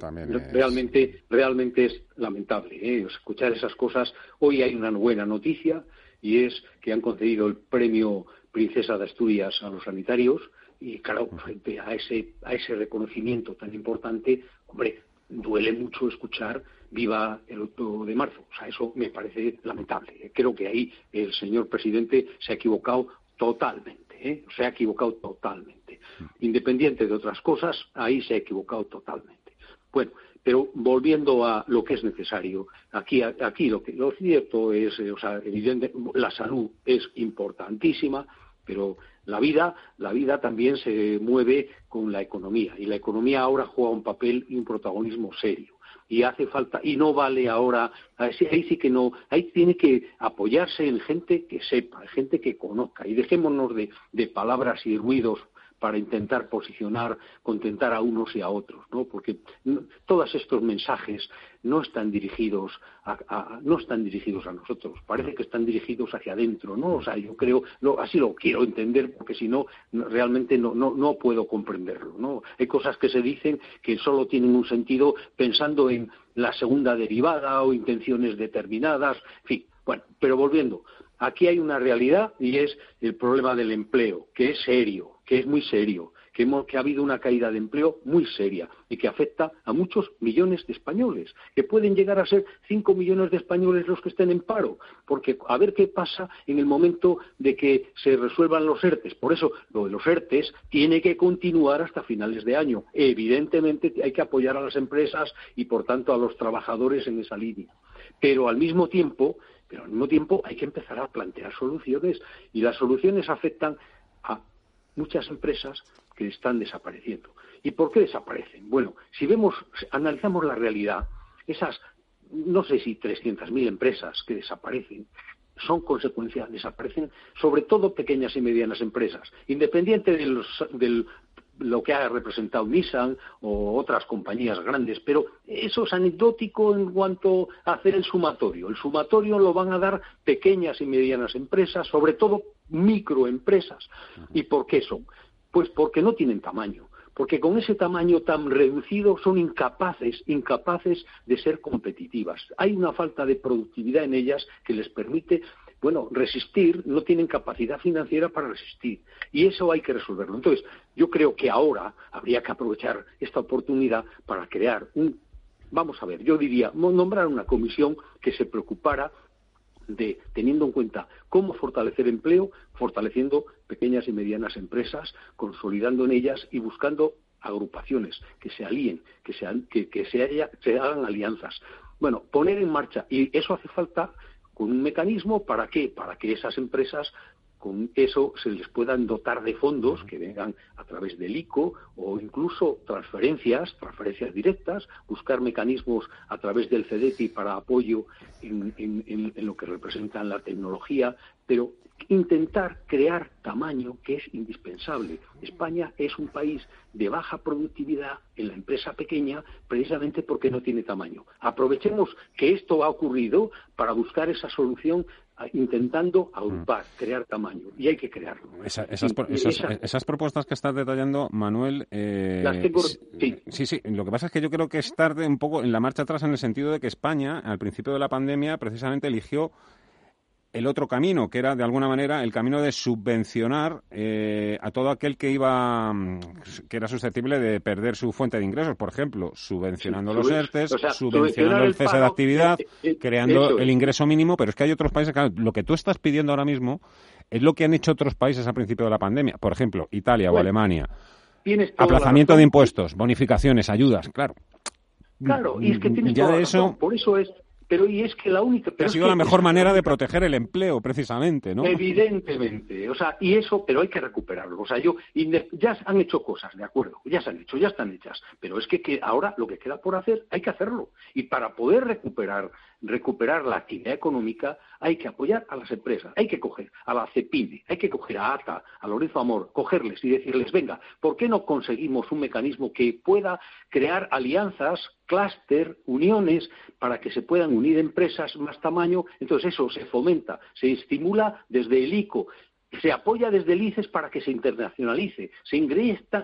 Realmente, realmente es lamentable ¿eh? escuchar esas cosas. Hoy hay una buena noticia y es que han concedido el premio Princesa de Asturias a los sanitarios y claro, frente a ese, a ese reconocimiento tan importante, hombre, duele mucho escuchar viva el 8 de marzo. O sea, eso me parece lamentable. Creo que ahí el señor presidente se ha equivocado totalmente. ¿Eh? Se ha equivocado totalmente. Independiente de otras cosas, ahí se ha equivocado totalmente. Bueno, pero volviendo a lo que es necesario, aquí, aquí lo, que, lo cierto es, eh, o sea, evidente, la salud es importantísima, pero la vida, la vida también se mueve con la economía y la economía ahora juega un papel y un protagonismo serio y hace falta y no vale ahora ahí sí que no ahí tiene que apoyarse en gente que sepa gente que conozca y dejémonos de, de palabras y ruidos para intentar posicionar, contentar a unos y a otros, ¿no? Porque todos estos mensajes no están dirigidos a, no están dirigidos a nosotros, parece que están dirigidos hacia adentro, ¿no? O sea, yo creo, así lo quiero entender, porque si no, realmente no, no, no puedo comprenderlo, ¿no? Hay cosas que se dicen que solo tienen un sentido pensando en la segunda derivada o intenciones determinadas, en fin, bueno, pero volviendo, aquí hay una realidad y es el problema del empleo, que es serio, que es muy serio que, ha habido una caída de empleo muy seria y que afecta a muchos millones de españoles, que pueden llegar a ser cinco millones de españoles los que estén en paro, porque a ver qué pasa en el momento de que se resuelvan los ERTES. Por eso, lo de los ERTES tiene que continuar hasta finales de año. Evidentemente hay que apoyar a las empresas y, por tanto, a los trabajadores en esa línea. Pero al mismo tiempo, pero al mismo tiempo hay que empezar a plantear soluciones y las soluciones afectan a muchas empresas que están desapareciendo. ¿Y por qué desaparecen? Bueno, si vemos, analizamos la realidad, esas, no sé si 300.000 empresas que desaparecen, son consecuencias, desaparecen sobre todo pequeñas y medianas empresas, independiente de del lo que ha representado Nissan o otras compañías grandes, pero eso es anecdótico en cuanto a hacer el sumatorio. El sumatorio lo van a dar pequeñas y medianas empresas, sobre todo microempresas. ¿Y por qué son? Pues porque no tienen tamaño, porque con ese tamaño tan reducido son incapaces, incapaces de ser competitivas. Hay una falta de productividad en ellas que les permite, bueno, resistir, no tienen capacidad financiera para resistir. Y eso hay que resolverlo. Entonces, yo creo que ahora habría que aprovechar esta oportunidad para crear un, vamos a ver, yo diría, nombrar una comisión que se preocupara de teniendo en cuenta cómo fortalecer empleo, fortaleciendo pequeñas y medianas empresas, consolidando en ellas y buscando agrupaciones que se alíen, que se, que, se hagan alianzas. Bueno, poner en marcha, y eso hace falta con un mecanismo para qué? Para que esas empresas con eso se les puedan dotar de fondos que vengan a través del ICO o incluso transferencias, transferencias directas, buscar mecanismos a través del CEDETI para apoyo en, en lo que representa la tecnología, pero intentar crear tamaño que es indispensable. España es un país de baja productividad en la empresa pequeña precisamente porque no tiene tamaño. Aprovechemos que esto ha ocurrido para buscar esa solución intentando agrupar, mm. crear tamaño, y hay que crearlo. esas, propuestas que estás detallando, Manuel, eh, sí. sí. lo que pasa es que yo creo que es tarde un poco en la marcha atrás en el sentido de que España, al principio de la pandemia, precisamente eligió el otro camino, que era de alguna manera el camino de subvencionar eh, a todo aquel que iba, mm, que era susceptible de perder su fuente de ingresos, por ejemplo, subvencionando los ERTES, subvencionando el cese de actividad, eh, eh, creando el ingreso mínimo, pero es que hay otros países, que lo que tú estás pidiendo ahora mismo es lo que han hecho otros países al principio de la pandemia, por ejemplo, Italia o Alemania. Aplazamiento de impuestos, bonificaciones, ayudas, claro. Claro, y es que tienes ya eso, por eso es pero y es que la única... ha sido la mejor manera de proteger el empleo, precisamente, ¿no? Evidentemente, o sea, y eso, pero hay que recuperarlo. O sea, yo, ya han hecho cosas, de acuerdo, ya se han hecho, ya están hechas, pero es que, ahora lo que queda por hacer, hay que hacerlo. Y para poder recuperar, recuperar la actividad económica, hay que apoyar a las empresas, hay que coger a la CEPIME, hay que coger a ATA, a Lorenzo Amor, cogerles y decirles, venga, ¿por qué no conseguimos un mecanismo que pueda crear alianzas clúster, uniones, para que se puedan unir empresas más tamaño. Entonces eso se fomenta, se estimula desde el ICO, se apoya desde el ICES para que se internacionalice, se,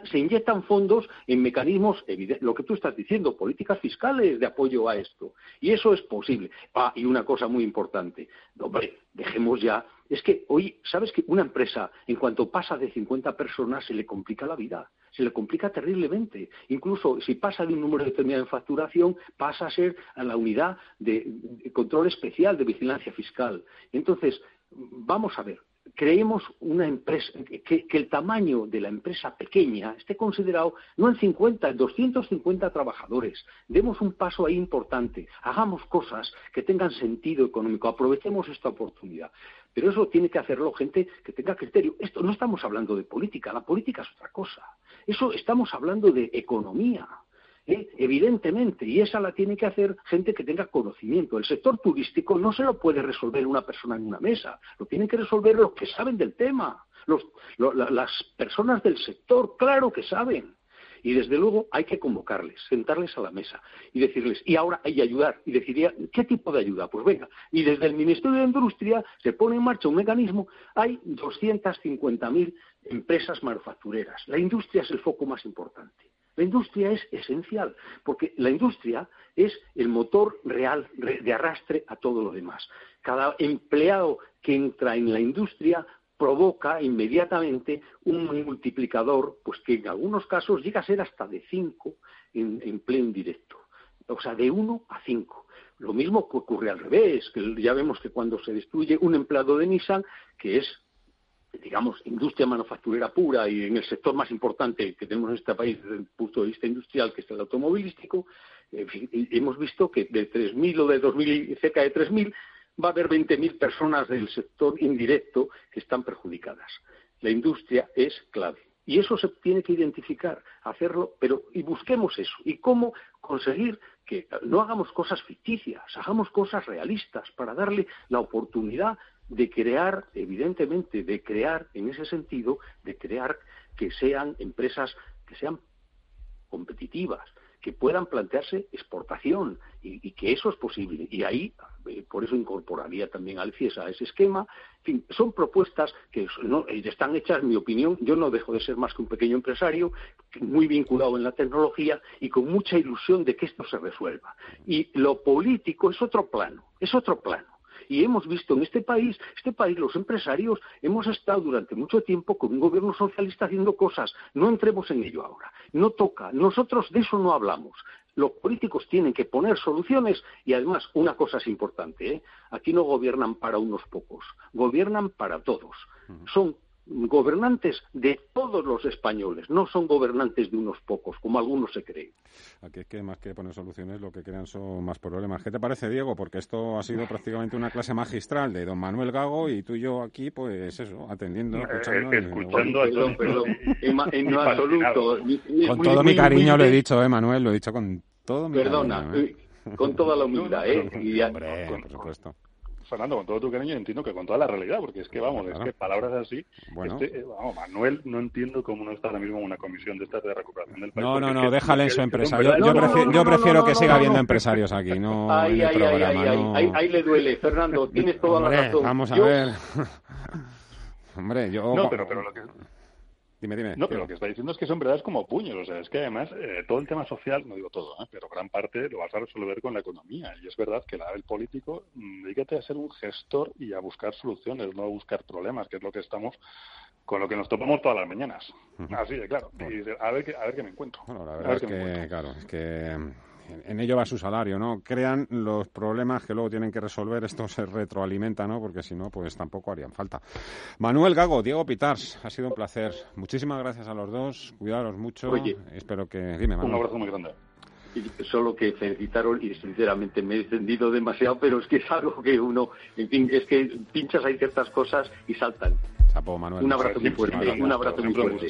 se inyectan fondos en mecanismos, lo que tú estás diciendo, políticas fiscales de apoyo a esto. Y eso es posible. Ah, y una cosa muy importante, hombre, dejemos ya, es que hoy, ¿sabes que una empresa, en cuanto pasa de 50 personas, se le complica la vida? se le complica terriblemente. Incluso si pasa de un número determinado de facturación, pasa a ser a la unidad de, control especial de vigilancia fiscal. Entonces, vamos a ver, creemos una empresa, que, el tamaño de la empresa pequeña esté considerado no en 50, en 250 trabajadores. Demos un paso ahí importante, hagamos cosas que tengan sentido económico, aprovechemos esta oportunidad. Pero eso tiene que hacerlo gente que tenga criterio. Esto no estamos hablando de política, la política es otra cosa. Eso estamos hablando de economía. ¿Eh? Evidentemente, y esa la tiene que hacer gente que tenga conocimiento. El sector turístico no se lo puede resolver una persona en una mesa, lo tienen que resolver los que saben del tema. las personas del sector, claro que saben. Y desde luego hay que convocarles, sentarles a la mesa y decirles, y ahora hay que ayudar. Y deciría, ¿qué tipo de ayuda? Pues venga, y desde el Ministerio de Industria se pone en marcha un mecanismo. Hay 250.000 empresas manufactureras. La industria es el foco más importante. La industria es esencial, porque la industria es el motor real de arrastre a todo lo demás. Cada empleado que entra en la industria provoca inmediatamente un multiplicador, pues que en algunos casos llega a ser hasta de 5 en empleo indirecto, o sea, de 1 a 5. Lo mismo ocurre al revés, que ya vemos que cuando se destruye un empleado de Nissan, que es, digamos, industria manufacturera pura y en el sector más importante que tenemos en este país desde el punto de vista industrial, que es el automovilístico, hemos visto que de 3.000 o de 2.000 cerca de 3.000 va a haber 20.000 personas del sector indirecto que están perjudicadas. La industria es clave. Y eso se tiene que identificar, hacerlo, pero y busquemos eso. ¿Y cómo conseguir que no hagamos cosas ficticias, hagamos cosas realistas para darle la oportunidad de crear, evidentemente, de crear, en ese sentido, de crear que sean empresas que sean competitivas, que puedan plantearse exportación y, que eso es posible. Y ahí, eh, por eso incorporaría también al CIES a ese esquema. En fin, son propuestas que eh, están hechas, en mi opinión, yo no dejo de ser más que un pequeño empresario, muy vinculado en la tecnología y con mucha ilusión de que esto se resuelva. Y lo político es otro plano, es otro plano. Y hemos visto en este país, este país, los empresarios, hemos estado durante mucho tiempo con un gobierno socialista haciendo cosas. No entremos en ello ahora. No toca. Nosotros de eso no hablamos. Los políticos tienen que poner soluciones y además una cosa es importante, ¿eh? aquí no gobiernan para unos pocos, gobiernan para todos. Son gobernantes de todos los españoles, no son gobernantes de unos pocos, como algunos se creen. Aquí es que más que poner soluciones, lo que crean son más problemas. ¿Qué te parece, Diego? Porque esto ha sido prácticamente una clase magistral de don Manuel Gago y tú y yo aquí, pues eso, atendiendo, eh, escuchando. escuchando perdón, perdón, en, absoluto. Con todo mi cariño lo he dicho, eh, Manuel, lo he dicho con todo mi Perdona, cariño. ¿eh? con toda la humildad, ¿eh? Y Hombre, por supuesto. Fernando, con todo tu cariño, entiendo que con toda la realidad, porque es que, vamos, es que palabras así, Bueno. este, eh, vamos, Manuel, no entiendo cómo no está ahora mismo en una comisión de estas de recuperación del país. No, no, no, déjale en su empresa. Yo, prefiero, yo que siga habiendo empresarios aquí, no Ahí, en el ahí, programa. ahí, no. ahí, ahí le duele, Fernando, tienes toda la Hombre, razón. Vamos a Yo- ver. Hombre, yo. No, pero, pero lo que... Dime, dime. No, pero lo que está diciendo es que son verdades como puños. O sea, es que además eh, todo el tema social, no digo todo, ¿eh? pero gran parte lo vas a resolver con la economía. Y es verdad que la, el político, mm, dedícate a ser un gestor y a buscar soluciones, no a buscar problemas, que es lo que estamos con lo que nos topamos todas las mañanas. Así de claro. Y a ver, qué, a ver qué me encuentro. Bueno, la A verdad ver es me claro, es que en ello va su salario, ¿no? Crean los problemas que luego tienen que resolver, esto se retroalimenta, ¿no? Porque si no, pues tampoco harían falta. Manuel Gago, Diego Pitars, ha sido un placer. Muchísimas gracias a los dos, cuidaros mucho. Oye. Espero que... Dime, Un Manuel. abrazo muy grande. Y solo que felicitaron y sinceramente me he extendido demasiado, pero es que es algo que uno, en fin, es que pinchas ahí ciertas cosas y saltan. Chapo, Manuel. Un abrazo muy fuerte, un abrazo muy un fuerte.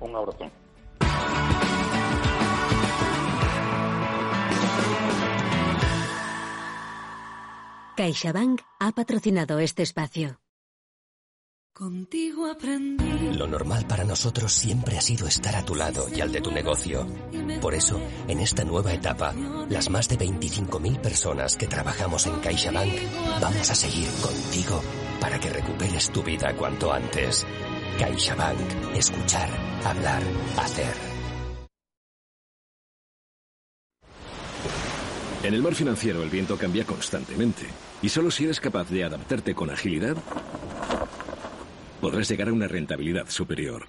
Un abrazo. CaixaBank ha patrocinado este espacio. Contigo aprendí. Lo normal para nosotros siempre ha sido estar a tu lado y al de tu negocio. Por eso, en esta nueva etapa, las más de 25.000 personas que trabajamos en CaixaBank vamos a seguir contigo para que recuperes tu vida cuanto antes. CaixaBank. Escuchar, hablar, hacer. En el mar financiero el viento cambia constantemente y solo si eres capaz de adaptarte con agilidad podrás llegar a una rentabilidad superior.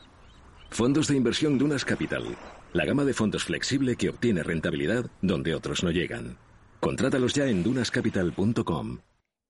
Fondos de inversión Dunas Capital, la gama de fondos flexible que obtiene rentabilidad donde otros no llegan. Contrátalos ya en dunascapital.com.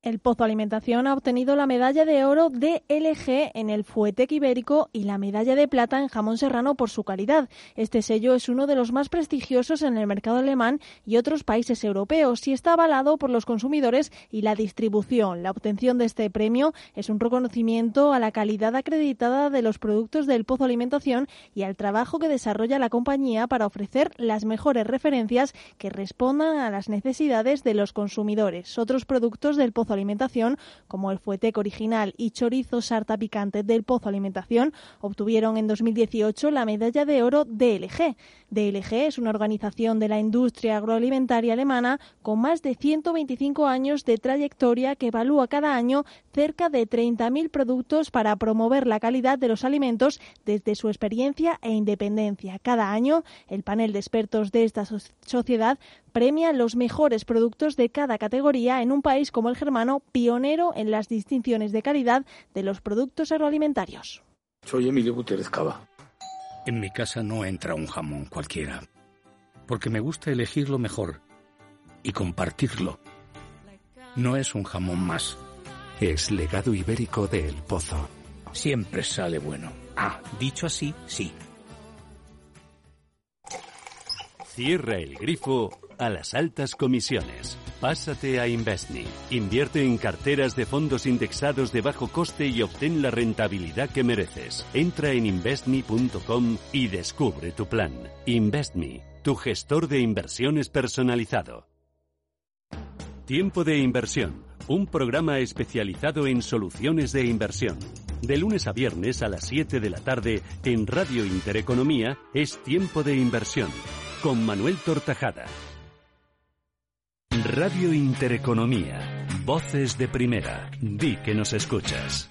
El Pozo Alimentación ha obtenido la medalla de oro de LG en el Fuetec Ibérico y la medalla de plata en jamón serrano por su calidad. Este sello es uno de los más prestigiosos en el mercado alemán y otros países europeos y está avalado por los consumidores y la distribución. La obtención de este premio es un reconocimiento a la calidad acreditada de los productos del Pozo Alimentación y al trabajo que desarrolla la compañía para ofrecer las mejores referencias que respondan a las necesidades de los consumidores. Otros productos del Pozo Alimentación, como el fuetec original y chorizo sarta picante del Pozo Alimentación, obtuvieron en 2018 la medalla de oro DLG. DLG es una organización de la industria agroalimentaria alemana con más de 125 años de trayectoria que evalúa cada año cerca de 30.000 productos para promover la calidad de los alimentos desde su experiencia e independencia. Cada año, el panel de expertos de esta sociedad premia los mejores productos de cada categoría en un país como el germano, pionero en las distinciones de calidad de los productos agroalimentarios. Soy Emilio Gutiérrez Cava. En mi casa no entra un jamón cualquiera, porque me gusta elegir lo mejor y compartirlo. No es un jamón más. Es legado ibérico de El Pozo. Siempre sale bueno. Ah, dicho así, sí. Cierra el grifo a las altas comisiones. Pásate a Investme. Invierte en carteras de fondos indexados de bajo coste y obtén la rentabilidad que mereces. Entra en investme.com y descubre tu plan. Investme, tu gestor de inversiones personalizado. Tiempo de inversión. Un programa especializado en soluciones de inversión. De lunes a viernes a las 7 de la tarde en Radio Intereconomía es Tiempo de Inversión con Manuel Tortajada. Radio Intereconomía. Voces de primera. Di que nos escuchas.